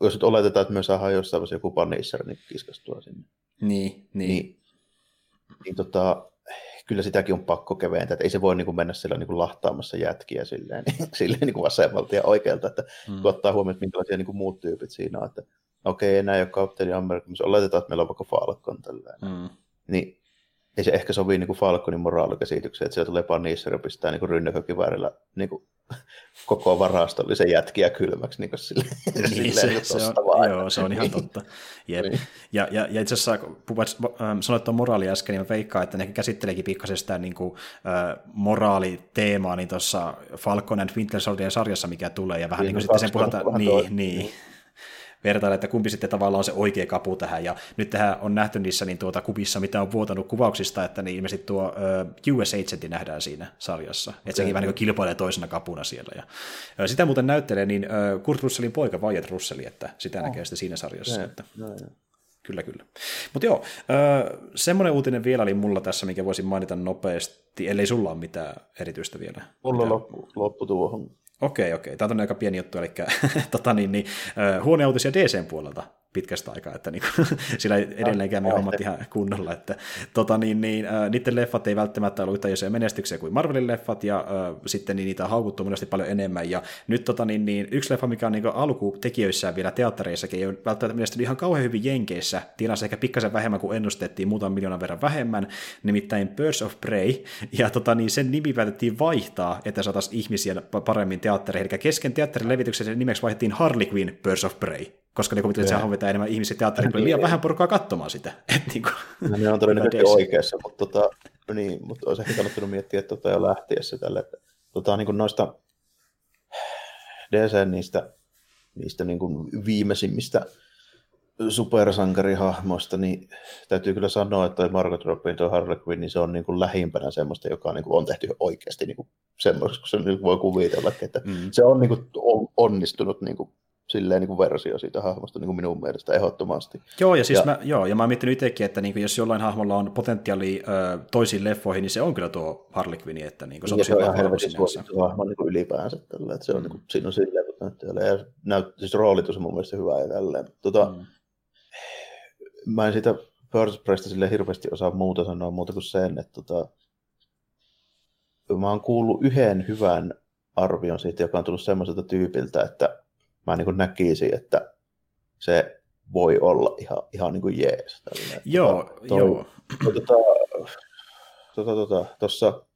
jos nyt oletetaan, että me saadaan jossain vaiheessa joku Punisher niin kiskastua sinne. Niin, niin. niin, niin tota, kyllä sitäkin on pakko keventää, että ei se voi niin kuin mennä siellä niin kuin lahtaamassa jätkiä silleen, <laughs> niin, silleen niin kuin vasemmalta ja oikealta, että hmm. kun ottaa huomioon, että minkälaisia niin kuin muut tyypit siinä on, että okei, enää ei ole kapteeni Amerikka, mutta oletetaan, että meillä on vaikka Falcon tällainen. Mm. Niin ei se ehkä sovi niin kuin Falconin moraalikäsitykseen, että siellä tulee Punisher ja pistää niin rynnäkökiväärillä niin kuin, koko varastollisen jätkiä kylmäksi. Niin, sille, niin se, se, on, joo, se on ihan totta. Jep. Niin. Ja, ja, ja itse asiassa, kun ähm, sanoit tuon moraali äsken, niin mä veikkaan, että ne käsitteleekin pikkasen sitä niin kuin, äh, moraaliteemaa niin tuossa Falcon and Winter Soldier sarjassa, mikä tulee, ja vähän niin, niin kuin sitten sen puhutaan, niin, niin, niin vertailla, että kumpi sitten tavallaan on se oikea kapu tähän. Ja nyt tähän on nähty niissä niin tuota kuvissa, mitä on vuotanut kuvauksista, että niin ilmeisesti tuo uh, US Agent nähdään siinä sarjassa. Okay. Että sekin vähän niin kilpailee toisena kapuna siellä. Ja, uh, sitä muuten näyttelee niin uh, Kurt Russellin poika Wyatt Russelli, että sitä oh. näkee sitten siinä sarjassa. Ne, että... ne, ne. Kyllä, kyllä. Mutta joo, öö, semmoinen uutinen vielä oli mulla tässä, mikä voisin mainita nopeasti, ellei sulla ole mitään erityistä vielä. Mulla loppu, loppu tuohon. Okei, okei. Tämä on aika pieni juttu, eli <laughs> tota, niin, niin, huoneuutisia DCn puolelta pitkästä aikaa, että niin kuin, <laughs> sillä edelleenkään me hommat ihan kunnolla, että tota, niin, niin, äh, niiden leffat ei välttämättä ollut yhtä menestyksiä kuin Marvelin leffat, ja äh, sitten niin niitä on haukuttu monesti paljon enemmän, ja nyt tota, niin, niin, yksi leffa, mikä on niin alkutekijöissään vielä teattereissakin, ei ole välttämättä mielestäni ihan kauhean hyvin Jenkeissä, tienasi ehkä pikkasen vähemmän kuin ennustettiin, muutaman miljoonan verran vähemmän, nimittäin Birds of Prey, <laughs> ja tota, niin, sen nimi päätettiin vaihtaa, että saataisiin ihmisiä paremmin teattereihin, eli kesken teatterin levityksen nimeksi vaihdettiin Harley Quinn Birds of Prey, koska ne että se vetää enemmän ihmisiä teatteriin, kun liian vähän porukkaa katsomaan sitä. <laughs> Et niin kuin, no, ne on todennäköisesti oikeassa, mutta, tota, niin, mutta olisi ehkä kannattanut miettiä että tota jo lähtiessä tälle. Että, tota, niin kuin noista DC niistä, niistä niin kuin viimeisimmistä supersankarihahmoista, niin täytyy kyllä sanoa, että toi Margot Robbie, toi Harley Quinn, niin se on niin kuin lähimpänä semmoista, joka niin kuin on tehty oikeasti niin kuin semmoista, kun se nyt voi kuvitella, että mm. se on niin kuin onnistunut niin kuin silleen niin kuin versio siitä hahmosta niin kuin minun mielestä ehdottomasti. Joo, ja siis ja, mä, joo, ja mä oon miettinyt itsekin, että niin kuin, jos jollain hahmolla on potentiaali ö, toisiin leffoihin, niin se on kyllä tuo Harley Quinn, että niin kuin, se on, ja se on ihan helvetin suosittu hahmo niin kuin ylipäänsä tällä, että se on, mm. niin kuin, siinä on silleen potentiaalia, ja näyt, siis roolitus on mun mielestä hyvä ja tälleen. Tota, mm. Mä en siitä First Presta sille hirveästi osaa muuta sanoa muuta kuin sen, että tota, mä oon kuullut yhden hyvän arvion siitä, joka on tullut semmoiselta tyypiltä, että mä niin kuin näkisin, että se voi olla ihan, ihan niin kuin jees. Tällainen. Joo, tota, toi, joo. Tuossa tota, tota, tota,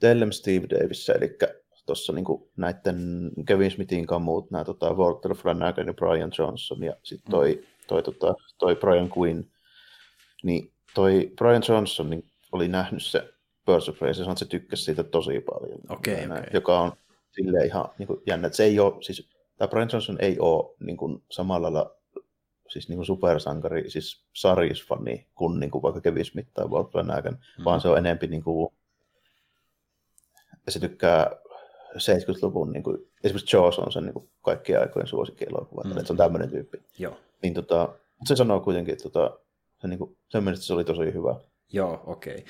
Tellem Steve Davis, eli tuossa niin näiden Kevin Smithin kamut, nämä tota, Walter Flanagan ja Brian Johnson ja sitten toi, mm. toi, toi, toi Brian Quinn, niin toi Brian Johnson niin oli nähnyt se Birds of Prey, se tykkäsi siitä tosi paljon. Okay, okay. Joka on sille ihan niin kuin jännä, että se ei ole, siis tämä Brian Johnson ei ole niin kuin, samalla lailla siis niin kuin supersankari, siis sarjisfani, kuin, niin kuin vaikka Kevin Smith tai Walt Flanagan, mm. vaan se on enempi niin kuin, se tykkää 70-luvun, niin kuin, esimerkiksi Jaws on sen niin kuin, kaikkien aikojen suosikkielokuva, mm. että se on tämmöinen tyyppi. Joo. Niin, tota, se sanoo kuitenkin, että tota, se, niin kuin, sen mielestä se oli tosi hyvä. Joo, okei. Okay.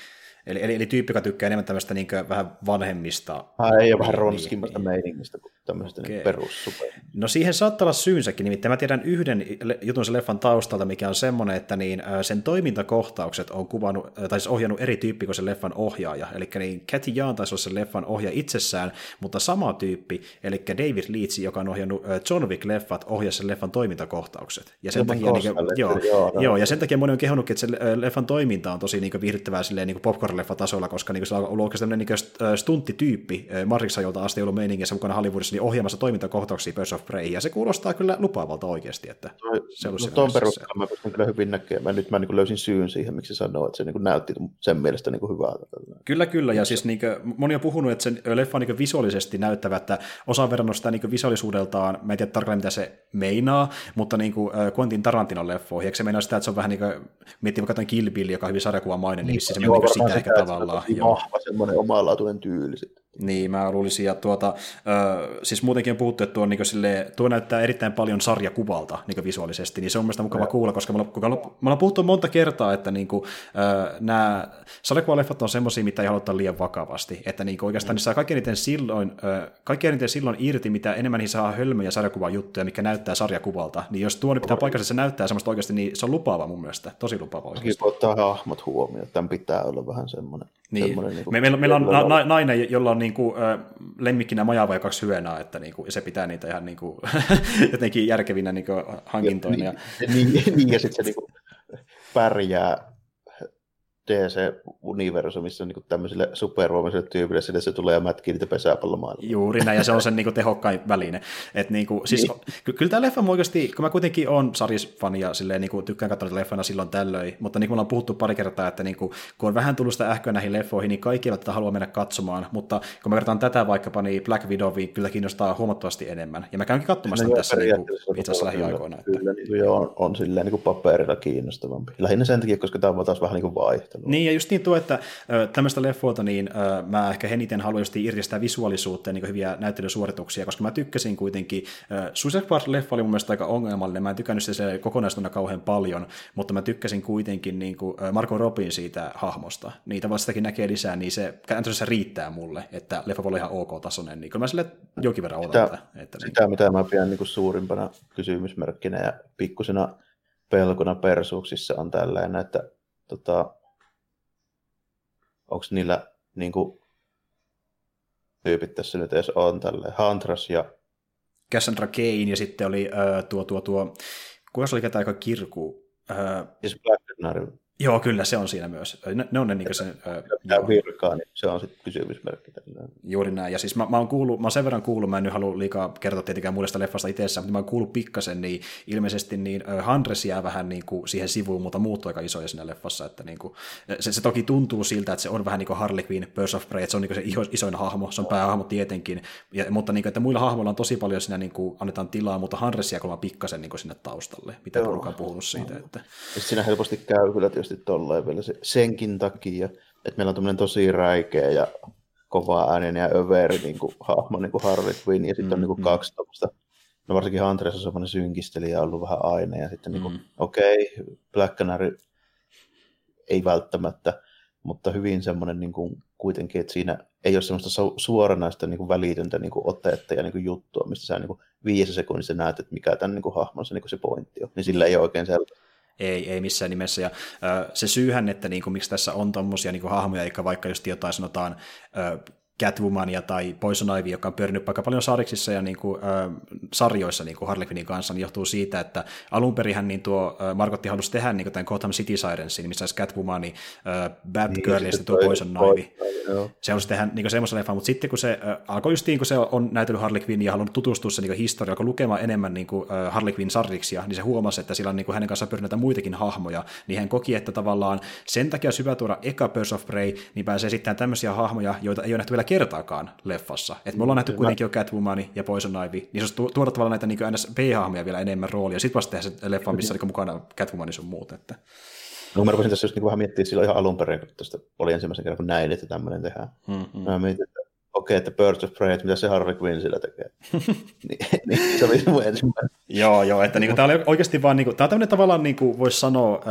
Eli, eli, eli tyyppi, joka tykkää enemmän tämmöistä niin vähän vanhemmista. Hän ei ole vähän ronskimmasta niin, meiningistä kuin tämmöistä okay. niin perussuper. No siihen saattaa olla syynsäkin, nimittäin mä tiedän yhden jutun sen leffan taustalta, mikä on semmoinen, että niin, sen toimintakohtaukset on kuvannut, tai siis ohjannut eri tyyppi kuin sen leffan ohjaaja. Eli niin Cathy Jaan taisi olla sen leffan ohjaaja itsessään, mutta sama tyyppi, eli David Leitch, joka on ohjannut John Wick-leffat, ohjasi sen leffan toimintakohtaukset. Ja sen, takia, niin, joo, joo, joo, ja sen takia moni on kehonnutkin, että se leffan toiminta on tosi niin viihdyttävää silleen, niin popcorn-leffatasolla, koska niin se on ollut oikeasti tämmöinen niin stunttityyppi Marriksajolta asti ollut meiningissä mukana Hollywoodissa niin ohjaamassa toimintakohtauksia Birds of Prey, ja se kuulostaa kyllä lupaavalta oikeasti. Että se no tuon perusteella mä pystyn kyllä hyvin näkemään. Nyt mä niin löysin syyn siihen, miksi sanoo, että se niin näytti sen mielestä niin hyvältä. Kyllä, kyllä, ja siis niin kuin, moni on puhunut, että se leffa on niin visuaalisesti näyttävä, että osa verran sitä niin visuaalisuudeltaan, mä en tiedä tarkalleen mitä se meinaa, mutta niin kuin Quentin Tarantinon leffoihin, eikö se meinaa sitä, että se on vähän niin kuin, miettii vaikka Kill Bill, joka on hyvin sarjakuvamainen, niin, niin se menee niin sitä ehkä tavallaan. Vahva semmoinen omalaatuinen tyyli sitten. Niin, mä luulisin, ja tuota, äh, siis muutenkin on puhuttu, että tuo, niin sille, tuo näyttää erittäin paljon sarjakuvalta niin visuaalisesti, niin se on mielestäni mukava ja. kuulla, koska me ollaan, me ollaan puhuttu monta kertaa, että niin kuin, äh, nämä sarjakuvaleffat on semmoisia, mitä ei haluta liian vakavasti, että niin kuin, oikeastaan mm. saa kaikkein eniten silloin, äh, kaikkein eniten silloin irti, mitä enemmän niissä saa hölmöjä sarjakuvajuttuja, mikä näyttää sarjakuvalta, niin jos tuo pitää paikassa, se näyttää semmoista oikeasti, niin se on lupaava mun mielestä, tosi lupaava oikeasti. ottaa hahmot huomioon, tämän pitää olla vähän semmoinen. Niin. niin kuin, Me, meillä, meillä on na, nainen, jolla on niin kuin, äh, lemmikkinä majava ja kaksi hyönaa, että niin kuin, se pitää niitä ihan niin kuin, <laughs> jotenkin järkevinä niin kuin, hankintoina. Ja, ja, niin, niin, ja sitten se niin kuin, pärjää DC-universumissa niin tämmöisille supervoimaisille tyypille, sille se tulee ja mätkii niitä pesäpallomaailmaa. Juuri näin, ja se on sen niin tehokkain väline. Et, niin kuin, siis, niin. ky- kyllä tämä leffa oikeasti, kun mä kuitenkin on sarjisfani ja silleen, niin kuin, tykkään katsoa leffana silloin tällöin, mutta niin kuin me ollaan puhuttu pari kertaa, että niin kuin, kun on vähän tullut sitä ähköä näihin leffoihin, niin kaikki eivät tätä halua mennä katsomaan, mutta kun mä vertaan tätä vaikkapa, niin Black Widow kyllä kiinnostaa huomattavasti enemmän. Ja mä käynkin katsomassa no, tässä niin kuin, itse asiassa lähiaikoina. Kyllä, että... kyllä niin kuin, joo, on, on silleen niin kuin paperilla kiinnostavampi. Lähinnä sen takia, koska tämä on taas vähän niin kuin vaihto ajattelua. Niin, ja just niin tuo, että tämmöistä leffoilta, niin mä ehkä eniten haluan just irti visuaalisuutta ja niin hyviä näyttelysuorituksia, koska mä tykkäsin kuitenkin, Suicide Squad-leffa oli mun mielestä aika ongelmallinen, mä en tykännyt se kokonaisuutena kauhean paljon, mutta mä tykkäsin kuitenkin niin kuin Marco Robin siitä hahmosta, niin tavallaan sitäkin näkee lisää, niin se käytännössä riittää mulle, että leffa voi olla ihan ok-tasoinen, niin kyllä mä sille jonkin verran otan sitä, että, että sitä niin. mitä mä pidän niin kuin suurimpana kysymysmerkkinä ja pikkusena pelkona persuuksissa on tällainen, että tota, onko niillä niin kuin, tyypit tässä nyt edes on tälle Huntras ja Cassandra Kane ja sitten oli äh, tuo, tuo, tuo, kuka se oli ketä aika kirku? Äh, siis Black Canary. Joo, kyllä se on siinä myös. Ne, ne on ne niin sen... Tämä virkaa, niin se on sitten kysymysmerkki. Juuri näin. Ja siis mä, mä, oon kuullut, mä oon sen verran kuullut, mä en nyt halua liikaa kertoa tietenkään muudesta leffasta itsessään, mutta mä oon kuullut pikkasen, niin ilmeisesti niin Handres jää vähän niin kuin siihen sivuun, mutta muut aika isoja siinä leffassa. Että niin kuin, se, se, toki tuntuu siltä, että se on vähän niin kuin Harley Quinn, Birds of Prey, että se on niin kuin se iso, isoin hahmo, se on päähahmo tietenkin, ja, mutta niin kuin, että muilla hahmoilla on tosi paljon siinä niin kuin annetaan tilaa, mutta Handres jää pikkasen niin kuin sinne taustalle, mitä porukka on puhunut siitä. Että... Siinä helposti käy kyllä tietysti tolleen vielä se, senkin takia, että meillä on tämmöinen tosi räikeä ja kova ääninen ja överi niin kuin, hahmo, niin kuin Harley Quinn, ja sitten on niin kuin, mm-hmm. kaksi tämmöistä, no varsinkin Huntress on semmoinen synkistelijä ollut vähän aina, ja sitten niin mm. okei, okay, Black Canary ei välttämättä, mutta hyvin semmoinen niin kuin, kuitenkin, että siinä ei ole semmoista suoranaista niin kuin välitöntä niin kuin otetta ja niin kuin juttua, mistä sä niin kuin viidessä sekunnissa näet, että mikä tämän niin kuin hahmon se, niin kuin se pointti on, niin sillä ei ole oikein sellaista ei, ei missään nimessä. Ja se syyhän, että niin kuin, miksi tässä on tuommoisia niin hahmoja, eikä vaikka just jotain sanotaan Catwomania tai Poison Ivy, joka on pyörinyt aika paljon sariksissa ja niin kuin, äh, sarjoissa niin kuin Harley Quinnin kanssa, niin johtuu siitä, että alun perin niin tuo äh, Markotti halusi tehdä niin kuin tämän Gotham City Sirensin, missä olisi Catwomani, äh, Batgirl niin, ja sitten tuo Poison Ivy. Se halusi tehdä niin semmoisen leffan, mutta sitten kun se äh, alkoi justiin, kun se on näytellyt Harley Quinn ja halunnut tutustua se niin historia, alkoi lukemaan enemmän niin kuin, äh, Harley Quinn sarriksia, niin se huomasi, että sillä on niin kuin, hänen kanssaan pyörinyt muitakin hahmoja, niin hän koki, että tavallaan sen takia syvä tuoda eka Birds of Prey, niin pääsee sitten tämmöisiä hahmoja, joita ei ole nähty vielä kertaakaan leffassa. Et me ollaan nähty kuitenkin jo Catwoman ja Poison Ivy, niin se olisi tuoda tavallaan näitä niin ns. B-hahmoja vielä enemmän roolia, sitten vasta tehdä se leffa, missä oli mukana Catwoman sun muut. Että. No mä rupesin tässä just niin vähän miettimään silloin ihan alun perin, kun tästä oli ensimmäisen kerran, kun näin, että tämmöinen tehdään. Mm-hmm. Mä mietin, että okei, että Birds of Prey, että mitä se Harvey Quinn sillä tekee. <laughs> niin, niin, se oli mun ensimmäinen. joo, joo, että niinku, tämä oli oikeasti vaan, niinku, tämä on tämmöinen tavallaan, niinku, voisi sanoa, äh,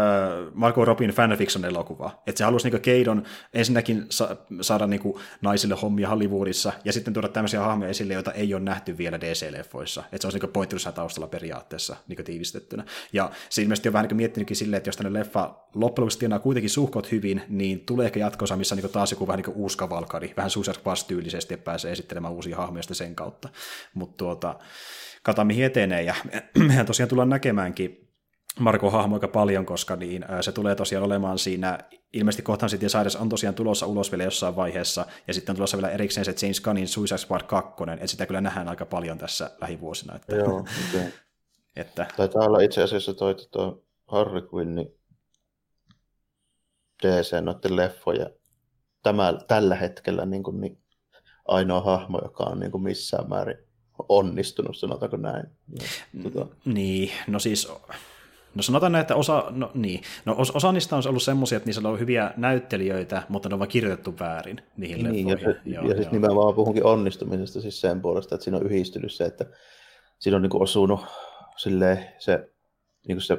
Marco Robin fanfiction elokuva. Että se halusi niinku, Keidon ensinnäkin sa- saada niinku, naisille hommia Hollywoodissa, ja sitten tuoda tämmöisiä hahmoja esille, joita ei ole nähty vielä DC-leffoissa. Että se olisi niinku, pointtilussa taustalla periaatteessa niinku, tiivistettynä. Ja se ilmeisesti on vähän niinku, miettinytkin silleen, että jos tänne leffa loppujen lopuksi tienaa kuitenkin suhkot hyvin, niin tulee ehkä jatkossa, missä niinku, taas joku vähän niinku, uusi kavalkari, vähän Suicide tyylisesti että pääsee esittelemään uusia hahmoja sen kautta. Mutta tuota, katsotaan mihin etenee, ja <clears throat> mehän tosiaan tullaan näkemäänkin Marko hahmo aika paljon, koska niin, se tulee tosiaan olemaan siinä, ilmeisesti kohtaan sitten Cyrus on tosiaan tulossa ulos vielä jossain vaiheessa, ja sitten on tulossa vielä erikseen se James Gunnin Suicide Squad 2, että sitä kyllä nähdään aika paljon tässä lähivuosina. Että, Joo, okay. <laughs> että... Taitaa olla itse asiassa toi, toi Harley Quinn DC noiden leffoja tämä, tällä hetkellä niin, kuin, niin ainoa hahmo, joka on niin kuin missään määrin onnistunut, sanotaanko näin. Tuota. Niin, no siis No sanotaan näin, että osa, no, niin. no, osa niistä on ollut semmoisia, että niissä on ollut hyviä näyttelijöitä, mutta ne on vaan kirjoitettu väärin niihin niin, leffoihin. Ja, joo, ja siis nimenomaan puhunkin onnistumisesta siis sen puolesta, että siinä on yhdistynyt se, että siinä on niin kuin osunut silleen, se, niin kuin se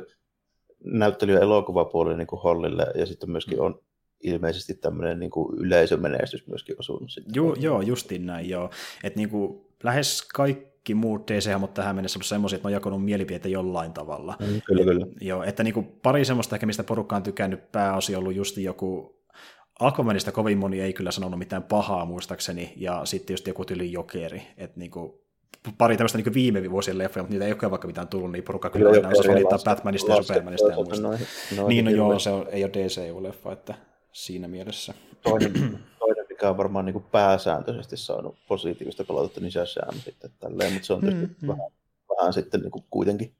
ja elokuvapuoli niin kuin Hollille, ja sitten myöskin mm. on ilmeisesti tämmöinen niin kuin yleisömenestys myöskin osunut. Joo, joo, justiin näin, joo. Että niin kuin lähes kaikki muut dc mutta tähän mennessä on semmoisia, että ne on jakanut mielipiteitä jollain tavalla. Mm, kyllä, kyllä. Joo, että niin kuin pari semmoista ehkä, mistä porukka on tykännyt pääosin ollut just joku Aquamanista kovin moni ei kyllä sanonut mitään pahaa muistaakseni, ja sitten just joku tyli jokeri, että niin kuin pari tämmöistä niin viime vuosien leffoja, mutta niitä ei ole vaikka mitään tullut, niin porukka kyllä aina olisi valittaa Batmanista ja Supermanista ja muista. Niin, no joo, se on, ei ole DCU-leffa, että siinä mielessä. Toinen, toinen mikä on varmaan niin kuin pääsääntöisesti saanut positiivista palautetta, niin Shazam sitten tälleen, mutta se on tietysti mm-hmm. vähän, vähän sitten niin kuin kuitenkin,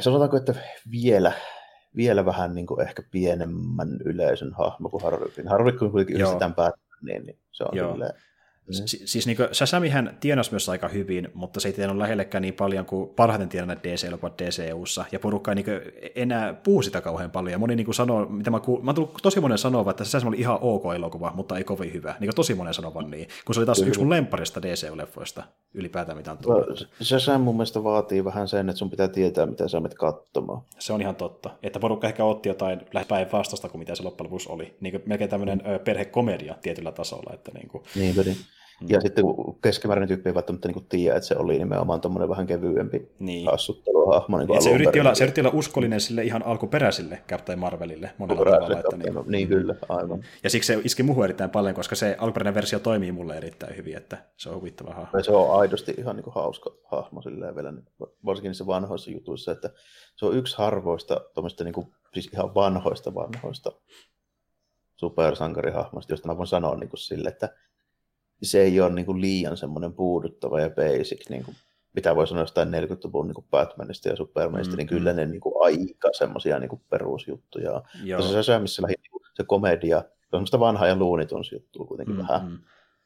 sanotaanko, että vielä, vielä vähän niin kuin ehkä pienemmän yleisön hahmo kuin Quinn. Harley Quinn kuitenkin yhdistetään Batman, niin, niin se on Joo. Mm. Si- siis niin Sasamihän tienasi myös aika hyvin, mutta se ei tiennyt lähellekään niin paljon kuin parhaiten tienannut DC-elokuvat DCUssa, ja porukka ei niin enää puhu sitä kauhean paljon. Ja moni niin sanoo, mitä mä, kuul... mä tullut tosi monen sanova, että Sasam oli ihan ok elokuva, mutta ei kovin hyvä. Niin tosi monen sanovan niin, kun se oli taas Kyllä. yksi mun lemparista DC-leffoista ylipäätään, mitä on tullut. No, Shazam mun mielestä vaatii vähän sen, että sun pitää tietää, mitä sä menet katsomaan. Se on ihan totta, että porukka ehkä otti jotain lähes vastasta kuin mitä se loppujen lopuksi oli. Niin kuin melkein tämmöinen mm. perhekomedia tietyllä tasolla. Että niin kuin... Niin. Mm. Ja sitten kun keskimääräinen tyyppi ei välttämättä niin tiedä, että se oli nimenomaan tuommoinen vähän kevyempi niin. hassutteluhahmo. Niin se, yritti olla, se yritti olla uskollinen sille ihan alkuperäisille Captain Marvelille monella tavalla. Että niin, niin, kyllä, aivan. Ja siksi se iski muuhun erittäin paljon, koska se alkuperäinen versio toimii mulle erittäin hyvin, että se on huvittava hahmo. Ja se on aidosti ihan niin kuin hauska hahmo silleen vielä, varsinkin niissä vanhoissa jutuissa, että se on yksi harvoista, niin kuin, siis ihan vanhoista vanhoista supersankarihahmoista, josta mä voin sanoa niin kuin sille, että se ei ole niin kuin liian semmoinen puuduttava ja basic, niin kuin, mitä voi sanoa jostain 40-luvun niin Batmanista ja Supermanista, mm-hmm. niin kyllä ne niin kuin, aika semmoisia niin perusjuttuja. Joo. Se, se, missä lähi, niin kuin, se komedia, se on semmoista vanhaa ja luunituns juttua kuitenkin mm-hmm. vähän.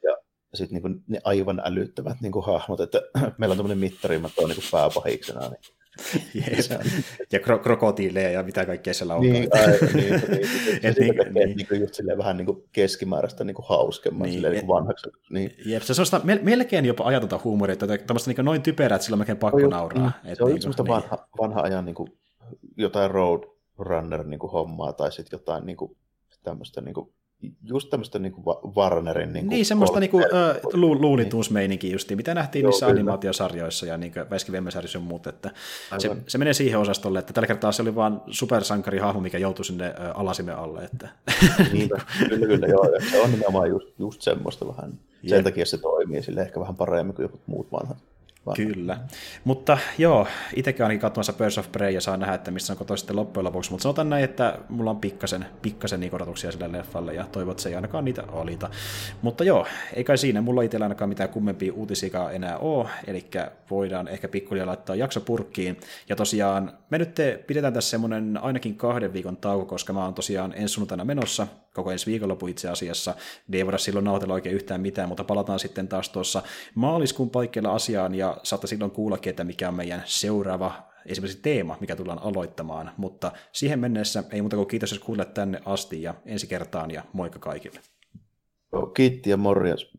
Ja sitten niin ne aivan älyttömät niin kuin, hahmot, että <clears throat> meillä on tämmöinen mittari, mä oon niin pääpahiksena, niin <laughs> Yes. ja kro- krokotiileja ja mitä kaikkea siellä on. Niin, aivan, niin, niin, niin, Et niin, niin, <laughs> niin, just silleen vähän niin kuin keskimääräistä niin kuin hauskemman niin, silleen, niin vanhaksi. Niin. Jep, se on sellaista melkein jopa ajatonta huumoria, että tämmöistä niin noin typerää, että sillä on melkein pakko no, nauraa. Niin, se on niin, semmoista niin. vanha, vanha ajan niin kuin, jotain roadrunner niin kuin hommaa tai sitten jotain niin kuin, tämmöistä niin kuin, just tämmöistä niin kuin Warnerin... Niin, niin semmoista niin kuin, uh, luulituusmeininkiä niin. justiin, mitä nähtiin Joo, niissä kyllä. animaatiosarjoissa ja niin Väiski Vemmesarjissa ja muut, että se, se, menee siihen osastolle, että tällä kertaa se oli vaan supersankarihahmo, mikä joutui sinne alasimen alle. Että... Niinpä, <laughs> kyllä, kyllä, joo, se on nimenomaan just, just semmoista vähän. Sen Jep. takia se toimii sille ehkä vähän paremmin kuin jotkut muut vanhat. Kyllä. Mutta joo, itsekin ainakin katsomassa Birds of Prey ja saa nähdä, että missä on koto sitten loppujen lopuksi. Mutta sanotaan näin, että mulla on pikkasen, pikkasen niin odotuksia sille leffalle ja toivot, se ei ainakaan niitä olita. Mutta joo, ei kai siinä. Mulla itsellä ainakaan mitään kummempia uutisia enää ole, eli voidaan ehkä pikkuhiljaa laittaa jakso purkkiin. Ja tosiaan me nyt pidetään tässä semmoinen ainakin kahden viikon tauko, koska mä oon tosiaan ensi sunnuntaina menossa, koko ensi viikonloppu itse asiassa. Ei voida silloin nautella oikein yhtään mitään, mutta palataan sitten taas tuossa maaliskuun paikkeilla asiaan ja saatte silloin kuullakin, että mikä on meidän seuraava esimerkiksi teema, mikä tullaan aloittamaan, mutta siihen mennessä ei muuta kuin kiitos, jos kuulet tänne asti ja ensi kertaan ja moikka kaikille. Kiitti ja morjens.